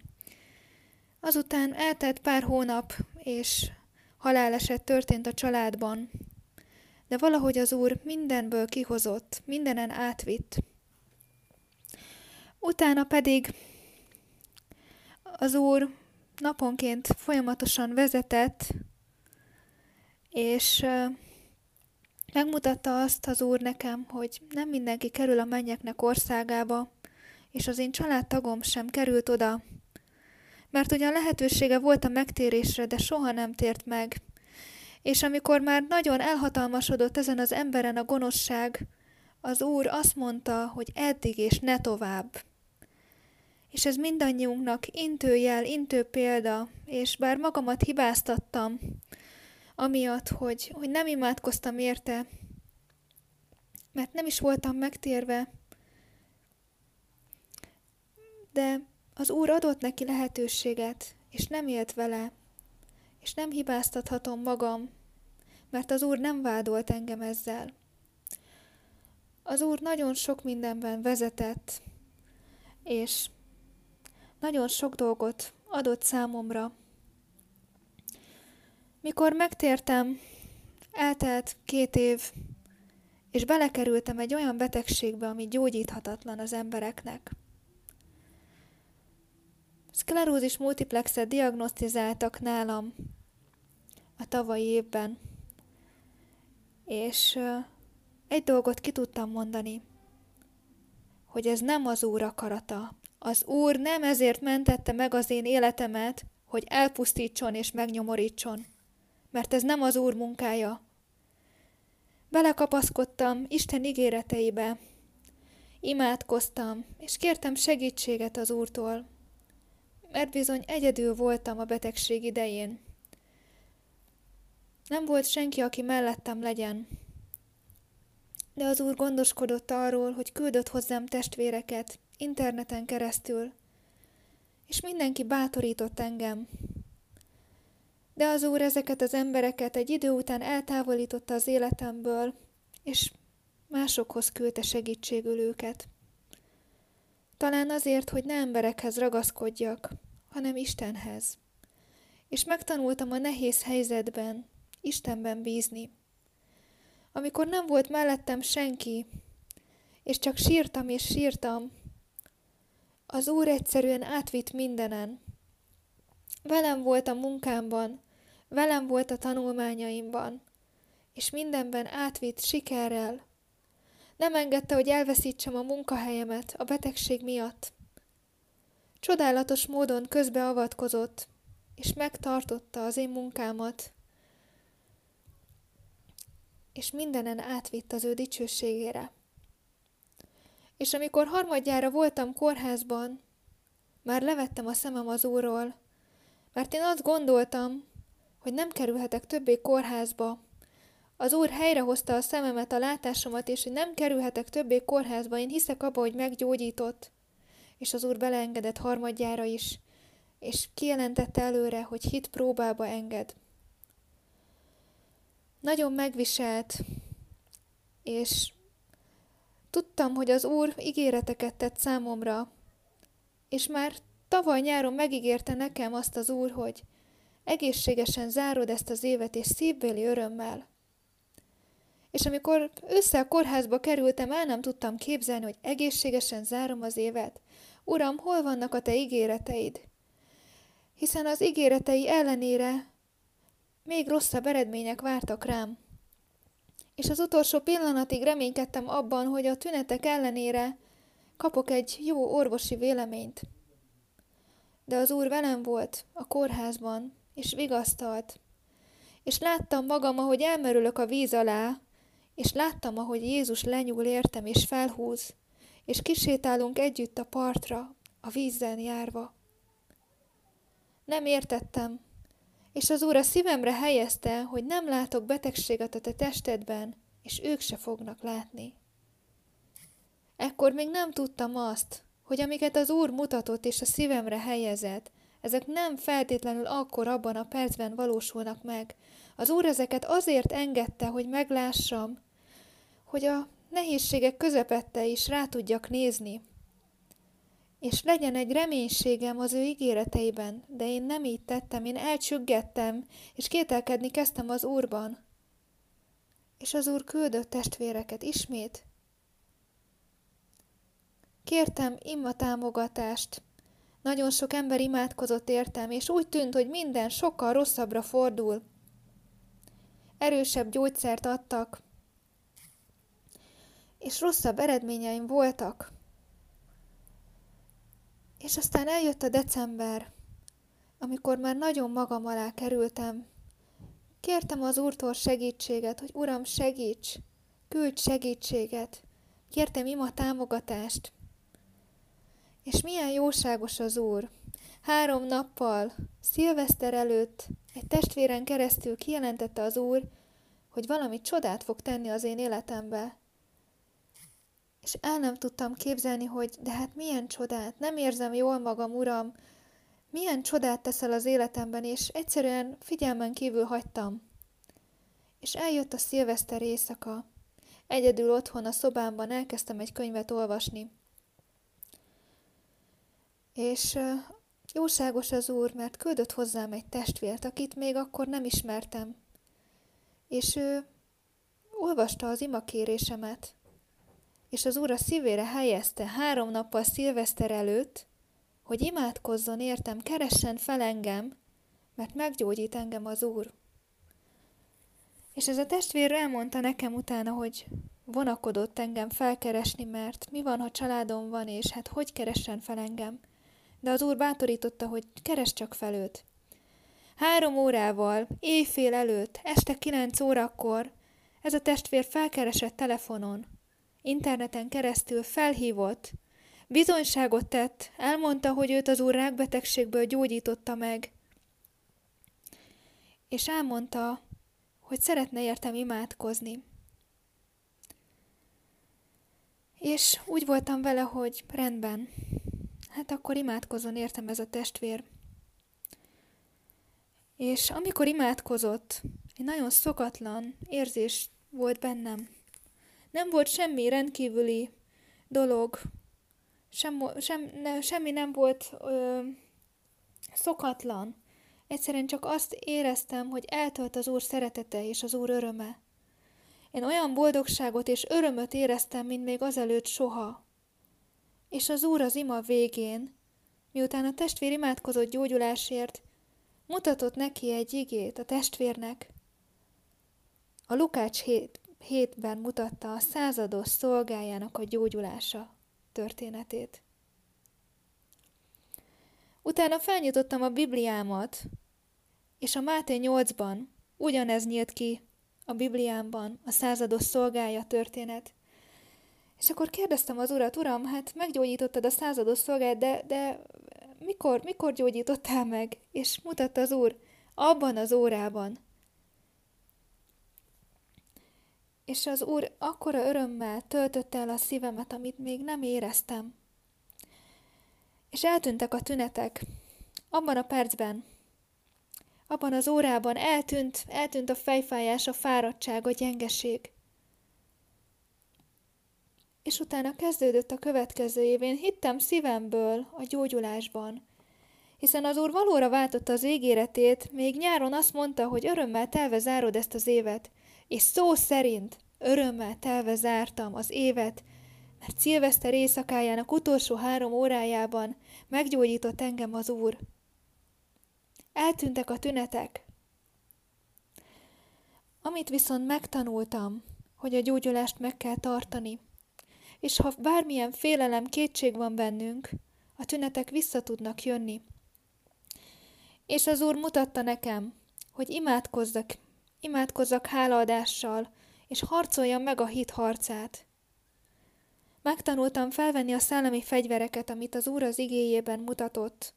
Azután eltelt pár hónap, és haláleset történt a családban. De valahogy az Úr mindenből kihozott, mindenen átvitt. Utána pedig az Úr naponként folyamatosan vezetett, és megmutatta azt az Úr nekem, hogy nem mindenki kerül a mennyeknek országába, és az én családtagom sem került oda, mert ugyan lehetősége volt a megtérésre, de soha nem tért meg. És amikor már nagyon elhatalmasodott ezen az emberen a gonoszság, az Úr azt mondta, hogy eddig és ne tovább. És ez mindannyiunknak intőjel, intő példa, és bár magamat hibáztattam, amiatt, hogy, hogy nem imádkoztam érte, mert nem is voltam megtérve, de az Úr adott neki lehetőséget, és nem élt vele, és nem hibáztathatom magam, mert az Úr nem vádolt engem ezzel. Az Úr nagyon sok mindenben vezetett, és nagyon sok dolgot adott számomra. Mikor megtértem, eltelt két év, és belekerültem egy olyan betegségbe, ami gyógyíthatatlan az embereknek. Szklerózis multiplexet diagnosztizáltak nálam a tavalyi évben, és egy dolgot ki tudtam mondani, hogy ez nem az Úr akarata. Az Úr nem ezért mentette meg az én életemet, hogy elpusztítson és megnyomorítson, mert ez nem az Úr munkája. Belekapaszkodtam Isten ígéreteibe, imádkoztam, és kértem segítséget az Úrtól, mert bizony egyedül voltam a betegség idején. Nem volt senki, aki mellettem legyen. De az Úr gondoskodott arról, hogy küldött hozzám testvéreket, interneten keresztül, és mindenki bátorított engem. De az Úr ezeket az embereket egy idő után eltávolította az életemből, és másokhoz küldte segítségül őket. Talán azért, hogy ne emberekhez ragaszkodjak, hanem Istenhez. És megtanultam a nehéz helyzetben, Istenben bízni. Amikor nem volt mellettem senki, és csak sírtam és sírtam, az Úr egyszerűen átvitt mindenen. Velem volt a munkámban, velem volt a tanulmányaimban, és mindenben átvitt sikerrel. Nem engedte, hogy elveszítsem a munkahelyemet a betegség miatt. Csodálatos módon közbeavatkozott, és megtartotta az én munkámat, és mindenen átvitt az ő dicsőségére. És amikor harmadjára voltam kórházban, már levettem a szemem az úrról, mert én azt gondoltam, hogy nem kerülhetek többé kórházba. Az úr helyrehozta a szememet, a látásomat, és hogy nem kerülhetek többé kórházba. Én hiszek abba, hogy meggyógyított. És az úr beleengedett harmadjára is, és kijelentette előre, hogy hit próbába enged. Nagyon megviselt, és tudtam, hogy az Úr ígéreteket tett számomra, és már tavaly nyáron megígérte nekem azt az Úr, hogy egészségesen zárod ezt az évet, és szívbéli örömmel. És amikor össze a kórházba kerültem, el nem tudtam képzelni, hogy egészségesen zárom az évet. Uram, hol vannak a te ígéreteid? Hiszen az ígéretei ellenére még rosszabb eredmények vártak rám. És az utolsó pillanatig reménykedtem abban, hogy a tünetek ellenére kapok egy jó orvosi véleményt. De az úr velem volt a kórházban, és vigasztalt. És láttam magam, ahogy elmerülök a víz alá, és láttam, ahogy Jézus lenyúl értem és felhúz, és kisétálunk együtt a partra, a vízzel járva. Nem értettem, és az Úr a szívemre helyezte, hogy nem látok betegséget a te testedben, és ők se fognak látni. Ekkor még nem tudtam azt, hogy amiket az Úr mutatott és a szívemre helyezett, ezek nem feltétlenül akkor abban a percben valósulnak meg. Az Úr ezeket azért engedte, hogy meglássam, hogy a nehézségek közepette is rá tudjak nézni, és legyen egy reménységem az ő ígéreteiben, de én nem így tettem, én elcsüggettem, és kételkedni kezdtem az Úrban. És az Úr küldött testvéreket ismét. Kértem imma támogatást. Nagyon sok ember imádkozott értem, és úgy tűnt, hogy minden sokkal rosszabbra fordul. Erősebb gyógyszert adtak, és rosszabb eredményeim voltak. És aztán eljött a december, amikor már nagyon magam alá kerültem. Kértem az Úrtól segítséget, hogy Uram, segíts, küldj segítséget. Kértem ima támogatást. És milyen jóságos az Úr. Három nappal, szilveszter előtt, egy testvéren keresztül kijelentette az Úr, hogy valami csodát fog tenni az én életembe és el nem tudtam képzelni, hogy de hát milyen csodát, nem érzem jól magam, uram, milyen csodát teszel az életemben, és egyszerűen figyelmen kívül hagytam. És eljött a szilveszter éjszaka. Egyedül otthon a szobámban elkezdtem egy könyvet olvasni. És jóságos az úr, mert küldött hozzám egy testvért, akit még akkor nem ismertem. És ő olvasta az imakérésemet, és az Úr a szívére helyezte három nappal szilveszter előtt, hogy imádkozzon értem, keressen fel engem, mert meggyógyít engem az Úr. És ez a testvér elmondta nekem utána, hogy vonakodott engem felkeresni, mert mi van, ha családom van, és hát hogy keressen fel engem. De az úr bátorította, hogy keres csak fel őt. Három órával, éjfél előtt, este kilenc órakor ez a testvér felkeresett telefonon, interneten keresztül felhívott, bizonyságot tett, elmondta, hogy őt az úr rákbetegségből gyógyította meg, és elmondta, hogy szeretne értem imádkozni. És úgy voltam vele, hogy rendben, hát akkor imádkozon értem ez a testvér. És amikor imádkozott, egy nagyon szokatlan érzés volt bennem. Nem volt semmi rendkívüli dolog, sem, sem, ne, semmi nem volt ö, szokatlan. Egyszerűen csak azt éreztem, hogy eltölt az Úr szeretete és az Úr öröme. Én olyan boldogságot és örömöt éreztem, mint még azelőtt soha. És az Úr az ima végén, miután a testvér imádkozott gyógyulásért, mutatott neki egy igét a testvérnek, a Lukács 7, 7-ben mutatta a százados szolgájának a gyógyulása történetét. Utána felnyitottam a Bibliámat, és a Máté 8-ban ugyanez nyílt ki a Bibliámban, a százados szolgája történet. És akkor kérdeztem az urat, uram, hát meggyógyítottad a százados szolgáját, de, de mikor, mikor gyógyítottál meg? És mutatta az úr, abban az órában. És az úr akkora örömmel töltötte el a szívemet, amit még nem éreztem. És eltűntek a tünetek. Abban a percben, abban az órában eltűnt, eltűnt a fejfájás, a fáradtság, a gyengeség. És utána kezdődött a következő évén, hittem szívemből a gyógyulásban, hiszen az Úr valóra váltotta az ígéretét, még nyáron azt mondta, hogy örömmel telve zárod ezt az évet, és szó szerint örömmel telve zártam az évet, mert szilveszter éjszakájának utolsó három órájában meggyógyított engem az Úr. Eltűntek a tünetek. Amit viszont megtanultam, hogy a gyógyulást meg kell tartani, és ha bármilyen félelem, kétség van bennünk, a tünetek vissza tudnak jönni. És az Úr mutatta nekem, hogy imádkozzak, imádkozzak hálaadással, és harcoljam meg a hit harcát. Megtanultam felvenni a szellemi fegyvereket, amit az Úr az igéjében mutatott,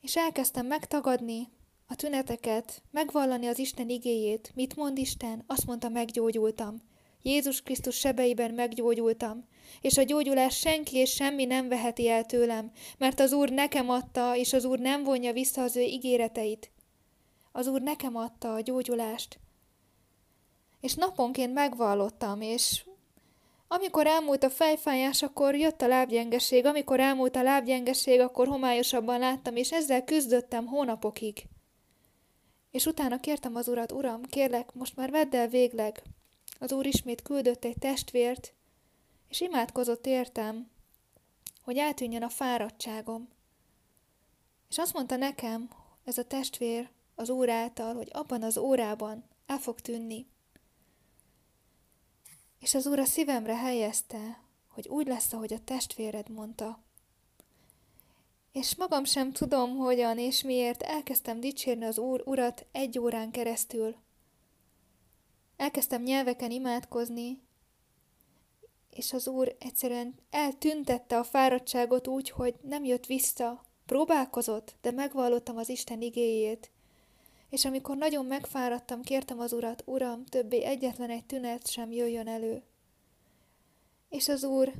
és elkezdtem megtagadni a tüneteket, megvallani az Isten igéjét. Mit mond Isten? Azt mondta, meggyógyultam. Jézus Krisztus sebeiben meggyógyultam, és a gyógyulás senki és semmi nem veheti el tőlem, mert az Úr nekem adta, és az Úr nem vonja vissza az ő ígéreteit. Az Úr nekem adta a gyógyulást. És naponként megvallottam, és amikor elmúlt a fejfájás, akkor jött a lábgyengeség, amikor elmúlt a lábgyengeség, akkor homályosabban láttam, és ezzel küzdöttem hónapokig. És utána kértem az urat, uram, kérlek, most már vedd el végleg. Az úr ismét küldött egy testvért, és imádkozott értem, hogy eltűnjön a fáradtságom. És azt mondta nekem, ez a testvér az úr által, hogy abban az órában el fog tűnni. És az Úr a szívemre helyezte, hogy úgy lesz, ahogy a testvéred mondta. És magam sem tudom, hogyan és miért elkezdtem dicsérni az Úr Urat egy órán keresztül. Elkezdtem nyelveken imádkozni, és az Úr egyszerűen eltüntette a fáradtságot úgy, hogy nem jött vissza. Próbálkozott, de megvallottam az Isten igéjét, és amikor nagyon megfáradtam, kértem az urat, uram, többé egyetlen egy tünet sem jöjjön elő. És az úr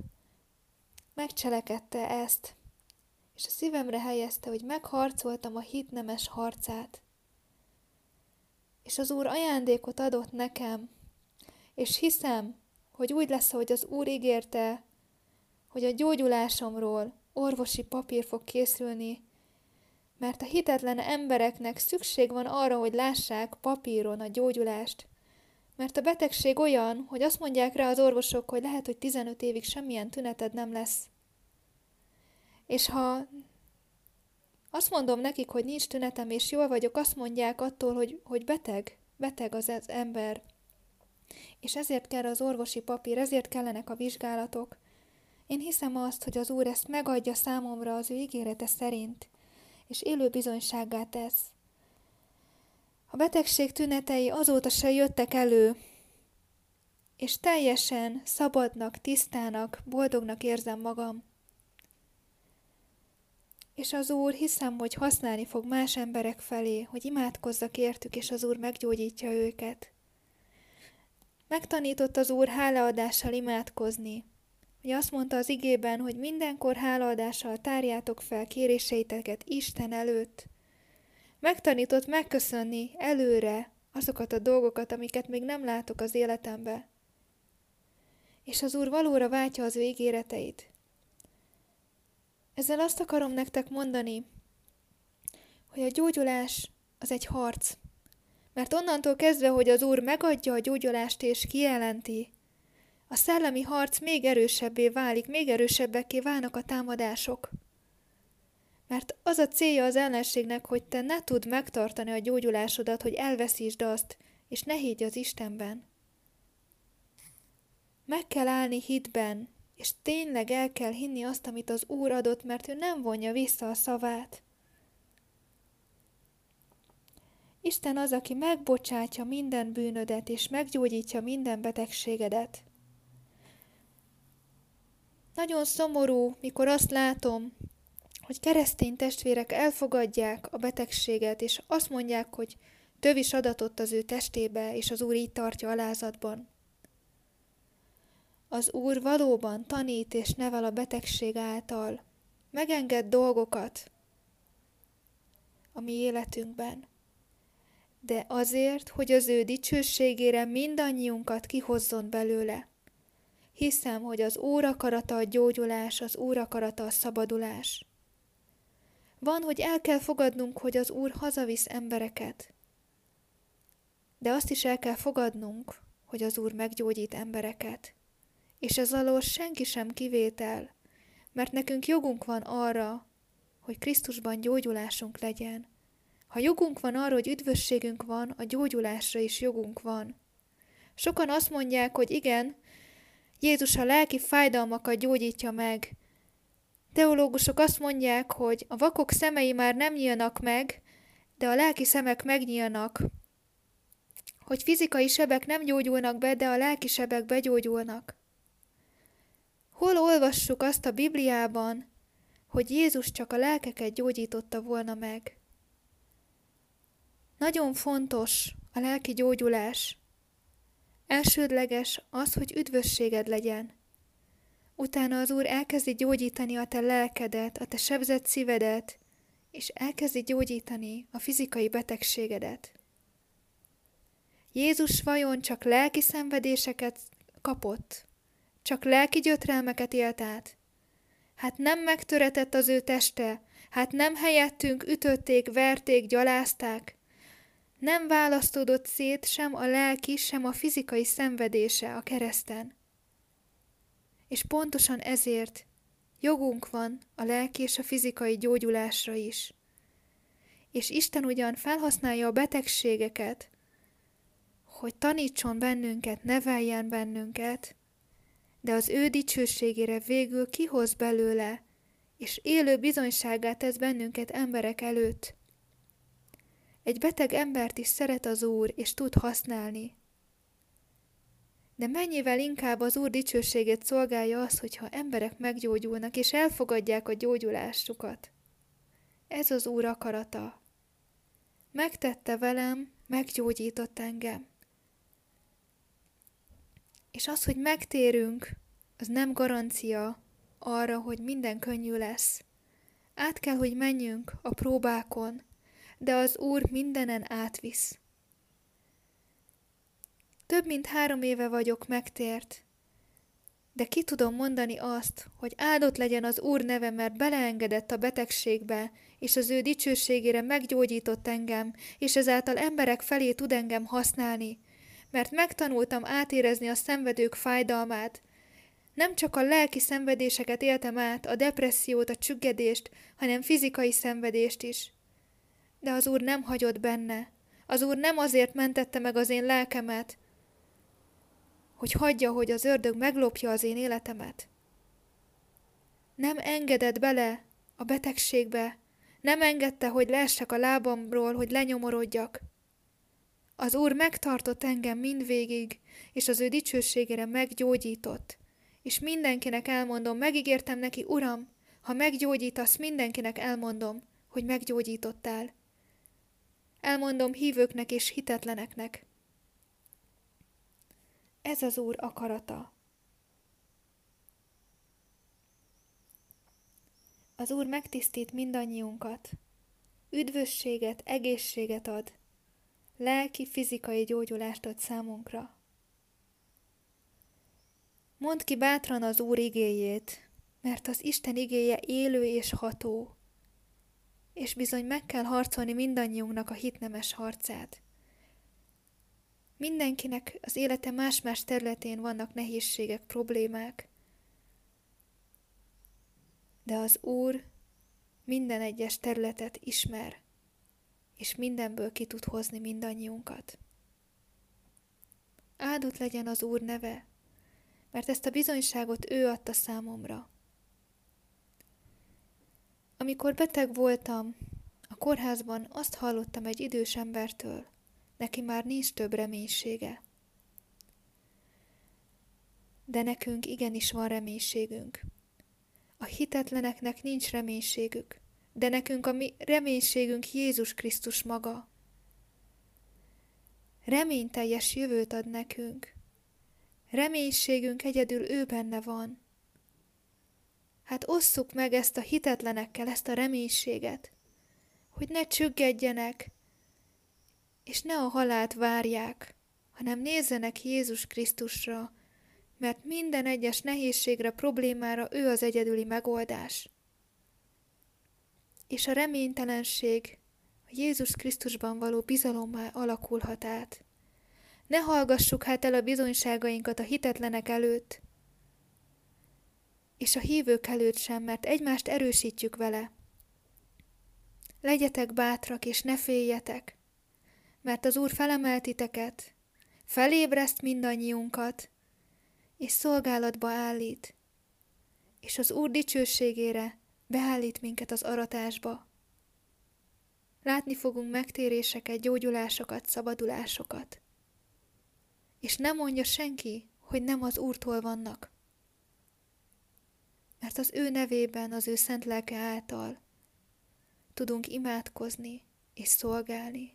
megcselekedte ezt, és a szívemre helyezte, hogy megharcoltam a hitnemes harcát. És az Úr ajándékot adott nekem, és hiszem, hogy úgy lesz, hogy az Úr ígérte, hogy a gyógyulásomról orvosi papír fog készülni, mert a hitetlen embereknek szükség van arra, hogy lássák papíron a gyógyulást. Mert a betegség olyan, hogy azt mondják rá az orvosok, hogy lehet, hogy 15 évig semmilyen tüneted nem lesz. És ha azt mondom nekik, hogy nincs tünetem, és jól vagyok, azt mondják attól, hogy, hogy beteg, beteg az, az ember. És ezért kell az orvosi papír, ezért kellenek a vizsgálatok. Én hiszem azt, hogy az Úr ezt megadja számomra az ő ígérete szerint, és élő bizonysággá tesz. A betegség tünetei azóta se jöttek elő, és teljesen szabadnak, tisztának, boldognak érzem magam. És az Úr hiszem, hogy használni fog más emberek felé, hogy imádkozzak értük, és az Úr meggyógyítja őket. Megtanított az Úr hálaadással imádkozni, hogy azt mondta az igében, hogy mindenkor hálaadással tárjátok fel kéréseiteket Isten előtt. Megtanított megköszönni előre azokat a dolgokat, amiket még nem látok az életembe. És az Úr valóra váltja az ő ígéreteit. Ezzel azt akarom nektek mondani, hogy a gyógyulás az egy harc. Mert onnantól kezdve, hogy az Úr megadja a gyógyulást és kijelenti, a szellemi harc még erősebbé válik, még erősebbekké válnak a támadások. Mert az a célja az ellenségnek, hogy te ne tudd megtartani a gyógyulásodat, hogy elveszítsd azt, és ne higgy az Istenben. Meg kell állni hitben, és tényleg el kell hinni azt, amit az Úr adott, mert ő nem vonja vissza a szavát. Isten az, aki megbocsátja minden bűnödet, és meggyógyítja minden betegségedet. Nagyon szomorú, mikor azt látom, hogy keresztény testvérek elfogadják a betegséget, és azt mondják, hogy tövis adatott az ő testébe, és az Úr így tartja alázatban. Az Úr valóban tanít és nevel a betegség által. Megenged dolgokat a mi életünkben. De azért, hogy az ő dicsőségére mindannyiunkat kihozzon belőle. Hiszem, hogy az Úr akarata a gyógyulás, az Úr akarata a szabadulás. Van, hogy el kell fogadnunk, hogy az Úr hazavisz embereket. De azt is el kell fogadnunk, hogy az Úr meggyógyít embereket és ez alól senki sem kivétel, mert nekünk jogunk van arra, hogy Krisztusban gyógyulásunk legyen. Ha jogunk van arra, hogy üdvösségünk van, a gyógyulásra is jogunk van. Sokan azt mondják, hogy igen, Jézus a lelki fájdalmakat gyógyítja meg. Teológusok azt mondják, hogy a vakok szemei már nem nyílnak meg, de a lelki szemek megnyílnak. Hogy fizikai sebek nem gyógyulnak be, de a lelki sebek begyógyulnak. Hol olvassuk azt a Bibliában, hogy Jézus csak a lelkeket gyógyította volna meg? Nagyon fontos a lelki gyógyulás. Elsődleges az, hogy üdvösséged legyen. Utána az Úr elkezdi gyógyítani a te lelkedet, a te sebzett szívedet, és elkezdi gyógyítani a fizikai betegségedet. Jézus vajon csak lelki szenvedéseket kapott, csak lelki gyötrelmeket élt át. Hát nem megtöretett az ő teste, hát nem helyettünk ütötték, verték, gyalázták. Nem választódott szét sem a lelki, sem a fizikai szenvedése a kereszten. És pontosan ezért jogunk van a lelki és a fizikai gyógyulásra is. És Isten ugyan felhasználja a betegségeket, hogy tanítson bennünket, neveljen bennünket, de az ő dicsőségére végül kihoz belőle, és élő bizonyságát tesz bennünket emberek előtt. Egy beteg embert is szeret az Úr, és tud használni. De mennyivel inkább az Úr dicsőségét szolgálja az, hogyha emberek meggyógyulnak, és elfogadják a gyógyulásukat. Ez az Úr akarata. Megtette velem, meggyógyított engem. És az, hogy megtérünk, az nem garancia arra, hogy minden könnyű lesz. Át kell, hogy menjünk a próbákon, de az Úr mindenen átvisz. Több mint három éve vagyok megtért, de ki tudom mondani azt, hogy áldott legyen az Úr neve, mert beleengedett a betegségbe, és az ő dicsőségére meggyógyított engem, és ezáltal emberek felé tud engem használni, mert megtanultam átérezni a szenvedők fájdalmát. Nem csak a lelki szenvedéseket éltem át, a depressziót, a csüggedést, hanem fizikai szenvedést is. De az Úr nem hagyott benne. Az Úr nem azért mentette meg az én lelkemet, hogy hagyja, hogy az ördög meglopja az én életemet. Nem engedett bele a betegségbe, nem engedte, hogy leessek a lábamról, hogy lenyomorodjak. Az Úr megtartott engem mindvégig, és az ő dicsőségére meggyógyított. És mindenkinek elmondom, megígértem neki, Uram, ha meggyógyítasz, mindenkinek elmondom, hogy meggyógyítottál. Elmondom hívőknek és hitetleneknek. Ez az Úr akarata. Az Úr megtisztít mindannyiunkat. Üdvösséget, egészséget ad, lelki, fizikai gyógyulást ad számunkra. Mondd ki bátran az Úr igéjét, mert az Isten igéje élő és ható, és bizony meg kell harcolni mindannyiunknak a hitnemes harcát. Mindenkinek az élete más-más területén vannak nehézségek, problémák, de az Úr minden egyes területet ismer és mindenből ki tud hozni mindannyiunkat. áldott legyen az Úr neve, mert ezt a bizonyságot ő adta számomra. Amikor beteg voltam, a kórházban azt hallottam egy idős embertől, neki már nincs több reménysége. De nekünk igenis van reménységünk. A hitetleneknek nincs reménységük, de nekünk a mi reménységünk Jézus Krisztus maga. Reményteljes jövőt ad nekünk. Reménységünk egyedül ő benne van. Hát osszuk meg ezt a hitetlenekkel, ezt a reménységet, hogy ne csüggedjenek, és ne a halált várják, hanem nézzenek Jézus Krisztusra, mert minden egyes nehézségre, problémára ő az egyedüli megoldás. És a reménytelenség a Jézus Krisztusban való bizalommá alakulhat át. Ne hallgassuk hát el a bizonyságainkat a hitetlenek előtt, és a hívők előtt sem, mert egymást erősítjük vele. Legyetek bátrak, és ne féljetek, mert az Úr felemelt titeket, felébreszt mindannyiunkat, és szolgálatba állít, és az Úr dicsőségére beállít minket az aratásba. Látni fogunk megtéréseket, gyógyulásokat, szabadulásokat. És nem mondja senki, hogy nem az Úrtól vannak. Mert az ő nevében, az ő szent lelke által tudunk imádkozni és szolgálni.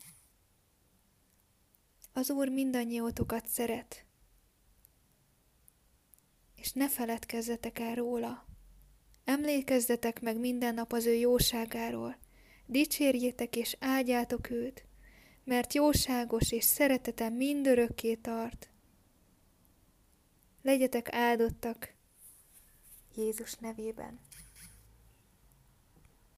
Az Úr mindannyiótokat szeret, és ne feledkezzetek el róla. Emlékezzetek meg minden nap az ő jóságáról, dicsérjétek és áldjátok őt, mert jóságos és szeretete mindörökké tart. Legyetek áldottak Jézus nevében.